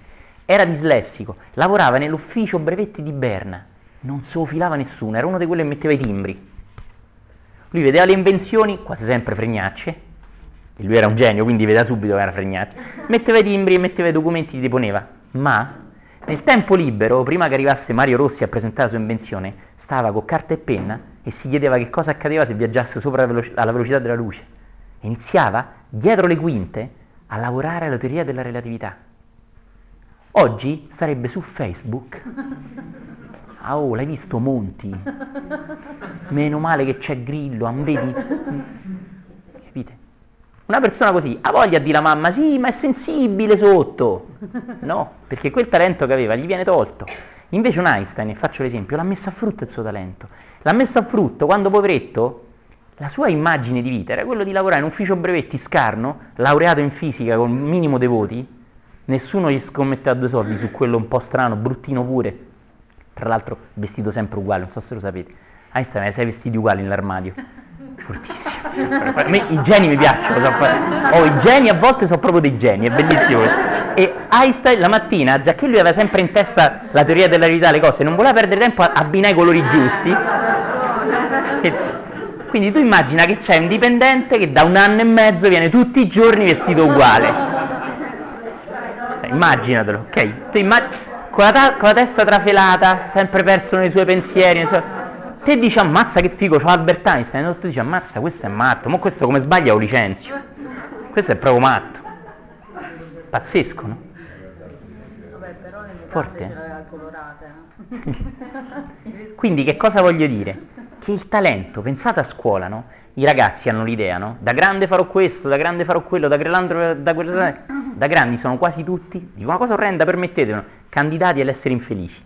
Speaker 1: Era dislessico, lavorava nell'ufficio brevetti di Berna, non se lo filava nessuno, era uno di quelli che metteva i timbri. Lui vedeva le invenzioni, quasi sempre fregnacce, e lui era un genio, quindi vedeva subito che era fregnacce, metteva i timbri metteva i documenti, li deponeva, ma nel tempo libero, prima che arrivasse Mario Rossi a presentare la sua invenzione, stava con carta e penna e si chiedeva che cosa accadeva se viaggiasse sopra veloci- alla velocità della luce. E iniziava, dietro le quinte, a lavorare alla teoria della relatività. Oggi sarebbe su Facebook Ah, oh, l'hai visto Monti? Meno male che c'è Grillo, ah, vedi? Capite? Una persona così ha voglia di la mamma, sì, ma è sensibile sotto. No, perché quel talento che aveva gli viene tolto. Invece un Einstein, faccio l'esempio, l'ha messo a frutto il suo talento. L'ha messo a frutto quando poveretto la sua immagine di vita era quello di lavorare in un ufficio brevetti scarno, laureato in fisica con minimo dei voti, nessuno gli scommetteva due soldi su quello un po' strano, bruttino pure, tra l'altro vestito sempre uguale, non so se lo sapete. Einstein aveva sei vestiti uguali nell'armadio, fortissimo. A me i geni mi piacciono, so oh, i geni a volte sono proprio dei geni, è bellissimo. E Einstein la mattina, già che lui aveva sempre in testa la teoria della realtà, le cose, non voleva perdere tempo a abbinare i colori giusti. E quindi tu immagina che c'è un dipendente che da un anno e mezzo viene tutti i giorni vestito uguale. Eh, immaginatelo, ok? Tu immag- con, la ta- con, la testa trafelata, sempre perso nei suoi pensieri. Nei suoi... Te dici ammazza che figo, c'ho Albert Einstein, e tu dici ammazza questo è matto, ma questo come sbaglia lo licenzio. Questo è proprio matto. Pazzesco, no?
Speaker 3: Vabbè, però nelle
Speaker 1: Forte.
Speaker 3: ce l'aveva colorata. [laughs]
Speaker 1: Quindi che cosa voglio dire? che il talento, pensate a scuola, no? I ragazzi hanno l'idea, no? Da grande farò questo, da grande farò quello, da, grande, da, da, da grandi sono quasi tutti, dico una cosa orrenda, permettetelo, candidati all'essere infelici.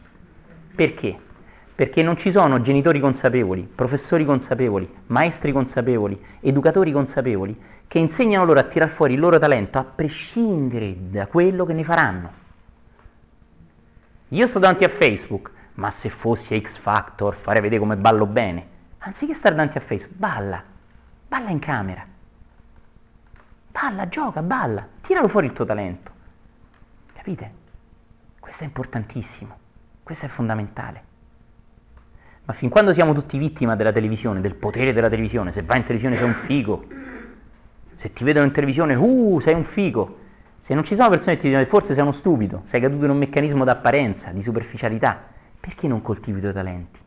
Speaker 1: Perché? Perché non ci sono genitori consapevoli, professori consapevoli, maestri consapevoli, educatori consapevoli, che insegnano loro a tirar fuori il loro talento a prescindere da quello che ne faranno. Io sto davanti a Facebook, ma se fossi a X Factor farei vedere come ballo bene anziché stare davanti a Facebook, balla, balla in camera, balla, gioca, balla, tiralo fuori il tuo talento. Capite? Questo è importantissimo, questo è fondamentale. Ma fin quando siamo tutti vittima della televisione, del potere della televisione, se vai in televisione sei un figo, se ti vedono in televisione, uh, sei un figo. Se non ci sono persone che ti dicono forse sei uno stupido, sei caduto in un meccanismo d'apparenza, di superficialità, perché non coltivi i tuoi talenti?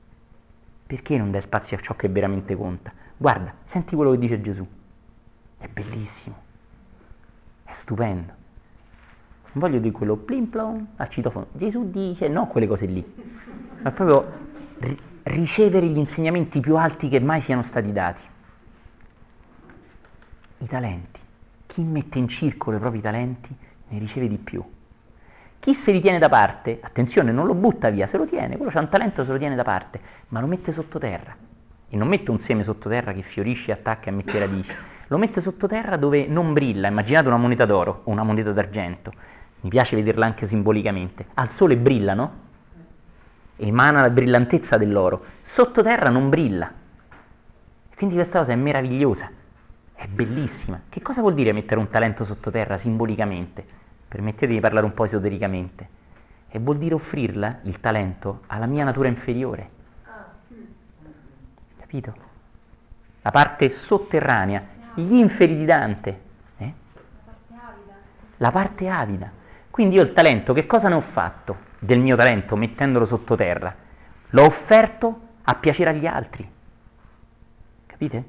Speaker 1: Perché non dai spazio a ciò che veramente conta? Guarda, senti quello che dice Gesù. È bellissimo. È stupendo. Non voglio dire quello plim plom al citofono. Gesù dice, no quelle cose lì. Ma proprio ri- ricevere gli insegnamenti più alti che mai siano stati dati. I talenti. Chi mette in circolo i propri talenti ne riceve di più. Chi se li tiene da parte, attenzione, non lo butta via, se lo tiene, quello c'ha un talento, se lo tiene da parte, ma lo mette sottoterra. E non mette un seme sottoterra che fiorisce, attacca e mette radici. Lo mette sottoterra dove non brilla. Immaginate una moneta d'oro o una moneta d'argento. Mi piace vederla anche simbolicamente. Al sole brilla, no? Emana la brillantezza dell'oro. Sottoterra non brilla. Quindi questa cosa è meravigliosa. È bellissima. Che cosa vuol dire mettere un talento sottoterra simbolicamente? permettetemi di parlare un po' esotericamente, e vuol dire offrirla, il talento, alla mia natura inferiore. Capito? La parte sotterranea, gli inferi di Dante. Eh? La parte avida. Quindi io il talento, che cosa ne ho fatto del mio talento mettendolo sottoterra? L'ho offerto a piacere agli altri. Capite?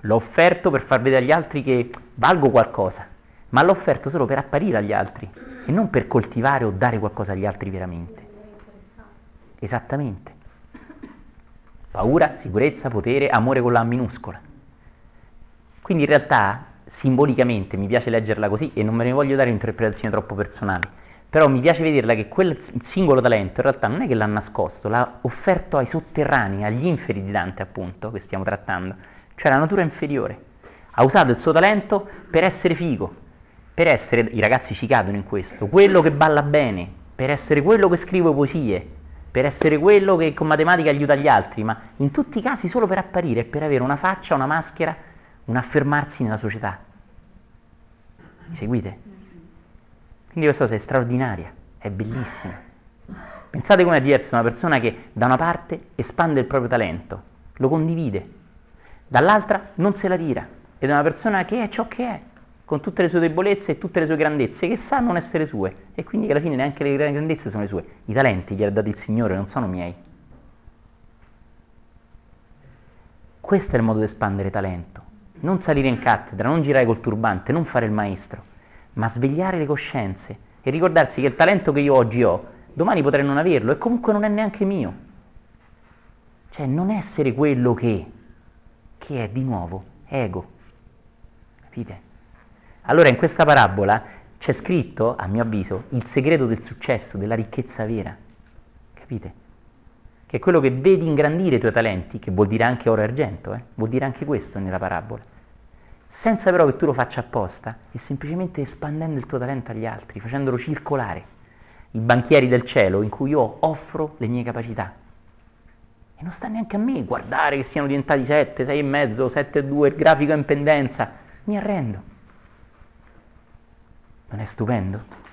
Speaker 1: L'ho offerto per far vedere agli altri che valgo qualcosa ma l'ho offerto solo per apparire agli altri e non per coltivare o dare qualcosa agli altri veramente. Esattamente. Paura, sicurezza, potere, amore con la minuscola. Quindi in realtà, simbolicamente, mi piace leggerla così e non me ne voglio dare interpretazioni troppo personali, però mi piace vederla che quel singolo talento in realtà non è che l'ha nascosto, l'ha offerto ai sotterranei, agli inferi di Dante appunto, che stiamo trattando, cioè la natura inferiore. Ha usato il suo talento per essere figo, per essere, i ragazzi ci cadono in questo, quello che balla bene, per essere quello che scrive poesie, per essere quello che con matematica aiuta gli altri, ma in tutti i casi solo per apparire, per avere una faccia, una maschera, un affermarsi nella società. Mi seguite? Quindi questa cosa è straordinaria, è bellissima. Pensate come è diversa una persona che da una parte espande il proprio talento, lo condivide, dall'altra non se la tira, ed è una persona che è ciò che è, con tutte le sue debolezze e tutte le sue grandezze, che sa non essere sue, e quindi che alla fine neanche le grandezze sono le sue. I talenti glieli ha dati il Signore, non sono miei. Questo è il modo di espandere talento. Non salire in cattedra, non girare col turbante, non fare il maestro, ma svegliare le coscienze e ricordarsi che il talento che io oggi ho, domani potrei non averlo e comunque non è neanche mio. Cioè non essere quello che, che è di nuovo, ego. Capite? Allora in questa parabola c'è scritto, a mio avviso, il segreto del successo, della ricchezza vera. Capite? Che è quello che vedi ingrandire i tuoi talenti, che vuol dire anche oro e argento, eh? vuol dire anche questo nella parabola. Senza però che tu lo faccia apposta, e semplicemente espandendo il tuo talento agli altri, facendolo circolare. I banchieri del cielo in cui io offro le mie capacità. E non sta neanche a me guardare che siano diventati 7, 6 e mezzo, 7 e 2, il grafico in pendenza. Mi arrendo. Non è stupendo?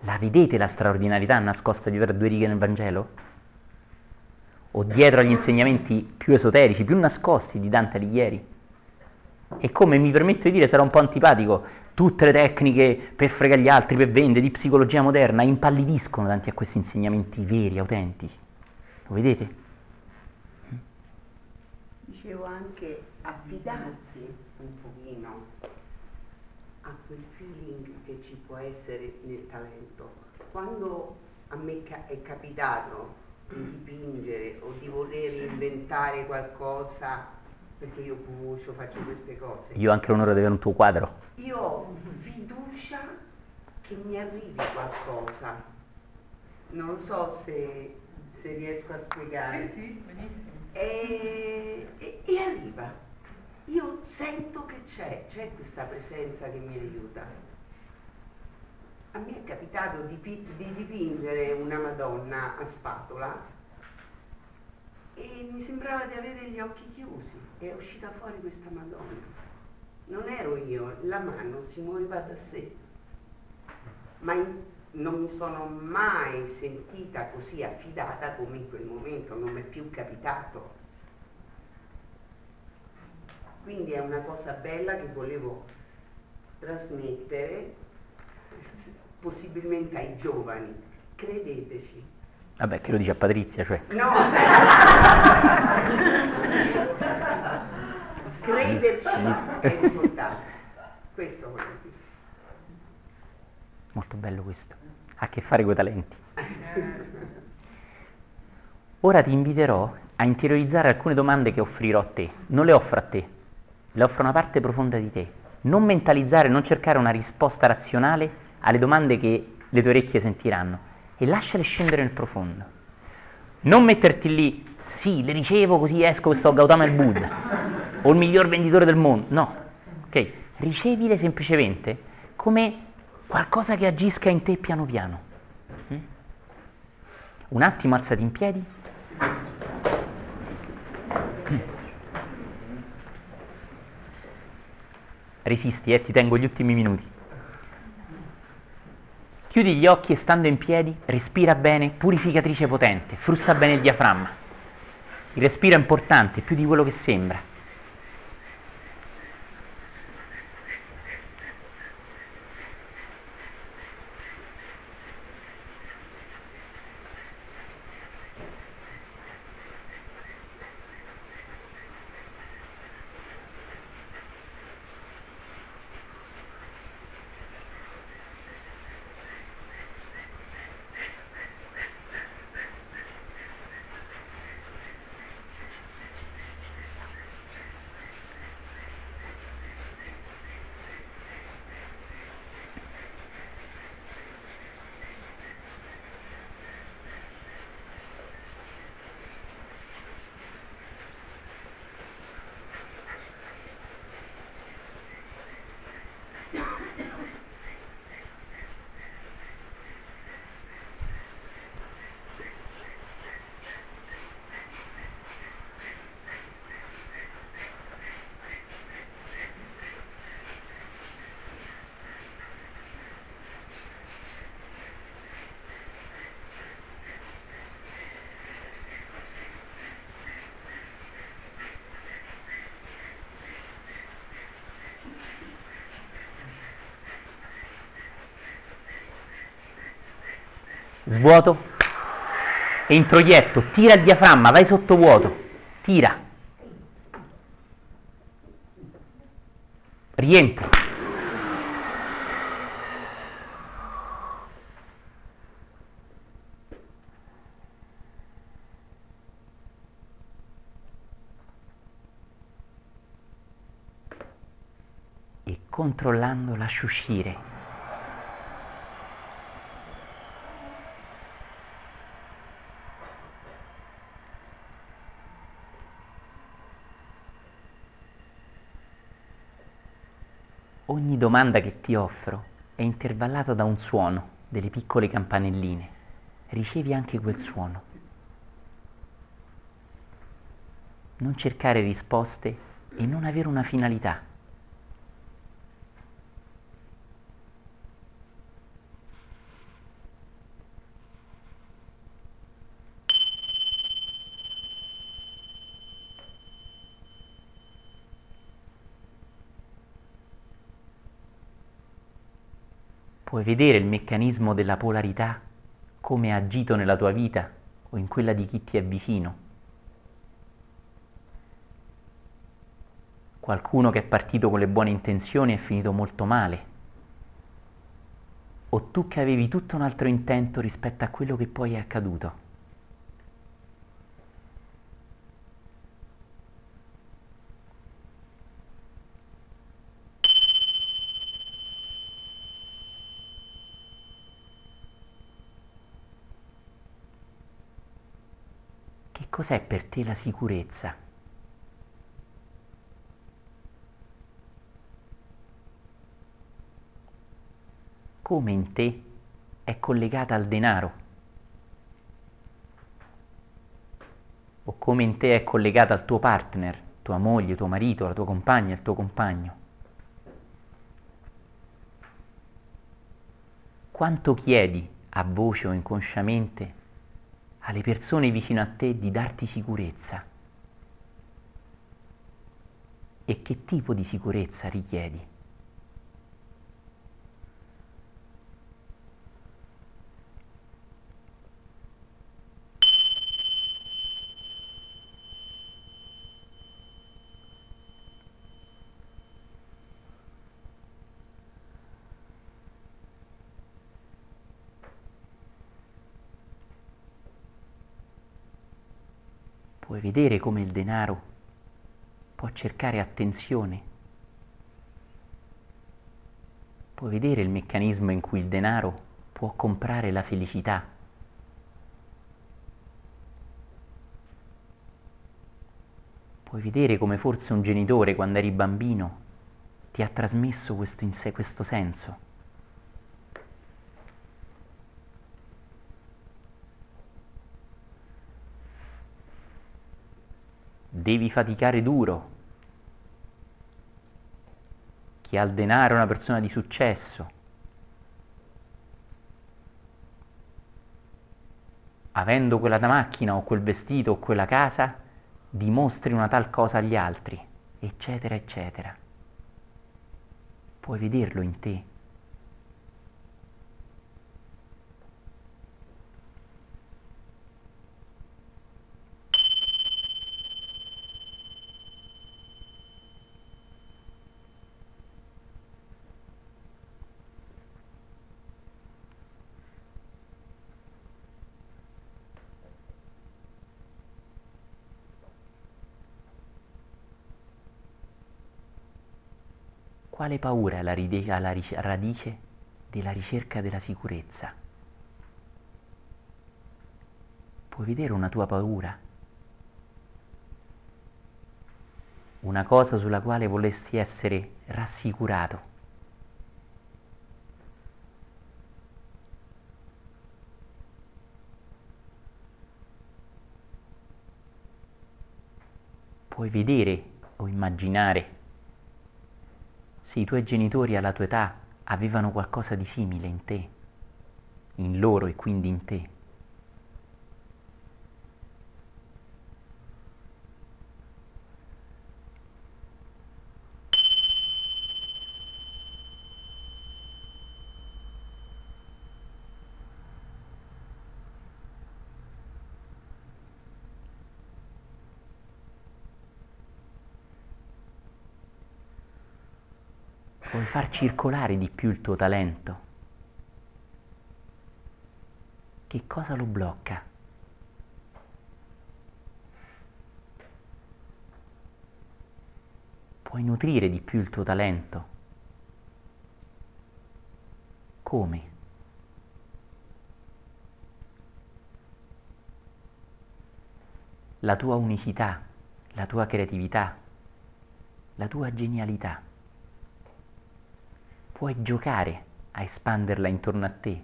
Speaker 1: La vedete la straordinarietà nascosta dietro a due righe nel Vangelo? O dietro agli insegnamenti più esoterici, più nascosti di Dante Alighieri? E come mi permetto di dire, sarà un po' antipatico, tutte le tecniche per fregare gli altri, per vendere, di psicologia moderna, impallidiscono davanti a questi insegnamenti veri, autentici. Lo vedete?
Speaker 7: Dicevo anche affidarsi un pochino a quel feeling che ci può essere nel talento. Quando a me è capitato di dipingere o di voler inventare qualcosa, perché io cucio, faccio queste cose,
Speaker 1: Io ho anche l'onore di avere un tuo quadro.
Speaker 7: io ho fiducia che mi arrivi qualcosa. Non lo so se, se riesco a spiegare.
Speaker 8: Sì, sì, benissimo.
Speaker 7: E, e- e arriva. Io sento che c'è, c'è questa presenza che mi aiuta. A me è capitato di, di dipingere una Madonna a spatola e mi sembrava di avere gli occhi chiusi è uscita fuori questa Madonna. Non ero io, la mano si muoveva da sé, ma non mi sono mai sentita così affidata come in quel momento, non mi è più capitato. Quindi è una cosa bella che volevo trasmettere, possibilmente ai giovani. Credeteci.
Speaker 1: Vabbè, che lo dice a Patrizia, cioè.
Speaker 7: No! [laughs] Crederci è importante. [laughs] Questo voglio dire.
Speaker 1: Molto bello questo. Ha a che fare con i talenti. [laughs] Ora ti inviterò a interiorizzare alcune domande che offrirò a te. Non le offro a te, le offro a una parte profonda di te. Non mentalizzare, non cercare una risposta razionale alle domande che le tue orecchie sentiranno e lasciale scendere nel profondo. Non metterti lì, sì, le ricevo così esco e sto Gautama il Buddha [laughs] o il miglior venditore del mondo. No, ok? Ricevile semplicemente come qualcosa che agisca in te piano piano. Mm? Un attimo alzati in piedi. Resisti, eh, ti tengo gli ultimi minuti. Chiudi gli occhi e stando in piedi, respira bene, purificatrice potente, frusta bene il diaframma. Il respiro è importante, più di quello che sembra. vuoto, e introietto, tira il diaframma, vai sotto vuoto, tira. Rientra. E controllando lascia uscire Domanda che ti offro è intervallata da un suono, delle piccole campanelline. Ricevi anche quel suono. Non cercare risposte e non avere una finalità. Puoi vedere il meccanismo della polarità, come ha agito nella tua vita o in quella di chi ti è vicino. Qualcuno che è partito con le buone intenzioni è finito molto male. O tu che avevi tutto un altro intento rispetto a quello che poi è accaduto. Cos'è per te la sicurezza? Come in te è collegata al denaro? O come in te è collegata al tuo partner, tua moglie, tuo marito, la tua compagna, il tuo compagno? Quanto chiedi a voce o inconsciamente alle persone vicino a te di darti sicurezza. E che tipo di sicurezza richiedi? Puoi vedere come il denaro può cercare attenzione. Puoi vedere il meccanismo in cui il denaro può comprare la felicità. Puoi vedere come forse un genitore quando eri bambino ti ha trasmesso questo, sé, questo senso. Devi faticare duro. Chi ha il denaro è una persona di successo. Avendo quella macchina o quel vestito o quella casa, dimostri una tal cosa agli altri, eccetera, eccetera. Puoi vederlo in te. Quale paura è la, radice della ricerca della sicurezza? Puoi vedere una tua paura? Una cosa sulla quale volessi essere rassicurato? Puoi vedere o immaginare se i tuoi genitori alla tua età avevano qualcosa di simile in te, in loro e quindi in te. puoi far circolare di più il tuo talento. Che cosa lo blocca? Puoi nutrire di più il tuo talento Come? La tua unicità, la tua creatività, la tua genialità. Puoi giocare a espanderla intorno a te.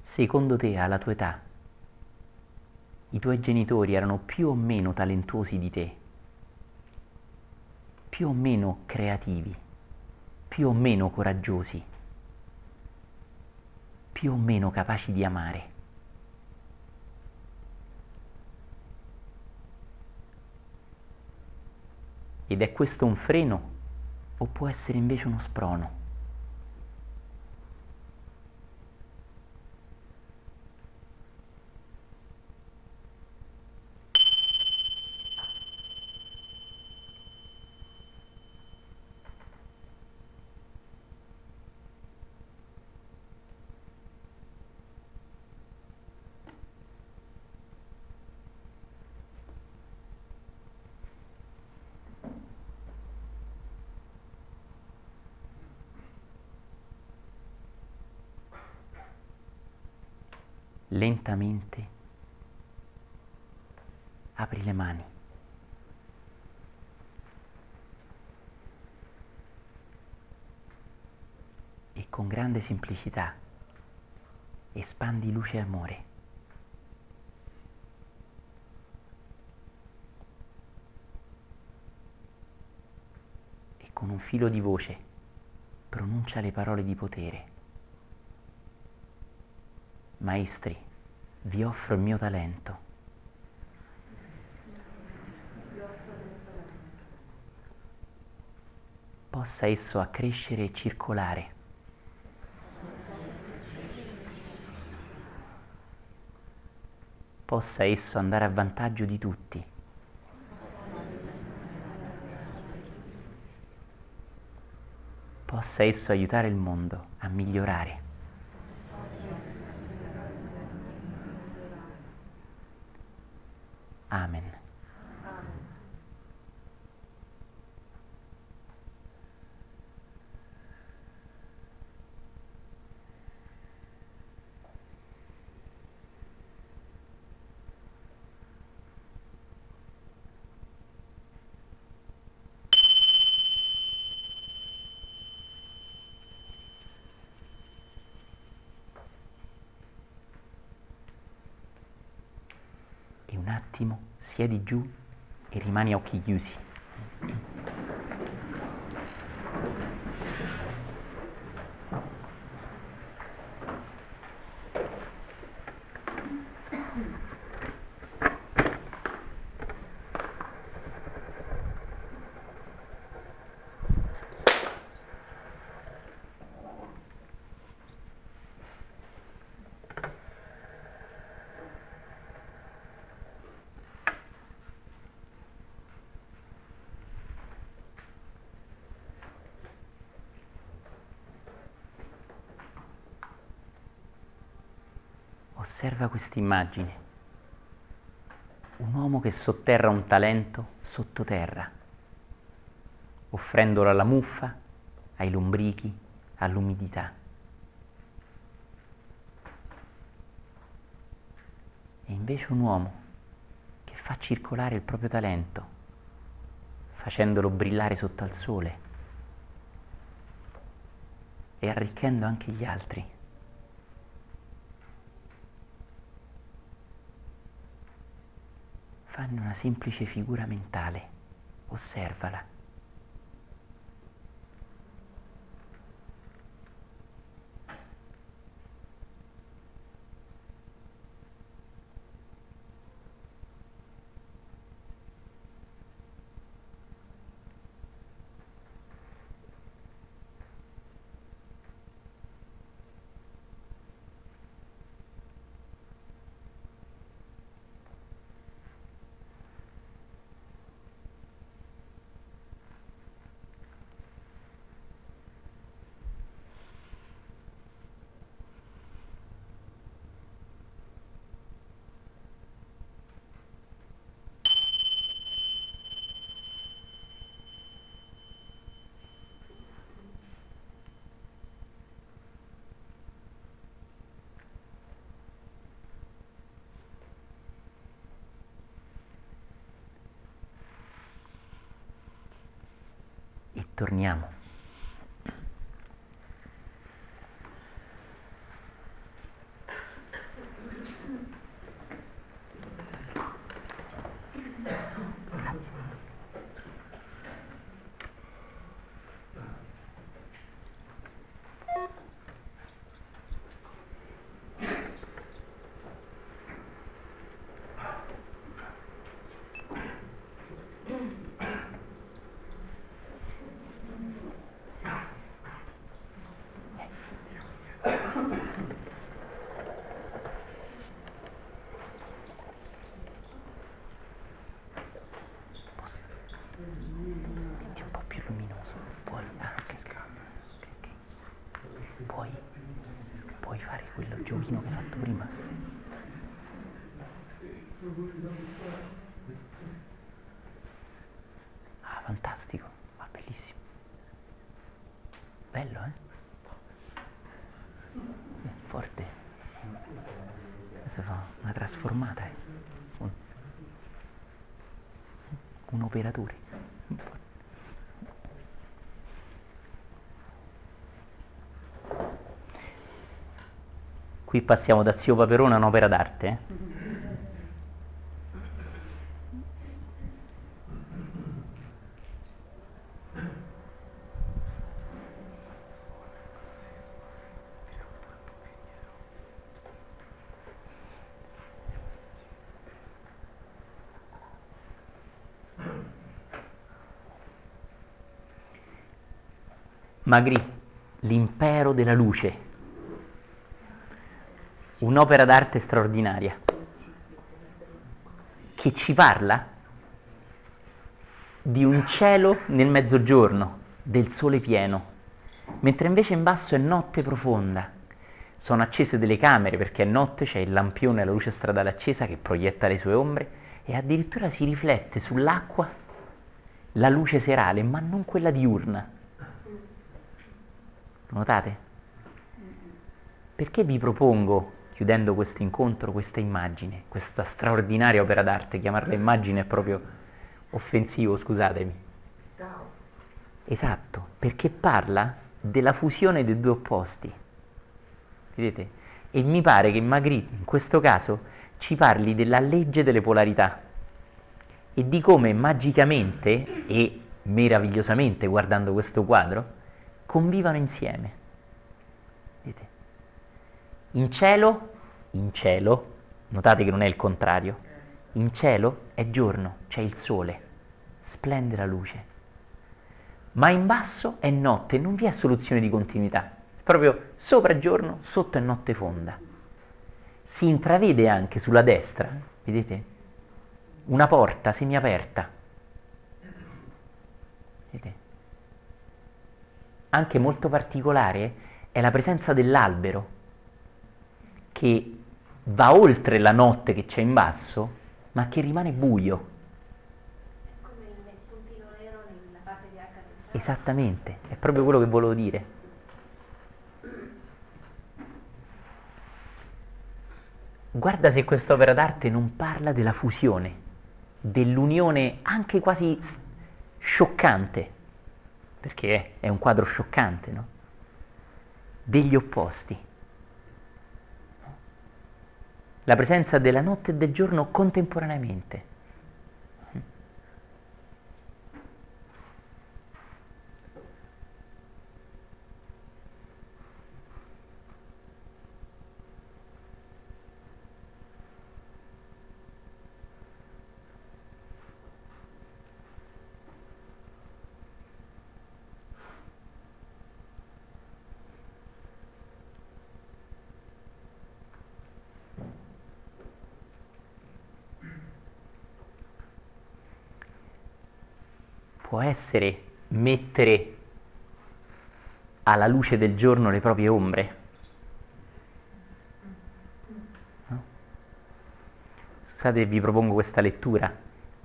Speaker 1: Secondo te, alla tua età, i tuoi genitori erano più o meno talentuosi di te, più o meno creativi, più o meno coraggiosi, più o meno capaci di amare. Ed è questo un freno o può essere invece uno sprono? Lentamente apri le mani. E con grande semplicità espandi luce e amore. E con un filo di voce pronuncia le parole di potere. Maestri, vi offro il mio talento. Possa esso accrescere e circolare. Possa esso andare a vantaggio di tutti. Possa esso aiutare il mondo a migliorare. Amen. E un attimo siedi giù e rimani a occhi chiusi. Osserva questa immagine. Un uomo che sotterra un talento sottoterra, offrendolo alla muffa, ai lombrichi, all'umidità. E invece un uomo che fa circolare il proprio talento, facendolo brillare sotto al sole e arricchendo anche gli altri. Fanno una semplice figura mentale, osservala. Torniamo. Metti un po' più luminoso. Puoi, ah, sì, sì. Ok, ok. Puoi, puoi fare quello giochino che hai fatto prima? Ah, fantastico, ah, bellissimo. Bello, eh? Forte. Adesso fa una trasformata, eh. Un, un operatore. Qui passiamo da Zio Paperone a un'opera d'arte. eh. Magri, l'impero della luce, un'opera d'arte straordinaria che ci parla di un cielo nel mezzogiorno, del sole pieno, mentre invece in basso è notte profonda. Sono accese delle camere perché è notte, c'è il lampione, la luce stradale accesa che proietta le sue ombre e addirittura si riflette sull'acqua la luce serale, ma non quella diurna. Notate? Perché vi propongo, chiudendo questo incontro, questa immagine, questa straordinaria opera d'arte? Chiamarla immagine è proprio offensivo, scusatemi. Esatto, perché parla della fusione dei due opposti. Vedete? E mi pare che Magritte in questo caso ci parli della legge delle polarità e di come magicamente e meravigliosamente guardando questo quadro convivano insieme. Vedete? In cielo, in cielo, notate che non è il contrario, in cielo è giorno, c'è il sole, splende la luce, ma in basso è notte, non vi è soluzione di continuità, proprio sopra giorno, sotto è notte fonda. Si intravede anche sulla destra, vedete, una porta semiaperta. Vedete? Anche molto particolare è la presenza dell'albero che va oltre la notte che c'è in basso, ma che rimane buio.
Speaker 5: Come il puntino nero nella parte di H del
Speaker 1: Esattamente, è proprio quello che volevo dire. Guarda se quest'opera d'arte non parla della fusione, dell'unione anche quasi scioccante, perché è un quadro scioccante, no? Degli opposti. La presenza della notte e del giorno contemporaneamente. Può essere mettere alla luce del giorno le proprie ombre? No? Scusate, vi propongo questa lettura,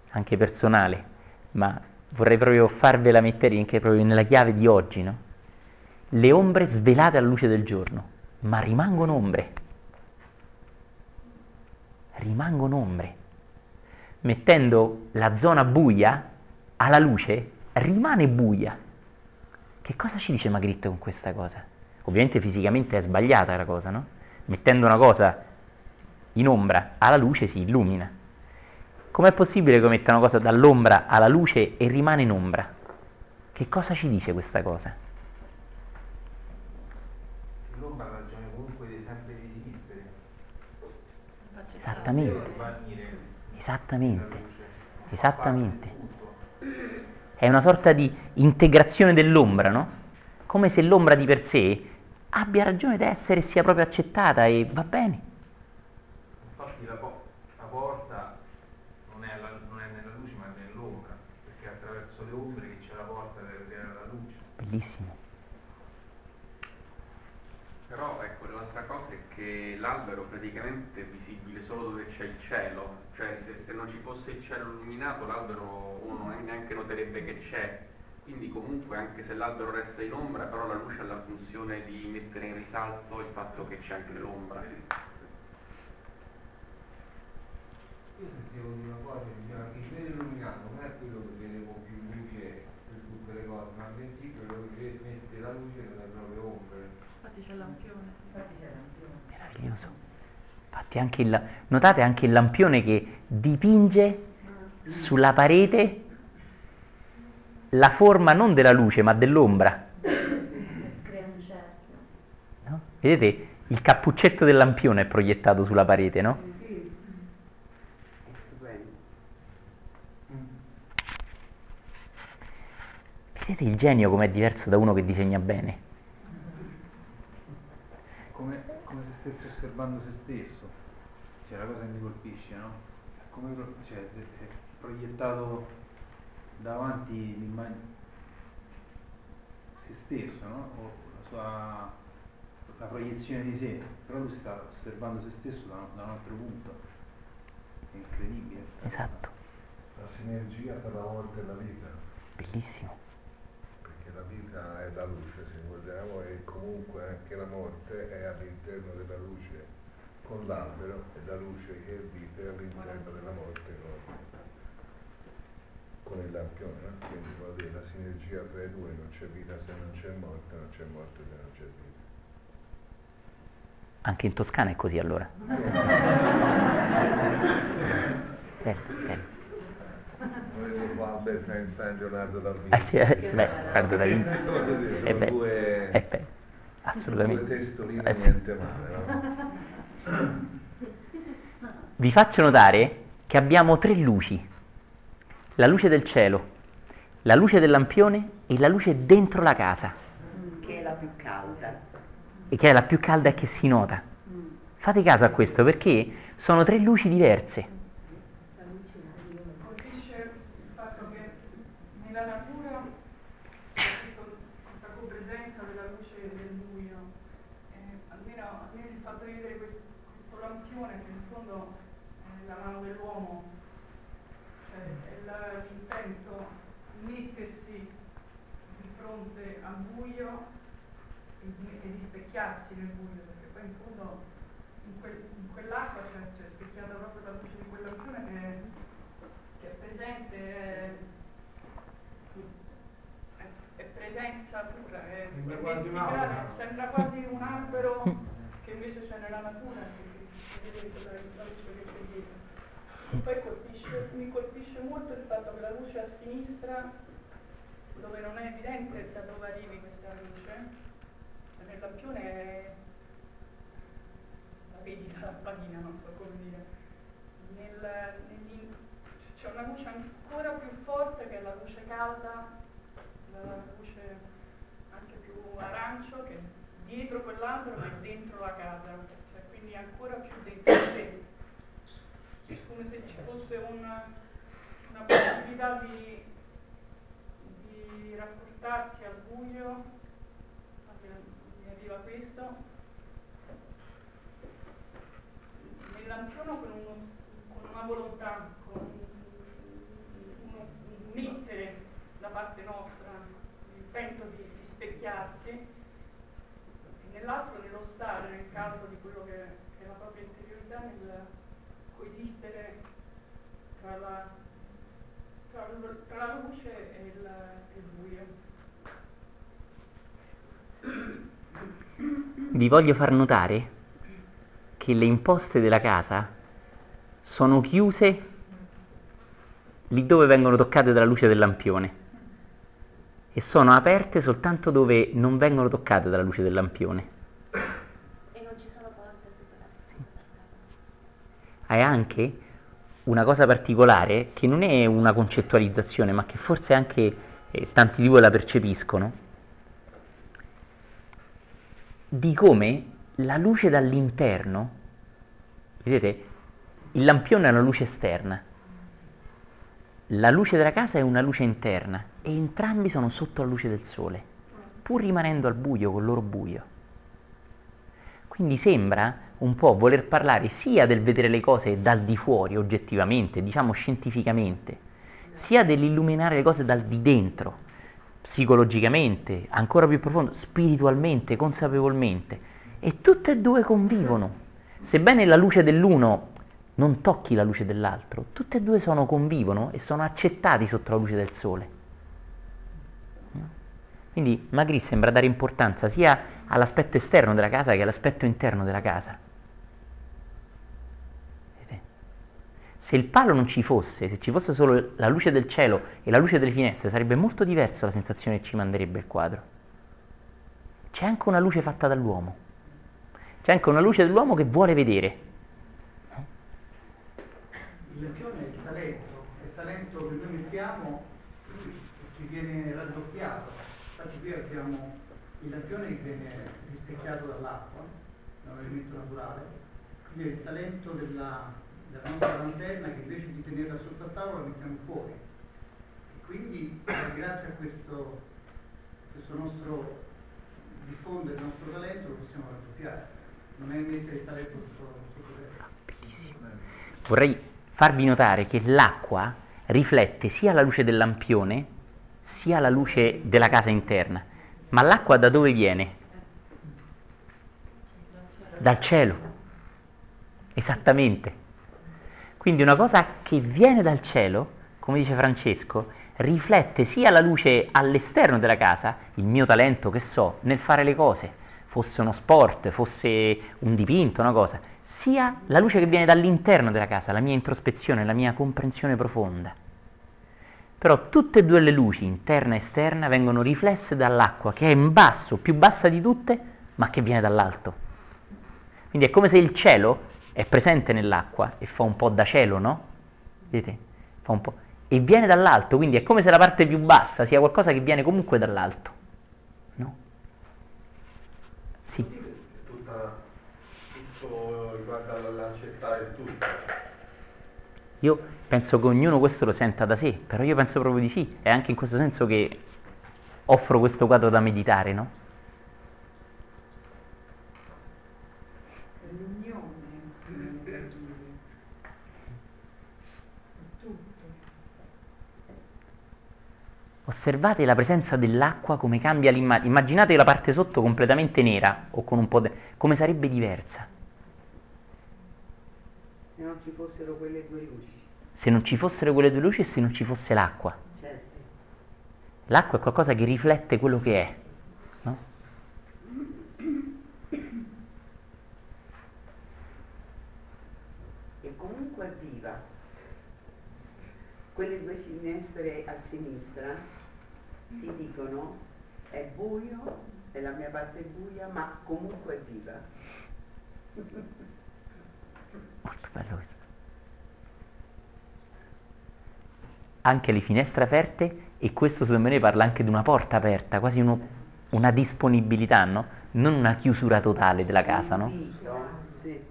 Speaker 1: anche personale, ma vorrei proprio farvela mettere anche proprio nella chiave di oggi, no? Le ombre svelate alla luce del giorno, ma rimangono ombre. Rimangono ombre. Mettendo la zona buia alla luce rimane buia, Che cosa ci dice Magritte con questa cosa? Ovviamente fisicamente è sbagliata la cosa, no? Mettendo una cosa in ombra alla luce si illumina. Com'è possibile che metta una cosa dall'ombra alla luce e rimane in ombra? Che cosa ci dice questa cosa?
Speaker 4: L'ombra ha ragione comunque di sempre esistere.
Speaker 1: Esattamente, esattamente, esattamente. È una sorta di integrazione dell'ombra, no? Come se l'ombra di per sé abbia ragione d'essere e sia proprio accettata e va bene.
Speaker 4: Infatti la, po- la porta non è, la- non è nella luce ma è nell'ombra, perché è attraverso le ombre che c'è la porta per vedere la luce.
Speaker 1: Bellissimo.
Speaker 9: Però ecco, l'altra cosa è che l'albero praticamente è visibile solo dove c'è il cielo, cioè se, se non ci fosse il cielo illuminato l'albero uno non neanche noterebbe che c'è, comunque anche se l'albero resta in ombra, però la luce ha la funzione di mettere in risalto il fatto che c'è anche l'ombra.
Speaker 10: Io sentivo di una cosa, diceva che il cielo illuminato non è quello che vede con più luce per tutte le cose, ma bensì quello che mette la luce nelle proprie ombre.
Speaker 3: Infatti c'è il lampione.
Speaker 1: Meraviglioso. Infatti anche il, notate anche il lampione che dipinge sulla parete la forma non della luce ma dell'ombra.
Speaker 5: Crea un cerchio.
Speaker 1: no? Vedete? Il cappuccetto del lampione è proiettato sulla parete, no?
Speaker 7: Sì. È stupendo.
Speaker 1: Vedete il genio com'è diverso da uno che disegna bene?
Speaker 2: come, come se stessi osservando se stesso. Cioè la cosa che mi colpisce, no? Come cioè, se, se è proiettato davanti l'immagine se stesso, no? O la sua la proiezione di sé, però lui sta osservando se stesso da, da un altro punto. È incredibile.
Speaker 1: Esatto,
Speaker 6: La sinergia tra la morte e la vita,
Speaker 1: bellissimo.
Speaker 6: perché la vita è la luce, se vogliamo, e comunque anche la morte è all'interno della luce con l'albero e la luce che è vita è all'interno della morte con, il lampione. no? Quindi vuol dire la sinergia tra i due, non c'è vita se non c'è morte, non c'è morte se non c'è vita.
Speaker 1: Anche in Toscana è così allora.
Speaker 6: Noi qua Albert Einstein, Leonardo da
Speaker 1: Ah,
Speaker 6: Vinci.
Speaker 1: sì, eh, beh, Leonardo da Vinci.
Speaker 6: Sono
Speaker 1: bello,
Speaker 6: due-
Speaker 1: assolutamente.
Speaker 6: testoline
Speaker 1: Eh,
Speaker 6: niente male, no?
Speaker 1: Vi faccio notare che abbiamo tre luci. La luce del cielo, la luce del lampione e la luce dentro la casa,
Speaker 7: Che è la più calda.
Speaker 1: e che è la più calda e che si nota. Fate caso a questo perché sono tre luci diverse.
Speaker 8: colpisce il fatto che nella natura c'è questo- questa copresenza della luce e del buio. Eh, almeno a me il fatto di vedere questo, questo lampione che in fondo è la mano dell'uomo, cioè è la- l'intento di mettersi di fronte al buio e di, e di specchiarsi nel buio, perché poi in fondo in, quell'acqua c'è, c'è specchiata proprio la luce di quel lampione che è che è presente, è, è- presenza pura, è,
Speaker 6: Sembra quasi un
Speaker 8: mesticata,
Speaker 6: albero.
Speaker 8: sembra quasi un albero che invece c'è nella natura, che, che vedete la, la luce che c'è dietro. Poi colpisce, mi colpisce molto il fatto che la luce a sinistra, dove non è evidente da dove arrivi questa luce, nel lampione è, vedi dalla lampadina, non so come dire, nel- c'è una luce ancora più forte che la luce calda, la luce anche più arancio che è dietro quell'albero ma è dentro la casa, cioè quindi ancora più dentro sé. È come se ci fosse una, una possibilità di, di rapportarsi al buio, mi arriva questo, nel lampione con, uno- con una volontà, con uno, un mettere da parte nostra l'intento di, di specchiarsi, e nell'altro nello stare nel caldo di quello che, che è la propria interiorità, nel coesistere tra la, tra tra la luce e il, e il buio.
Speaker 1: vi voglio far notare che le imposte della casa sono chiuse lì dove vengono toccate dalla luce del lampione e sono aperte soltanto dove non vengono toccate dalla luce del lampione.
Speaker 5: E non ci sono porte separate.
Speaker 1: Hai anche una cosa particolare che non è una concettualizzazione, ma che forse anche eh, tanti di voi la percepiscono, di come la luce dall'interno, vedete, il lampione è una luce esterna, la luce della casa è una luce interna e entrambi sono sotto la luce del sole, pur rimanendo al buio, col loro buio. Quindi sembra un po' voler parlare sia del vedere le cose dal di fuori, oggettivamente, diciamo scientificamente, sia dell'illuminare le cose dal di dentro, psicologicamente, ancora più profondo, spiritualmente, consapevolmente. E tutte e due convivono. Sebbene la luce dell'uno non tocchi la luce dell'altro, tutte e due sono, convivono e sono accettati sotto la luce del sole. Quindi Magri sembra dare importanza sia all'aspetto esterno della casa che all'aspetto interno della casa. Se il palo non ci fosse, se ci fosse solo la luce del cielo e la luce delle finestre, sarebbe molto diversa la sensazione che ci manderebbe il quadro. C'è anche una luce fatta dall'uomo. C'è anche una luce dell'uomo che vuole vedere.
Speaker 2: Il lampione è il talento, il talento che noi mettiamo che viene raddoppiato. Infatti qui abbiamo il lampione che viene rispecchiato dall'acqua, è un elemento naturale, quindi è il talento della, della nostra lanterna che invece di tenerla sotto a tavola la mettiamo fuori. E quindi grazie a questo, questo nostro diffondere il nostro talento lo possiamo raddoppiare. Non è sotto terra.
Speaker 1: Vorrei farvi notare che l'acqua riflette sia la luce del lampione sia la luce della casa interna. Ma l'acqua da dove viene? Dal cielo. Esattamente. Quindi una cosa che viene dal cielo, come dice Francesco, riflette sia la luce all'esterno della casa, il mio talento che so nel fare le cose, fosse uno sport, fosse un dipinto, una cosa, sia la luce che viene dall'interno della casa, la mia introspezione, la mia comprensione profonda. Però tutte e due le luci, interna e esterna, vengono riflesse dall'acqua, che è in basso, più bassa di tutte, ma che viene dall'alto. Quindi è come se il cielo è presente nell'acqua e fa un po' da cielo, no? Vedete? Fa un po'. E viene dall'alto, quindi è come se la parte più bassa sia qualcosa che viene comunque dall'alto. No? Sì.
Speaker 6: Tutta, tutto riguarda l'accettare il tutto.
Speaker 1: Io penso che ognuno questo lo senta da sé, però io penso proprio di sì. È anche in questo senso che offro questo quadro da meditare, no?
Speaker 7: È l'unione insieme per dire. È tutto.
Speaker 1: Osservate la presenza dell'acqua come cambia l'immagine. Immaginate la parte sotto completamente nera o con un po' di... come sarebbe diversa
Speaker 7: Se non ci fossero quelle due luci.
Speaker 1: se non ci fossero quelle due luci e se non ci fosse l'acqua.
Speaker 7: Certo.
Speaker 1: L'acqua è qualcosa che riflette quello che è, no?
Speaker 7: E comunque viva. Quelle due finestre a sinistra ti dicono è buio, è la mia parte buia, ma comunque è viva.
Speaker 1: Molto bello questo. Anche le finestre aperte e questo secondo me parla anche di una porta aperta, quasi uno- una disponibilità, no? Non una chiusura totale della casa, no?
Speaker 7: Invito, sì.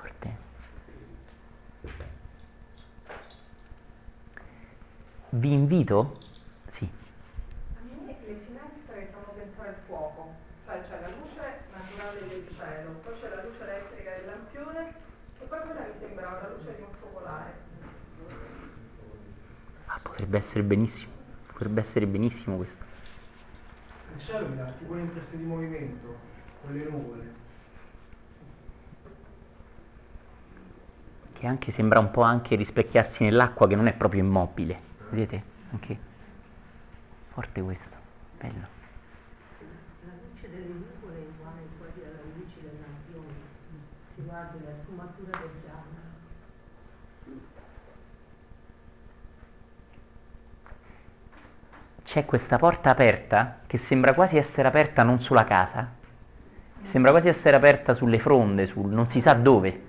Speaker 1: Forte. Vi invito, sì,
Speaker 8: A me le finestre fanno pensare al fuoco, cioè c'è la luce naturale del cielo, poi c'è la luce elettrica del lampione e poi quella mi sembra la luce di un focolare.
Speaker 1: ah, potrebbe essere benissimo, potrebbe essere benissimo questo.
Speaker 2: Il cielo mi dà tipo un'impressione di movimento con le nuvole.
Speaker 1: Che anche sembra un po' anche rispecchiarsi nell'acqua che non è proprio immobile, vedete? Anche forte questo, bello.
Speaker 7: La luce
Speaker 11: delle nuvole è uguale quasi alla luce del lampione. Si guarda la sfumatura del giallo.
Speaker 1: C'è questa porta aperta che sembra quasi essere aperta non sulla casa, sembra quasi essere aperta sulle fronde, sul non si sa dove.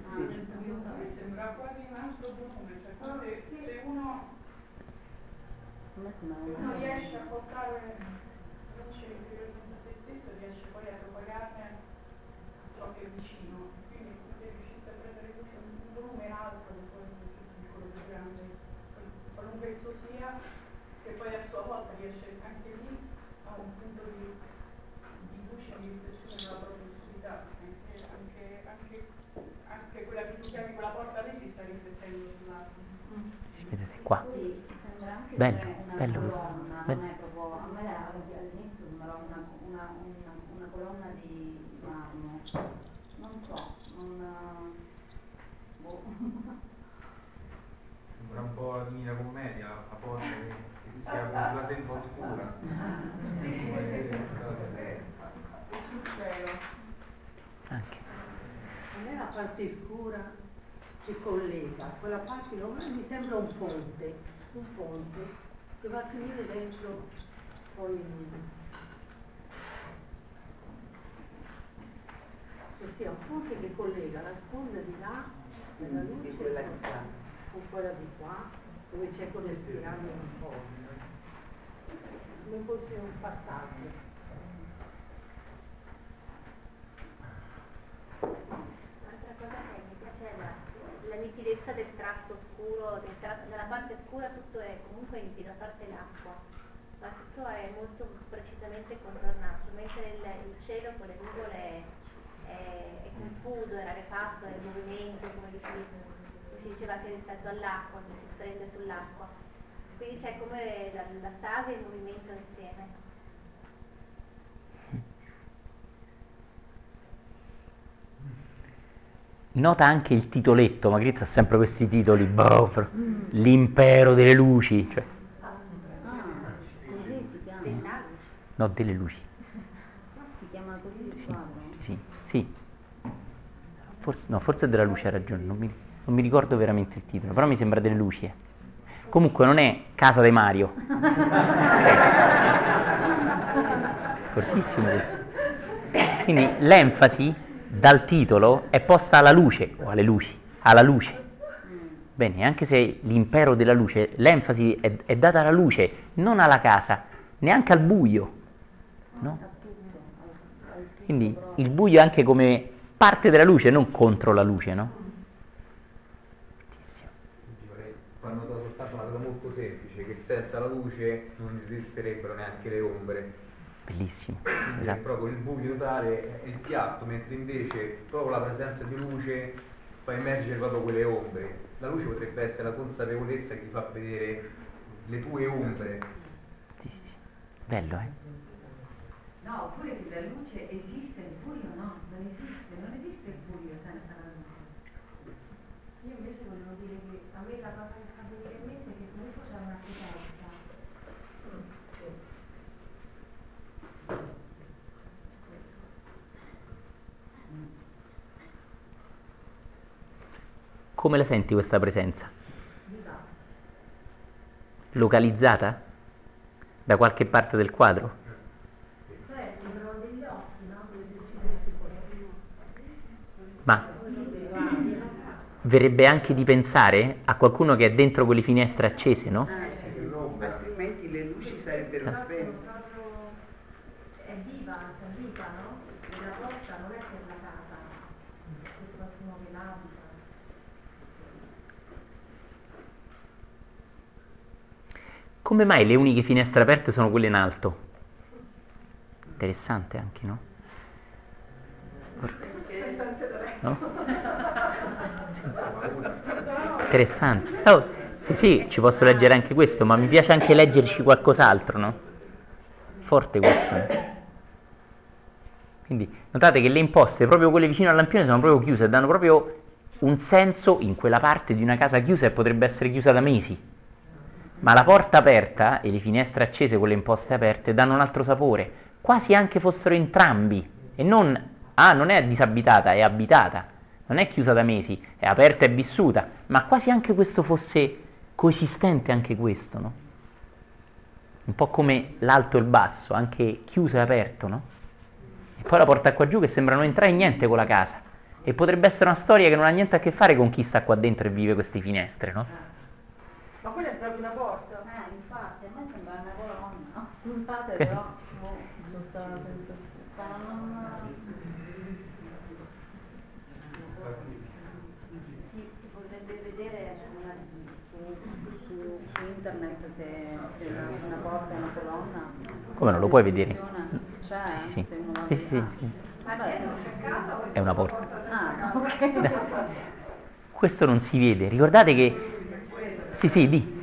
Speaker 8: Sembra quasi un altro volume, cioè quasi se uno, se uno riesce a portare luce interiormente a se stesso riesce poi a propagarne a ciò che è vicino. Quindi se riuscisse a prendere luce un volume alto, che poi è più piccolo, più grande, qualunque esso sia, che poi a sua volta riesce anche lì a un punto di, di luce, di riflessione della propria oscurità. Anche, anche, anche, anche quella che tu chiami quella porta lì si sta riflettendo sull'altro.
Speaker 1: Vedete qua.
Speaker 12: Sì, sembra anche
Speaker 1: Bello,
Speaker 12: una
Speaker 1: bello questo.
Speaker 12: colonna,
Speaker 1: Bello.
Speaker 12: non è proprio, a me all'inizio sembrava una, una, una, una colonna di marmo, non so, non... boh.
Speaker 4: Sembra un po' la Divina Commedia, la porta che, che si apre sulla selva oscura.
Speaker 1: Anche.
Speaker 11: A me la parte scura che collega, quella parte mi sembra un ponte, un ponte che va a finire dentro poi che sia un ponte che collega la sponda di là della luce
Speaker 7: Di quella di
Speaker 11: con-
Speaker 7: qua.
Speaker 11: con quella di qua, dove c'è quelle spirali un po'. Come fosse un passaggio.
Speaker 5: Un'altra cosa che mi piace è la, la nitidezza del tratto scuro, nella parte scura tutto è comunque nitido, a parte l'acqua, ma tutto è molto precisamente contornato, mentre il, il cielo con le nuvole è, è- è confuso, è rarefatto, è in movimento, come dicevi, si diceva anche rispetto all'acqua, che si prende sull'acqua. Quindi c'è come la, la stasi e il movimento insieme.
Speaker 1: Nota anche il titoletto, Magritte ha sempre questi titoli, boh, l'impero delle luci, cioè, no, delle luci,
Speaker 12: Si chiama così il
Speaker 1: sì, sì. Forse, no, forse della luce ha ragione, non mi, non mi ricordo veramente il titolo, però mi sembra delle luci. eh. Comunque non è Casa de Mario. Fortissimo questo. Quindi l'enfasi dal titolo è posta alla luce, o alle luci, alla luce. Bene, anche se l'impero della luce, l'enfasi è, è data alla luce, non alla casa, neanche al buio. No? Quindi il buio è anche come parte della luce, non contro la luce, no?
Speaker 2: Vorrei far notare soltanto una cosa molto semplice, che senza la luce non esisterebbero neanche le ombre.
Speaker 1: Bellissimo. Esatto.
Speaker 2: proprio il buio totale è il piatto, mentre invece proprio la presenza di luce fa emergere proprio quelle ombre. La luce potrebbe essere la consapevolezza che ti fa vedere le tue ombre.
Speaker 1: Sì, sì, sì. Bello, eh?
Speaker 13: No, oppure la luce esiste, il buio no, non esiste, non esiste il buio senza la luce.
Speaker 11: Io invece volevo dire che a me la cosa che fa venire in mente è che comunque c'è una presenza.
Speaker 1: Come la senti questa presenza? Localizzata? Da qualche parte del quadro? Ma verrebbe anche di pensare a qualcuno che è dentro quelle finestre accese, no?
Speaker 7: altrimenti le luci sarebbero spente.
Speaker 11: È viva, c'è vita, no? E la porta non è per la casa, è per qualcuno che l'abita.
Speaker 1: Come mai le uniche finestre aperte sono quelle in alto? Interessante anche, no? No? Interessante. Oh, sì, sì, ci posso leggere anche questo, ma mi piace anche leggerci qualcos'altro, no? Forte questo. Quindi notate che le imposte, proprio quelle vicino al lampione, sono proprio chiuse, danno proprio un senso in quella parte di una casa chiusa e potrebbe essere chiusa da mesi. Ma la porta aperta e le finestre accese con le imposte aperte danno un altro sapore, quasi anche fossero entrambi e non, ah, non è disabitata, è abitata, non è chiusa da mesi, è aperta e vissuta, ma quasi anche questo fosse coesistente anche questo, no? Un po' come l'alto e il basso, anche chiuso e aperto, no? E poi la porta qua giù che sembra non entrare in niente con la casa. E potrebbe essere una storia che non ha niente a che fare con chi sta qua dentro e vive queste finestre, no?
Speaker 8: Ma quella è proprio una porta.
Speaker 12: Eh, infatti, a me sembra una colonna. Scusate, però, [laughs] boh, giusto la sensazione. Cioè, non- Si, si potrebbe vedere una- su, su- su internet se, se una, una porta è una colonna.
Speaker 1: Come non lo puoi vedere?
Speaker 12: C'è,
Speaker 1: Sì, sì, sì, sì, sì, sì.
Speaker 12: Vabbè,
Speaker 1: È una porta.
Speaker 12: Ah, ok. [laughs]
Speaker 1: Questo non si vede. Ricordate che... Sì, sì, di.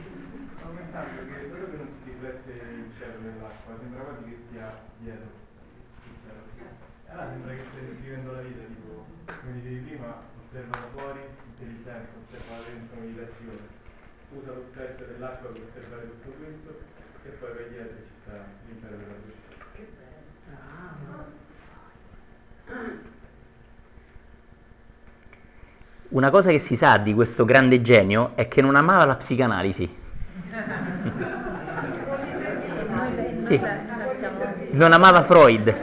Speaker 1: Una cosa che si sa di questo grande genio è che non amava la psicanalisi. [laughs] Sì. Non amava Freud.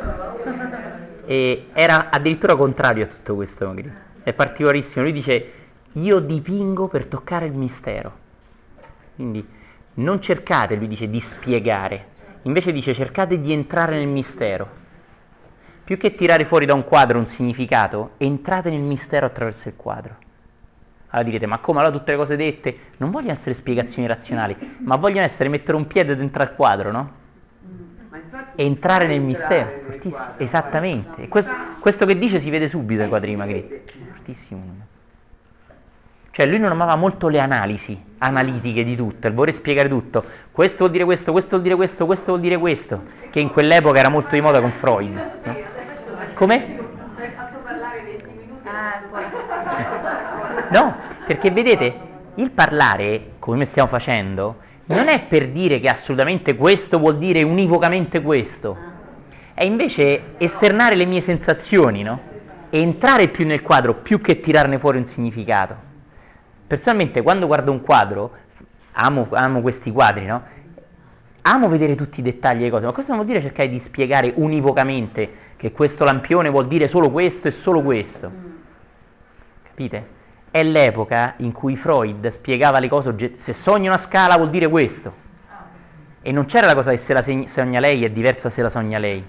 Speaker 1: E era addirittura contrario a tutto questo Magritte. È particolarissimo. Lui dice io dipingo per toccare il mistero. Quindi non cercate, lui dice, di spiegare. Invece dice cercate di entrare nel mistero. Più che tirare fuori da un quadro un significato, entrate nel mistero attraverso il quadro. Allora direte, ma come allora tutte le cose dette non vogliono essere spiegazioni razionali, ma vogliono essere mettere un piede dentro al quadro, no? E entrare nel mistero. Fortissimo. Esattamente. E questo, questo che dice si vede subito ai quadri di Magritte. Fortissimo. Cioè lui non amava molto le analisi analitiche di tutto, il voler spiegare tutto. Questo vuol dire questo, questo vuol dire questo, questo vuol dire questo, che in quell'epoca era molto di moda con Freud. no? Come?
Speaker 8: Hai fatto parlare 20 minuti.
Speaker 12: Poi.
Speaker 1: No, perché vedete, il parlare, come stiamo facendo, non è per dire che assolutamente questo vuol dire univocamente questo, è invece esternare le mie sensazioni, no? E entrare più nel quadro più che tirarne fuori un significato. Personalmente quando guardo un quadro, amo, amo questi quadri, no? Amo vedere tutti i dettagli e cose, ma questo non vuol dire cercare di spiegare univocamente che questo lampione vuol dire solo questo e solo questo. Capite? È l'epoca in cui Freud spiegava le cose, ogge- se sogna una scala vuol dire questo. E non c'era la cosa che se la segn- sogna lei è diversa se la sogna lei.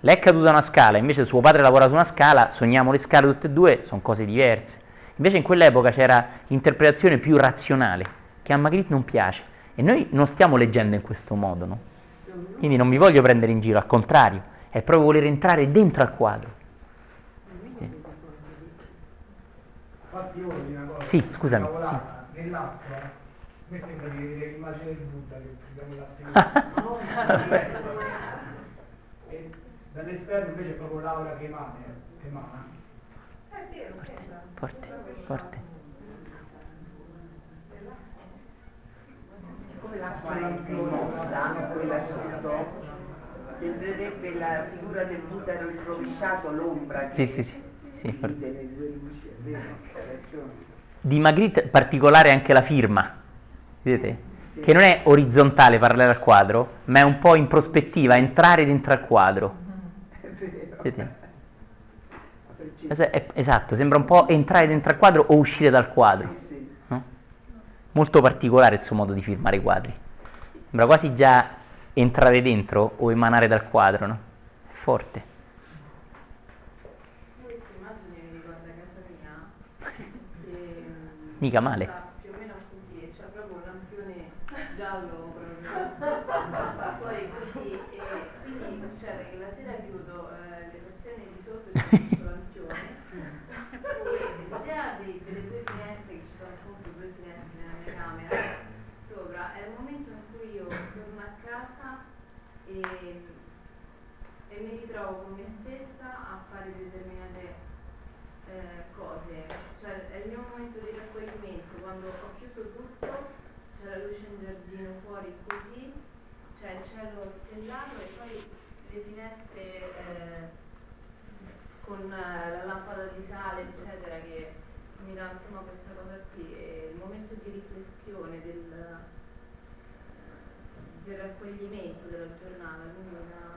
Speaker 1: Lei è caduta una scala, invece suo padre lavora su una scala, sogniamo le scale tutte e due, sono cose diverse. Invece in quell'epoca c'era l'interpretazione più razionale, che a Magritte non piace. E noi non stiamo leggendo in questo modo, no? Quindi non mi voglio prendere in giro, al contrario, è proprio voler entrare dentro al quadro.
Speaker 14: Infatti io voglio dire una cosa.
Speaker 1: Sì, scusami,
Speaker 14: Cavolata, Nell'acqua, a me sembra di vedere l'immagine del Buddha che abbiamo seduto. e dall'esterno invece è proprio l'aura che emana. Che emana.
Speaker 8: È vero, sembra.
Speaker 1: Forte, forte.
Speaker 7: Siccome l'acqua è mossa, quella sotto, sembrerebbe la figura del Buddha rovesciato, l'ombra
Speaker 1: Sì,
Speaker 7: che
Speaker 1: sì, sì. sì, forte.
Speaker 7: divide le due luci, è vero, hai ragione.
Speaker 1: Di Magritte particolare anche la firma, vedete? Che non è orizzontale parlare al quadro, ma è un po' in prospettiva, entrare dentro al quadro. [laughs]
Speaker 7: È vero.
Speaker 1: Vedete? Esatto, sembra un po' entrare dentro al quadro o uscire dal quadro.
Speaker 7: Sì, sì.
Speaker 1: no? Molto particolare il suo modo di firmare i quadri. Sembra quasi già entrare dentro o emanare dal quadro, no? È forte.
Speaker 3: Questa immagine mi ricorda casa mia. mm,
Speaker 1: Mica male.
Speaker 3: Più o meno così, e c'è proprio un lampione giallo proprio. Poi così, e quindi che la sera chiudo eh, le persiane di sotto [laughs] ritrovo con me stessa a fare determinate eh, cose, cioè è il mio momento di raccoglimento, quando ho chiuso tutto, c'è la luce in giardino fuori così, c'è il cielo stellato e poi le finestre eh, con eh, la lampada di sale eccetera che mi dà insomma questa cosa qui, è il momento di riflessione del, eh, del raccoglimento della giornata, quindi una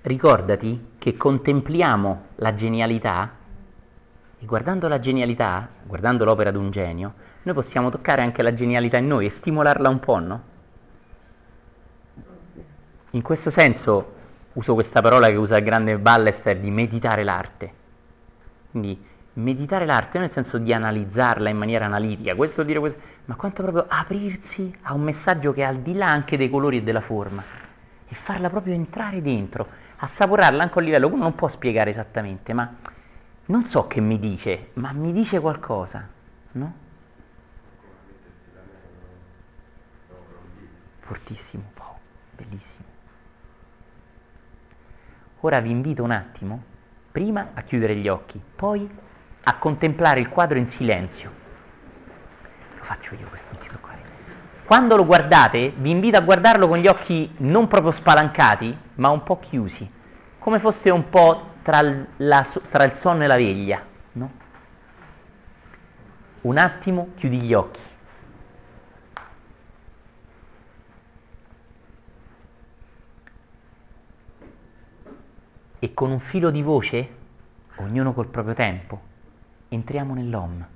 Speaker 1: Ricordati che contempliamo la genialità e guardando la genialità, guardando l'opera di un genio, noi possiamo toccare anche la genialità in noi e stimolarla un po', no? In questo senso uso questa parola che usa il grande Ballester di meditare l'arte. Quindi meditare l'arte nel senso di analizzarla in maniera analitica, questo dire questo, ma quanto proprio aprirsi a un messaggio che è al di là anche dei colori e della forma e farla proprio entrare dentro, assaporarla anche a un livello che uno non può spiegare esattamente, ma non so che mi dice, ma mi dice qualcosa, no? Fortissimo, wow, bellissimo. Ora vi invito un attimo, prima a chiudere gli occhi, poi a contemplare il quadro in silenzio. Lo faccio io questo, non ti preoccupare. Quando lo guardate, vi invito a guardarlo con gli occhi non proprio spalancati, ma un po' chiusi, come fosse un po' tra, la, tra il sonno e la veglia. No? Un attimo chiudi gli occhi. e con un filo di voce, ognuno col proprio tempo, entriamo nell'Om.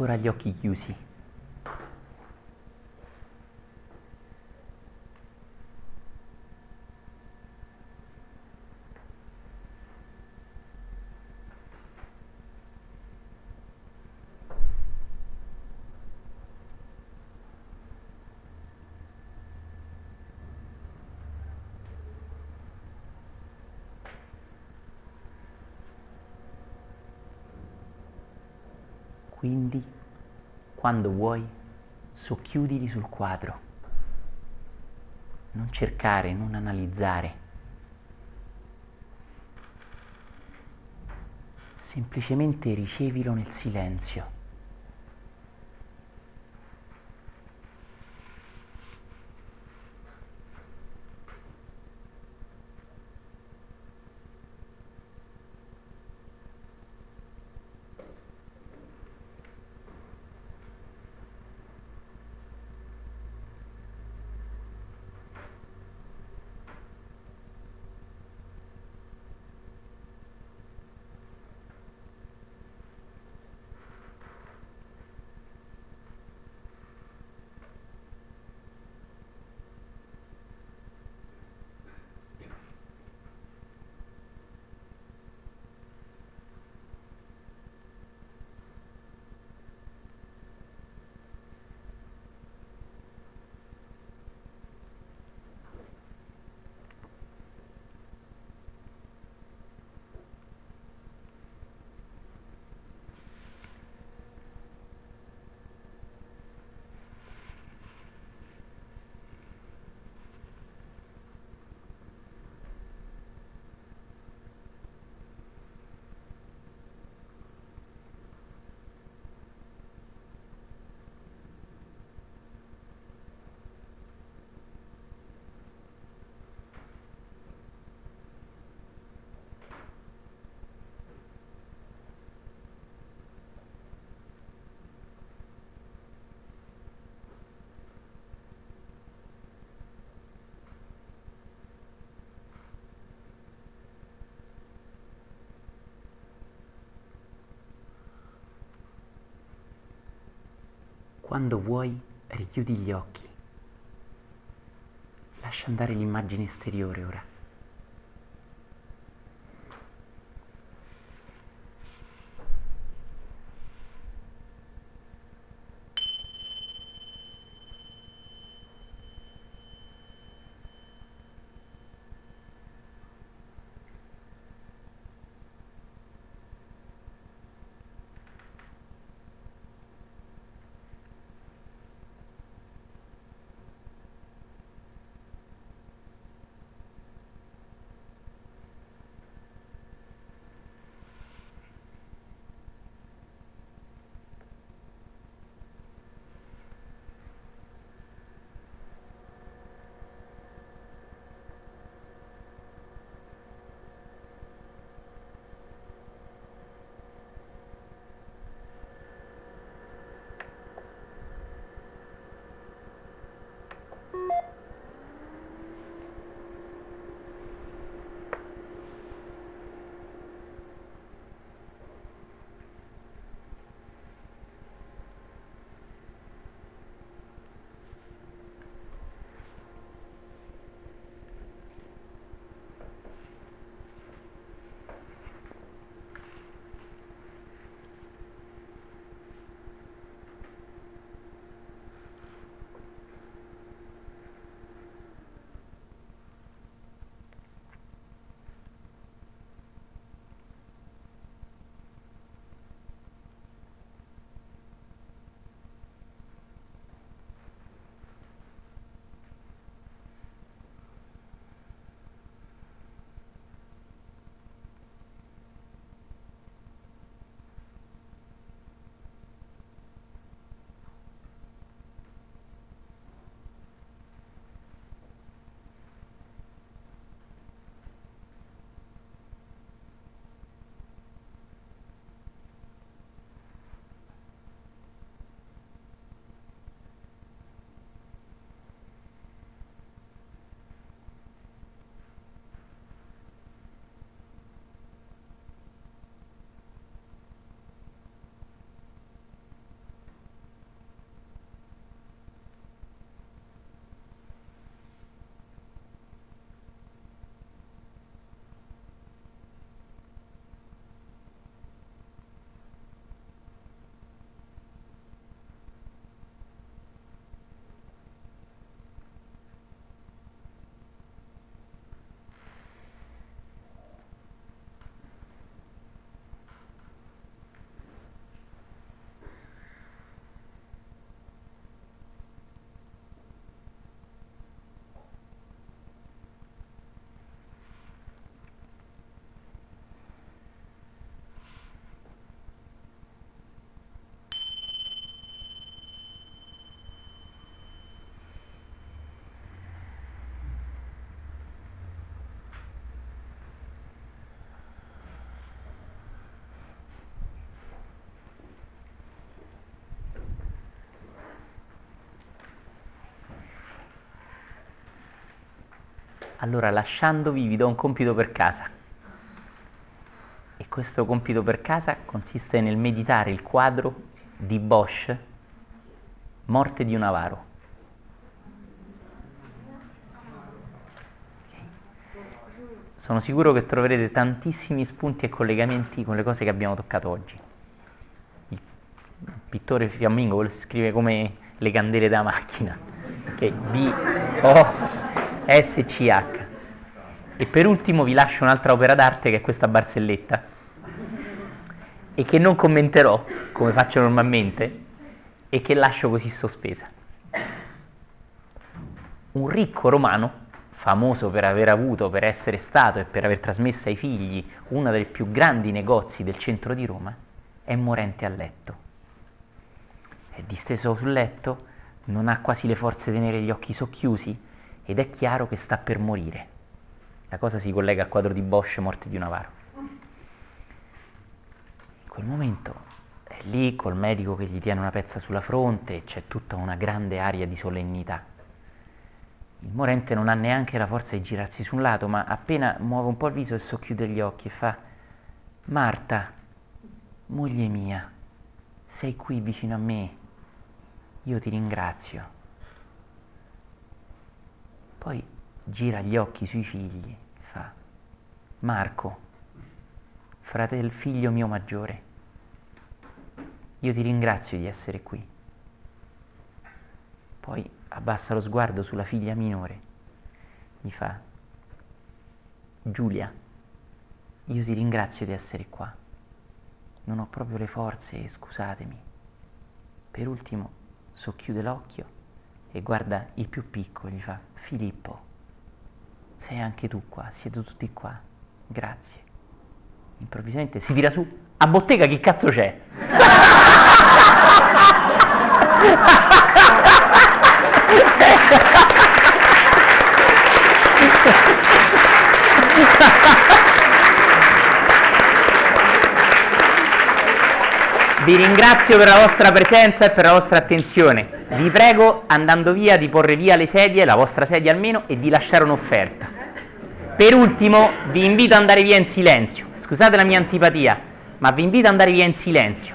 Speaker 1: Ancora gli occhi chiusi. Quindi, quando vuoi, socchiudili sul quadro. Non cercare, non analizzare. Semplicemente ricevilo nel silenzio. Quando vuoi, richiudi gli occhi. Lascia andare l'immagine esteriore ora. Allora lasciandovi vi do un compito per casa. E questo compito per casa consiste nel meditare il quadro di Bosch, Morte di un avaro. Sono sicuro che troverete tantissimi spunti e collegamenti con le cose che abbiamo toccato oggi. Il pittore fiammingo si scrive come le candele da macchina, che B-O-S-C-H. E per ultimo vi lascio un'altra opera d'arte che è questa barzelletta e che non commenterò come faccio normalmente e che lascio così sospesa. Un ricco romano, famoso per aver avuto, per essere stato e per aver trasmesso ai figli uno dei più grandi negozi del centro di Roma, è morente a letto. È disteso sul letto, non ha quasi le forze di tenere gli occhi socchiusi ed è chiaro che sta per morire. La cosa si collega al quadro di Bosch, Morte di un avaro. In quel momento è lì col medico che gli tiene una pezza sulla fronte c'è tutta una grande aria di solennità. Il morente non ha neanche la forza di girarsi su un lato, ma appena muove un po' il viso e socchiude gli occhi e fa Marta, moglie mia, sei qui vicino a me, io ti ringrazio. Poi gira gli occhi sui figli fa Marco, fratello figlio mio maggiore, io ti ringrazio di essere qui. Poi abbassa lo sguardo sulla figlia minore, gli fa Giulia, io ti ringrazio di essere qua, non ho proprio le forze, scusatemi. Per ultimo socchiude l'occhio e guarda il più piccolo, gli fa Filippo, sei anche tu qua, siete tutti qua, grazie. Improvvisamente si tira su, a bottega che cazzo c'è? [laughs] Vi ringrazio per la vostra presenza e per la vostra attenzione. Vi prego, andando via, di porre via le sedie, la vostra sedia almeno, e di lasciare un'offerta. Per ultimo, vi invito ad andare via in silenzio. Scusate la mia antipatia, ma vi invito ad andare via in silenzio.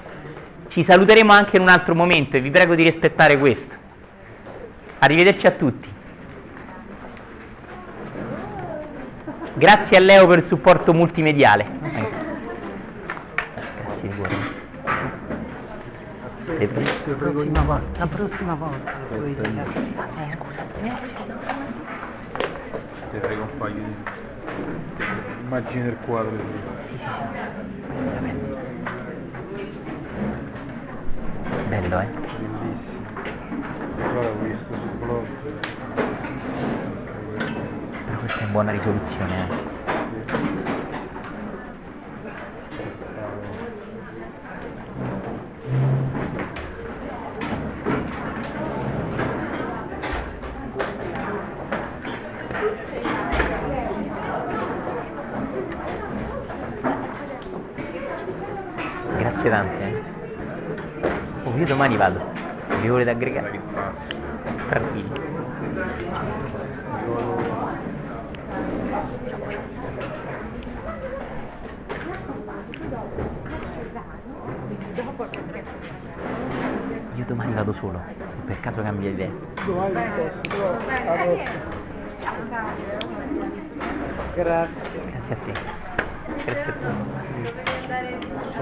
Speaker 1: Ci saluteremo anche in un altro momento e vi prego di rispettare questo. Arrivederci a tutti. Grazie a Leo per il supporto multimediale. Grazie di cuore. Le pre-
Speaker 11: La prossima volta, la prossima volta.
Speaker 1: Il- Sì, scusa, grazie.
Speaker 2: Ti prego un paio di immagini del quadro.
Speaker 1: Sì, sì, sì. Bello, eh?
Speaker 2: Bellissimo. Blog.
Speaker 1: Però questa è buona risoluzione, eh? Grazie tante. eh. Oh, io domani vado. Se vi volete aggregare. Tranquilli. Io domani vado solo, se per caso cambia idea.
Speaker 14: Grazie.
Speaker 1: Grazie a te. Grazie a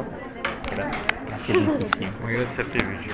Speaker 1: te. Grazie, grazie tantissimo.
Speaker 2: Ma grazie a te, Luigi.